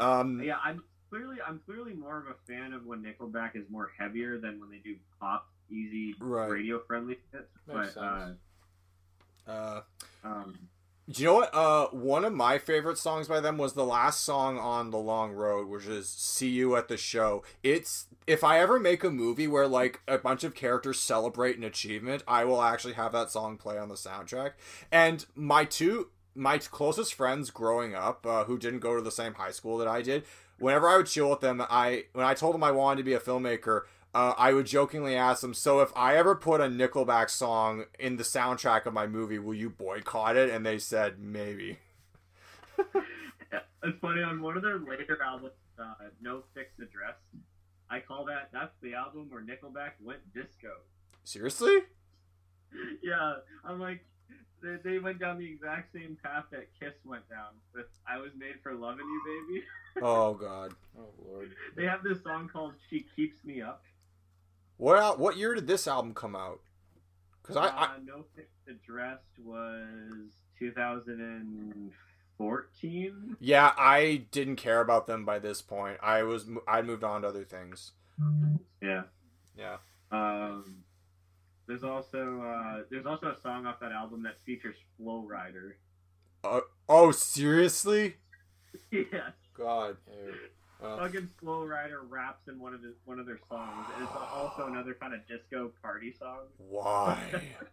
Um Yeah, I'm clearly, I'm clearly more of a fan of when Nickelback is more heavier than when they do pop, easy, Right. radio-friendly hits. Makes but, uh, sense. uh um, do you know what? Uh, one of my favorite songs by them was the last song on the Long Road, which is "See You at the Show." It's if I ever make a movie where like a bunch of characters celebrate an achievement, I will actually have that song play on the soundtrack. And my two, my closest friends growing up, uh, who didn't go to the same high school that I did, whenever I would chill with them, I when I told them I wanted to be a filmmaker, uh, I would jokingly ask them, "So if I ever put a Nickelback song in the soundtrack of my movie, will you boycott it?" And they said maybe. yeah, (laughs) it's funny on one of their later albums, uh, No Fixed Address. I call that that's the album where Nickelback went disco. Seriously? (laughs) yeah, I'm like, they, they went down the exact same path that Kiss went down with "I Was Made for Loving You, Baby." (laughs) Oh God. Oh lord. They have this song called "She Keeps Me Up." What al- what year did this album come out? Because I, I uh, No Fixed Address was 2014. yeah I didn't care about them by this point. I was I moved on to other things. Yeah. Yeah. Um, there's also uh, there's also a song off that album that features Flo Rida. Oh seriously? (laughs) yeah, God. Ew. Well, fucking Flo Rida raps in one of his one of their songs, and it's also another kind of disco party song. why? Why? (laughs)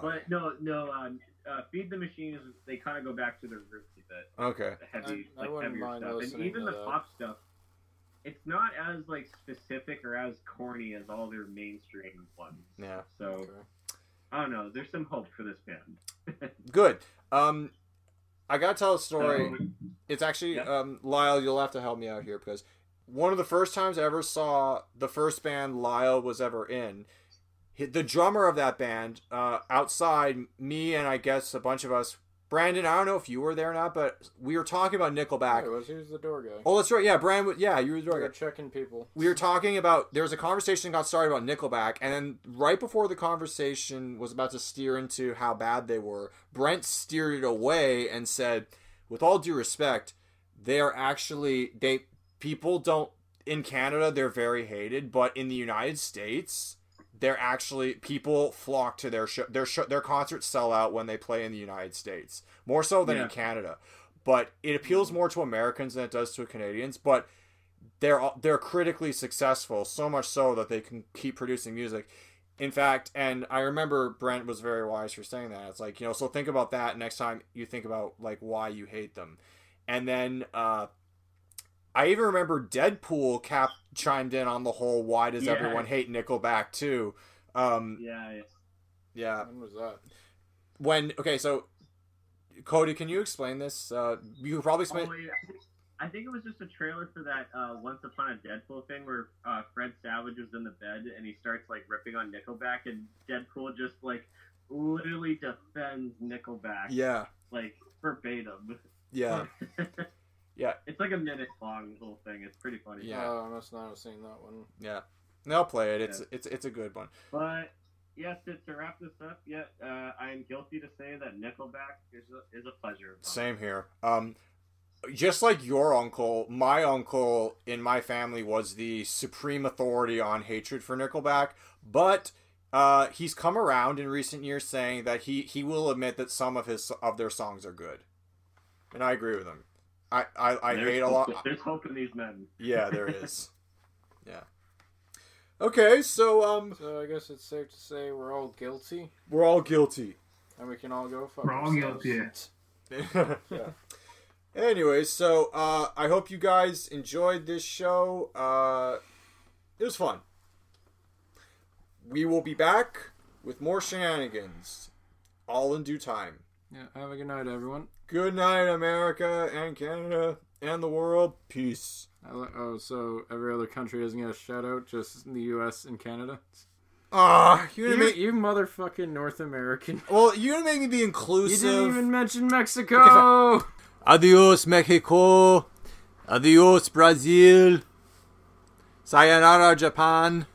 But no, no, um, uh, Feed the Machine is they kind of go back to their roots a bit. Okay. the heavy, I- I like wouldn't heavier mind stuff, and even to the that. pop stuff. It's not as like specific or as corny as all their mainstream ones. Yeah. So Okay. I don't know. There's some hope for this band. (laughs) Good. Um, I gotta tell a story. So, It's actually Yeah. um, Lyle. You'll have to help me out here because one of the first times I ever saw the first band Lyle was ever in, the drummer of that band, uh, outside me and I guess a bunch of us. Brandon, I don't know if you were there or not, but we were talking about Nickelback. Hey, was who's the door guy? Oh, that's right. Yeah, Brandon. Yeah, you were the We're drummer. checking people. We were talking about there was a conversation got started about Nickelback, and then right before the conversation was about to steer into how bad they were, Brent steered it away and said, "With all due respect, they are actually they people don't in Canada they're very hated, but in the United States." They're actually people flock to their show. Their show, their concerts sell out when they play in the United States, more so than Yeah. in Canada. But it appeals more to Americans than it does to Canadians. But they're they're critically successful, so much so that they can keep producing music. In fact, and I remember Brent was very wise for saying that. It's like you know, so think about that next time you think about like why you hate them, and then uh, I even remember Deadpool cap chimed in on the whole why does Yeah. everyone hate Nickelback too? Um, yeah, yeah. yeah, When was that? when okay, so Cody, can you explain this? Uh, you probably explain. Oh, yeah. I think it was just a trailer for that uh, Once Upon a Deadpool thing where uh, Fred Savage was in the bed and he starts like ripping on Nickelback and Deadpool just like literally defends Nickelback Yeah, like verbatim. yeah, (laughs) Yeah. It's like a minute long little thing. It's pretty funny. Yeah. Oh, I must not have seen that one. yeah. And I'll play it. It's it's it's a good one. But yes, to, to wrap this up, yeah, uh, I am guilty to say that Nickelback is a, is a pleasure. Same here. Um, just like your uncle, my uncle in my family was the supreme authority on hatred for Nickelback, but uh, he's come around in recent years saying that he, he will admit that some of his of their songs are good, and I agree with him. I I, I hate a lot. There's hope in these men. Yeah, there is. (laughs) yeah. Okay, so um, So I guess it's safe to say we're all guilty, we're all guilty. and we can all go fuck We're all ourselves. guilty. (laughs) yeah. Anyway, so uh, I hope you guys enjoyed this show. Uh, it was fun. We will be back with more shenanigans, all in due time. Yeah. Have a good night, everyone. Good night, America and Canada and the world. Peace. Oh, so every other country doesn't get a shout out, just the U.S. and Canada. Ah, you You, make you motherfucking North American. well, you're gonna make me be inclusive. You didn't even mention Mexico. (laughs) Adios, Mexico. Adios, Brazil. Sayonara, Japan.